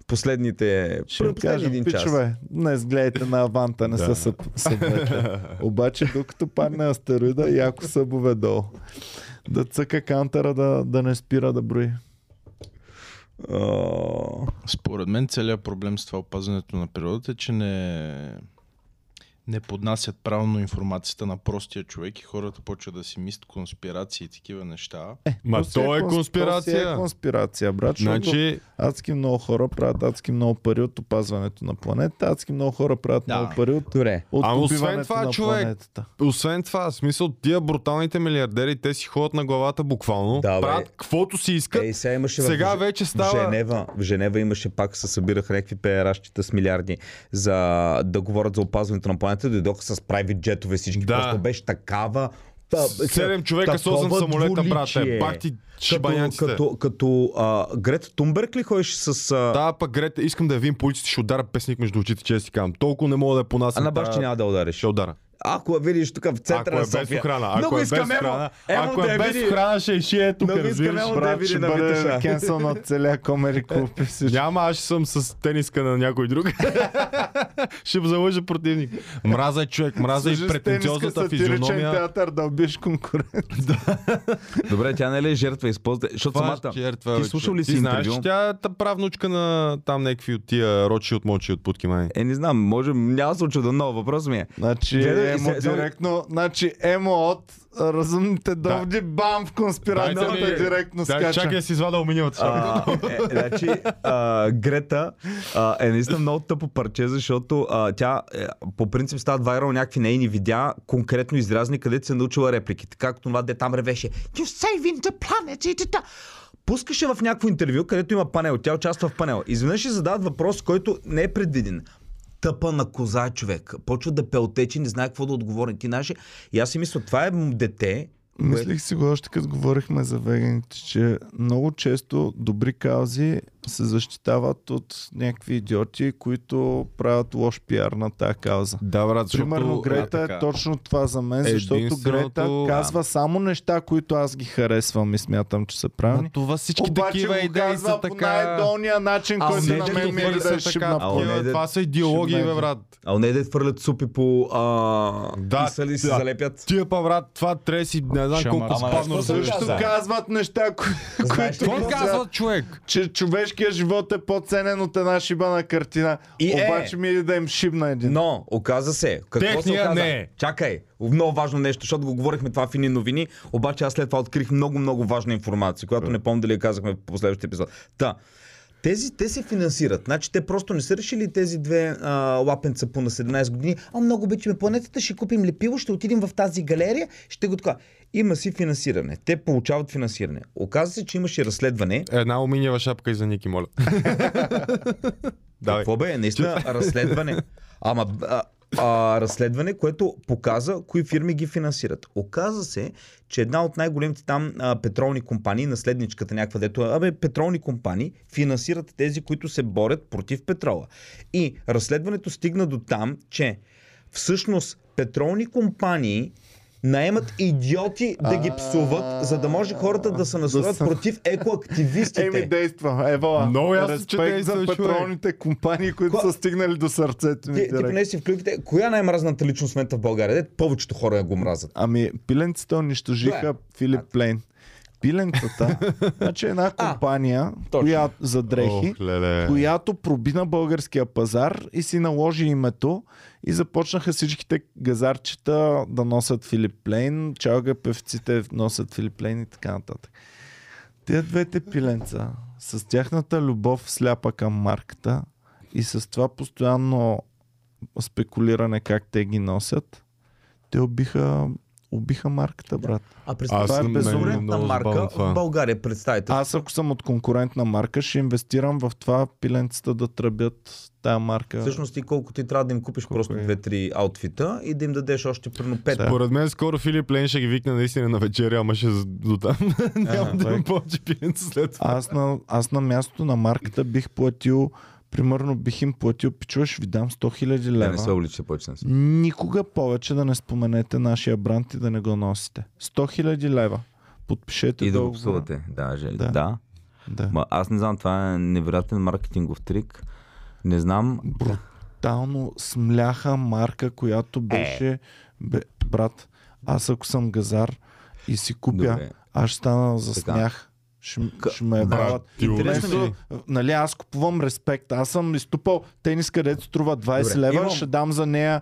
Последните... Ще кажем, един час. пичове, днес гледайте на Аванта, не Да. са съб, събовете. Обаче, докато падне астероида, яко събове долу. Да цъка кантера да, да не спира да брои. Според мен целият проблем с това опазването на природата е, че не, не поднасят правилно информацията на простия човек и хората почват да си мислят конспирации и такива неща. Ма си то е То си конспирация. е конспирация, брат. Значи... Значи, Адски много хора правят адски много пари от опазването на планетата. Адски много хора правят Да. много пари от, Добре. от Ама освен това, на човек, планетата. освен това, в смисъл, тия бруталните милиардери, те си ходят на главата буквално, Да, правят каквото си искат. Ей, сега имаше в Сега Ж- вече В става... Женева, в Женева имаше пак се събираха някакви пееращите с милиарди за да говорят за опазването на планетата. Дойдоха с private джетове всички. Да. Просто беше такава. та- Седем човека с такова 8 самолета, брате. Пак ти Като, шибаняците. като, като а, Грета Тумберг ли ходиш с... А... Да, пък Грета, искам да я видим по улиците, ще удара песник между очите, че си казвам. Толкова не мога да я А понасям. на баща няма да удариш. Ще удара. Ако я видиш тук в центъра Ако е на без София. охрана. Много Ако е без охрана. Ако е без охрана, ще изшие тук, Много искам разбираш. Емо да види ще на бъде кенсъл от целия комери клуб и. Няма, аз ще съм с тениска на някой друг. [LAUGHS] ще залъжа противник. Мраза е човек, мраза и с тениска претенциозната физиономия. театър да убиеш конкурент. [LAUGHS] Добре, тя не ли е жертва? Използва... Защото Това самата... е жертва, Ти слушал ли си знаеш, интервю? че тя е та правнучка на там някакви от тия рочи от мочи от путки май. Е, не знам, може, няма да се очуда, но въпрос ми е. Значи, Е, емо се- директно, значи емо от разумните доводи, бам в конспирацията ми- директно Дай, скача. чакай да си извада шапка. А, е, значи, а, Грета а, е наистина много тъпо парче, защото а, тя е, по принцип стават вайрал някакви нейни видеа, конкретно изрязани, където се е научила репликите. Както това, де там ревеше You're saving the planet! и та-та». Пускаше в някакво интервю, където има панел. Тя участва в панел. Изведнъж ще задават въпрос, който не е предвиден. Тъпа на коза човек. Почва да пелтечи, не знае какво да отговори. Ти наше. И аз си мисля, това е дете, Мислих си го още като говорихме за веганите, че много често добри каузи се защитават от някакви идиоти, които правят лош пиар на тази кауза. Да, брат, защото... Примерно Грета е така. точно това за мен, защото Единственото- Грета казва само неща, които аз ги харесвам и смятам, че са правилни. Ма това всички Обаче такива го идеи са по така... най-долния начин, А, който на мен ми е да шибна по- това са идеологии, бе, брат. а не да хвърлят супи по а... Да, и са ли се да. залепят. Тия па, брат, това трябва да си, не знам колко разсъждаш. Също казват неща, които Какво мисля, казва човек? че човешкият живот е по-ценен от една шибана картина. И е. Обаче ми е да им шибна един. Но, оказа се. Какво се Техния оказа? не е. Чакай, много важно нещо, защото го говорихме това в едни новини, обаче аз след това открих много, много важна информация, която не помня дали я казахме в последващия епизод. Та, тези, те се финансират. Значи те просто не са решили тези две а, лапенца по на 17 години. А много обичаме планетата, ще купим лепило, ще отидем в тази галерия, ще го така. Има си финансиране. Те получават финансиране. Оказва се, че имаше разследване. Една алуминиева шапка и за Ники, моля. [LAUGHS] Давай. Какво бе? Наистина разследване. Ама а, а, разследване, което показа кои фирми ги финансират. Оказа се, че една от най-големите там а, петролни компании, наследничката някаква, дето, абе, петролни компании финансират тези, които се борят против петрола. И разследването стигна до там, че всъщност петролни компании наемат идиоти да ги псуват, за да може хората да се настроят са- против екоактивистите. Еми действа, ево. Много ясно, че действа, за петролните компании, които Ко- са стигнали до сърцето ми Ти, ти поне си в клюките. Коя е най-мразната личност в момента в България? Де, повечето хора я го мразят. Ами, пиленците унищожиха Добре. Филип Плейн. Пиленцата, [LAUGHS] значи една компания, точно. която за дрехи, Ох, леле. която проби на българския пазар и си наложи името и започнаха всичките газарчета да носят Филип Плейн, чалга певците носят Филип Плейн и така нататък. Те двете пиленца с тяхната любов сляпа към марката и с това постоянно спекулиране как те ги носят, те убиха, убиха марката, брат. А през Аз това е много марка в България, представете. Аз ако съм от конкурентна марка, ще инвестирам в това пиленцата да тръбят тая марка. Всъщност ти колко ти трябва да им купиш просто е? две-три аутфита и да им дадеш още примерно пет. Да. Според мен скоро Филип Лейн ще ги викне наистина на вечеря, ама ще до там. [LAUGHS] Няма да так. повече пиенца след това. Аз на, аз на мястото на марката бих платил, примерно бих им платил, пичува, ще ви дам 100 000 Не, не се лева. увлича повече. Никога повече да не споменете нашия бранд и да не го носите. 100 000 лева. Подпишете И да го псувате. Да, же, Да. да. Да. Ма, аз не знам, това е невероятен маркетингов трик. Не знам. Брутално смляха марка, която беше... Бе, брат, аз ако съм газар и си купя, Добре. аз ще стана за Така. смях. Ще, ще ме ти Интересно е. Нали, аз купувам респект. Аз съм изтупал тенис, където струва 20 Добре, лева, имам- ще дам за нея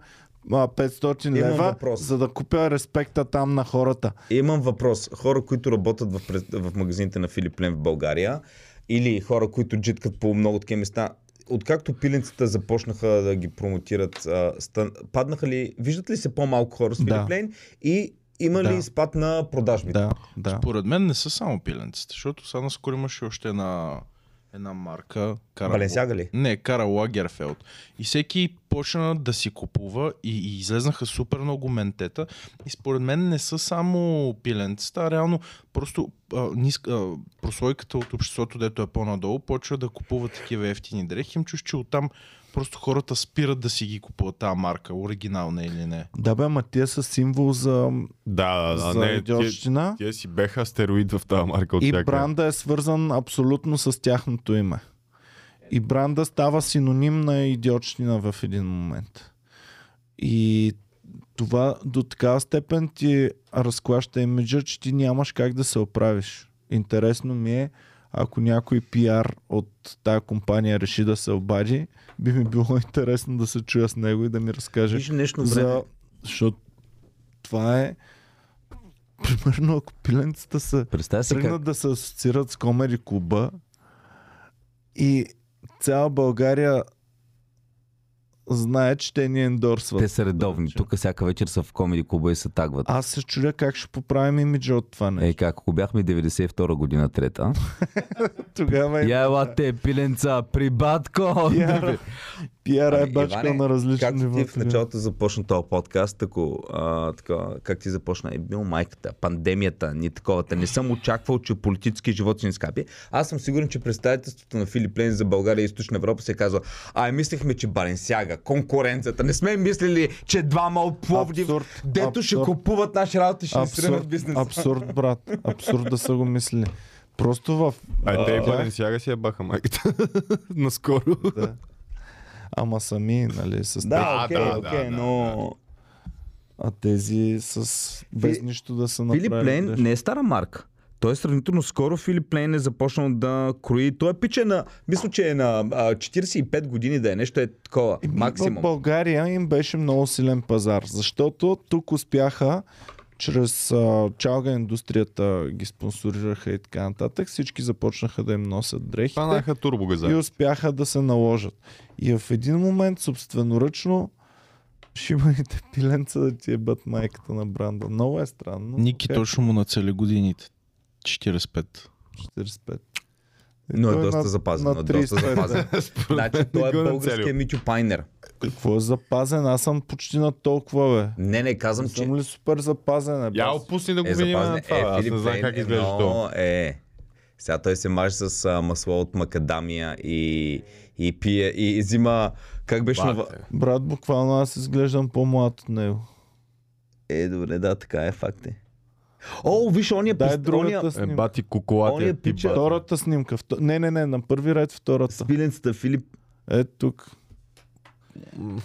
а, 500 Имам лева, въпрос. за да купя респекта там на хората. Имам въпрос. Хора, които работят в, в магазините на Филип Лен в България или хора, които джиткат по много такива места, откакто пиленцата започнаха да ги промотират, а, стан... паднаха ли, виждат ли се по-малко хора с Филип Да. Лейн и има ли Да. спад на продажбите? Да, да. Според мен не са само пиленците, защото сега наскоро имаше още една, една марка. Кара... Баленсяга ли? Не, Кара Лагерфелд. И всеки почна да си купува и, и излезнаха супер много ментета. И според мен не са само пиленцата, а реално просто а, ниска, а, прослойката от обществото, дето е по-надолу, почва да купува такива ефтини дрехи. Им чуш, че оттам просто хората спират да си ги купуват тази марка, оригинална или не. Да, бе, ама тия са символ за, Да, да, за Не, тия, идиотщина. тия си беха астероид в тази марка от И всякъде. бранда е свързан абсолютно с тяхното име. И бранда става синоним на идиотщина в един момент. И това до такава степен ти разклаща имиджа, че ти нямаш как да се оправиш. Интересно ми е, ако някой пиар от тая компания реши да се обади, би ми било [LAUGHS] интересно да се чуя с него и да ми разкаже Виж нещо за време. Защото това е примерно ако пиленцата са тръгнат как... да се асоциират с комери клуба и цяла България знае, че те ни ендорсват. Те са редовни. Значи. Тук всяка вечер са в комеди клуба и се тагват. Аз се чудя как ще поправим имиджа от това нещо. Ей, как, ако бяхме 92 година трета. [LAUGHS] Тогава и Я ела те, пиленца, при батко! пиара, [LAUGHS] пиара е Ами, бачка Иване, на различни Както нива. ти в началото започна този подкаст, ако, а, така, как ти започна, е бил майката, пандемията, ни таковата. Не съм очаквал, че политически живот си ни скапи. Аз съм сигурен, че представителството на Филип Лен за България и Източна Европа се казва, ай, мислехме, че Баленсяга, конкуренцията. Не сме мислили, че двама от Пловдив, Абсурд, дето ще абсурд. купуват наши работи, ще ни Абсурд, бизнеса. абсурд, брат. Абсурд да са го мислили. Просто в... Ай, те и Баленсиага си я баха майката. [LAUGHS] Наскоро. Да. Ама сами, нали, с Да, Да, окей, да, окей, да, но... А тези с без Фи- нищо да са направили. Филип Лейн не е стара марка. Той е сравнително скоро Филип Лейн е започнал да крои. Той е пиче на, мисля, че е на а, 45 години да е нещо е такова. Еми, В максимум. България им беше много силен пазар, защото тук успяха чрез а, чалга индустрията ги спонсорираха и така нататък. Всички започнаха да им носят Станаха и успяха да се наложат. И в един момент собственоръчно шибаните пиленца да ти ебат майката на бранда. Много е странно. Ники Окей, точно му нацели годините. 45. 45. Но е доста на- запазен. на но е доста 35. запазен. [LAUGHS] [LAUGHS] значи той е българския. Мичо Пайнер. Какво е запазен? Аз съм почти на толкова, бе. Не, не, казвам, че Съм ли супер запазен, е, Я опусни да го е видим на това. Е, Аз Филип не знам как е изглежда много- то. Е, сега той се маже с а, масло от макадамия и, и пие и, и взима... Как беше? на- Бате. Брат, буквално аз изглеждам по-млад от него. Е, добре, да, така е факт е. О, виж, ония Дай пист- другата ония Е, снимка. бати куколата. Ония е пича-. Втората снимка. Вто... Не, не, не, на първи ред втората. спиленцата Филип. Е, тук.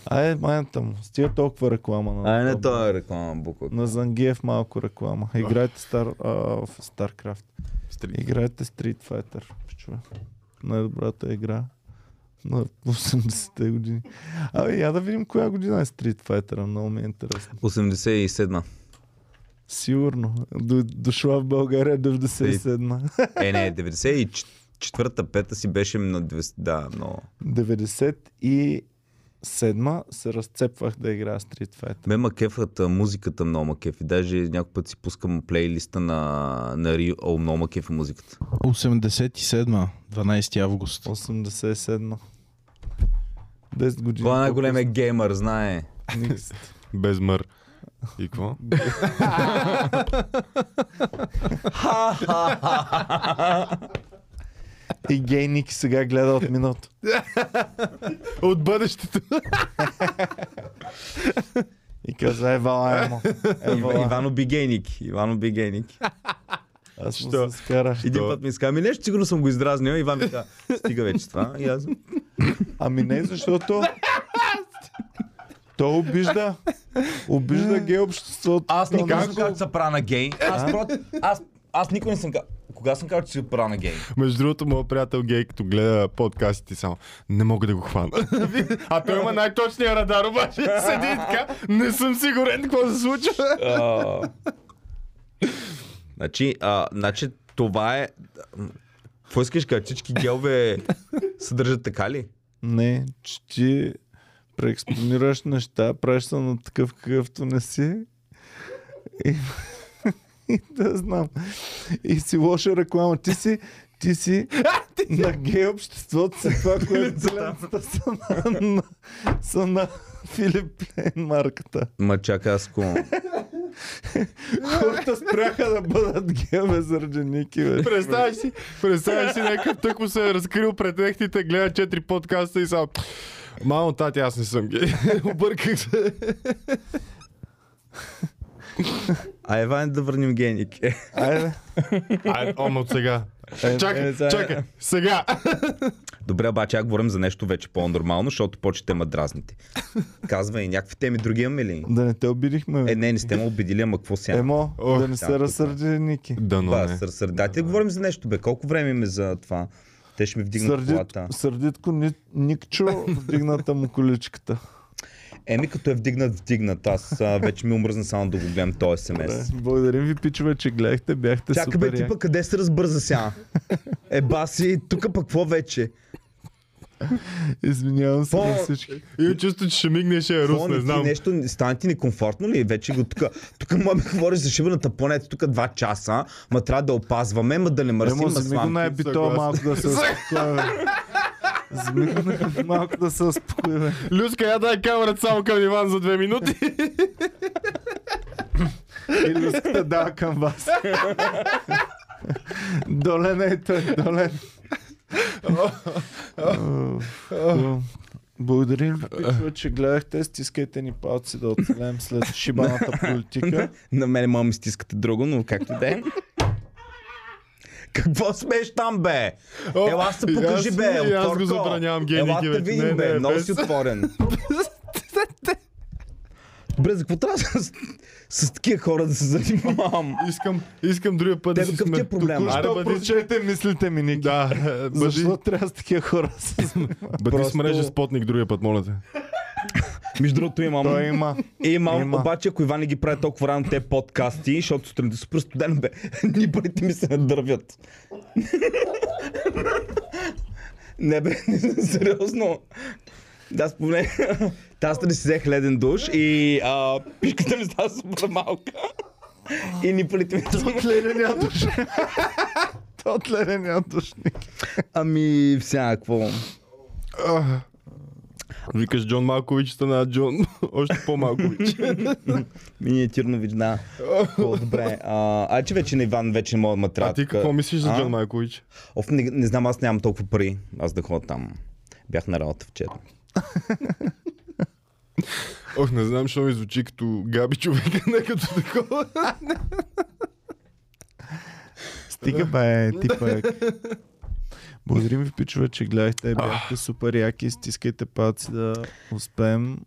Ай, майната му. Стига толкова реклама. На, Ай, не това. това е реклама буклук. На Зангиев малко реклама. Играйте Star, а, в StarCraft. Стрит. Играйте Street Fighter. Пичове. Най-добрата игра на 80-те години. Абе, я да видим коя година е Street Fighter. Много ми е интересно. 87 Сигурно. До, дошла в България 97-ма. Е, не, 94-та, 5-та си беше на 200, да, но... 97-ма се разцепвах да играя Street Fighter. Ме ма кефът, а, музиката много ма кефи. Даже някой път си пускам плейлиста на, на Рио. О, много ма кефи музиката. 87. 12 август. 87-ма. 10 години. Това е най-големия геймър, знае. Без мър. И какво? И гей Ники сега гледа от миналото. От бъдещето. И каза, евала, емо. Евала. Ивано Бигейник. Ивано Бигейник. Аз му Що? се скарах. Един път ми ска, ми нещо сигурно съм го издразнил. Иван ми каза, стига вече това. И аз... Ами не, защото той обижда. Обижда гей обществото. Аз никога не съм казал, че се правя на гей. Аз, аз, аз никога не съм казал. Кога съм казал, че се правя на гей? Между другото, моят приятел гей, като гледа подкастите само, не мога да го хвана. а той има най-точния радар, обаче седи така, не съм сигурен какво се случва. Значи, а, значи, това е... Какво искаш, кажа, всички гелове съдържат така ли? Не, че ти преекспонираш неща, правиш се на такъв какъвто не си. И, [LAUGHS] и да знам. И си лоша реклама. Ти си, ти си на гей обществото си това, [LAUGHS] което пиленцата са на, на, са на Филип Лейн марката. Ма чакай, аз. [LAUGHS] Хората спряха да бъдат геове заради Ники, бе. Представяш си, представяш си, някакъв тък му се е разкрил пред техните, гледа четири подкаста и само... Мамо, тати, аз не съм гей. [LAUGHS] Обърках се. А Еван да върнем гейник. Айде. Ай, ома от сега. Е, Чакай, е, сега- чакай, сега. Добре, обаче аз говорим за нещо вече по-нормално, защото почете ма дразните. Казва и някакви теми други имаме ли? Да не те обидихме. Е, не, не сте ме обидили, ама какво сега? Емо, да не се разсърди Ники. Да, но Ба, не. да говорим за нещо, бе. Колко време имаме за това? Те ще ми вдигнат Сърдит, колата. сърдитко ни, Никчо вдигната му количката. Еми като е вдигнат, вдигнат. Аз а, вече ми омръзна само да го гледам този смс. Благодарим ви, пичове, че гледахте. Бяхте Чакай супер бе, ти яки. пък къде се разбърза сега? Е, баси, тук пък какво вече? [LAUGHS] Извинявам се на всички. И чувство, че ще мигне и ще е рус, не знам. нещо, стане ти некомфортно ли? Вече го тук. Тук му ми говориш за шибаната планета, тук два часа, ма трябва да опазваме, ма да не мърсим, ма вземи го на съгласен. малко да се успокои. бе. Вземи го на- малко да се успокои. бе. Люска, я дай камерата само към Иван за две минути. И люската дава към вас. Долен е той, долен. Благодарим ви, че гледахте. Стискайте ни палци да оцелем след шибаната политика. [LAUGHS] На мен мама ми стискате друго, но както да е. Какво смееш там, бе? Ела се покажи, бе, аз го забранявам, гейники Ела те вече. видим, бе, много си отворен. [LAUGHS] Бре, за какво трябва с, с такива хора да се занимавам? Искам, искам другия път Те да си какъв ти сме. е проблема? Аре, Що бъди, прочете мислите ми, Ники? да, [LAUGHS] бъди, Защо трябва с такива хора да се занимават? бъди Просто- с мрежа спотник другия път, моля те. [LAUGHS] Между другото имам. Той има. Имам, Има. обаче ако Иван не ги прави толкова рано те подкасти, защото сутринта супер студено бе, [LAUGHS] нибарите ми се надървят. не бе, сериозно. Да, спомне. Тази да си взех леден душ и а, пишката ми става супер малка. И ни парите ми са... Тления душ. То тления душ. Ники. Ами, всякакво. Викаш Джон Малкович, стана Джон още по-малкович. Миниатюрно да. По-добре. А, а че вече на Иван вече не мога да ме трябва. А ти какво мислиш за А? Джон Малкович? Оф, не, не знам, аз нямам толкова пари. Аз да ходя там. Бях на работа вчера. Ох, не знам, защо ми звучи като Габи човека, [LAUGHS] не като такова. Стига бе, ти пък. Благодарим ви, пичове, че гледахте. Бяхте супер яки. Стискайте палци да успеем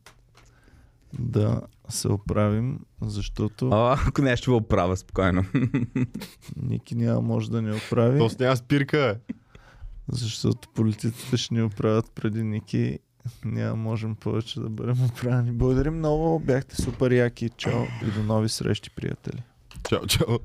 да се оправим, защото А, ако не, ще ви оправя спокойно. [LAUGHS] Ники няма може да ни оправи, То няма спирка, защото политиците ще ни оправят преди Ники. Няма можем повече да бъдем оправени. Благодарим много, бяхте супер яки. Чао и до нови срещи, приятели. Чао, чао.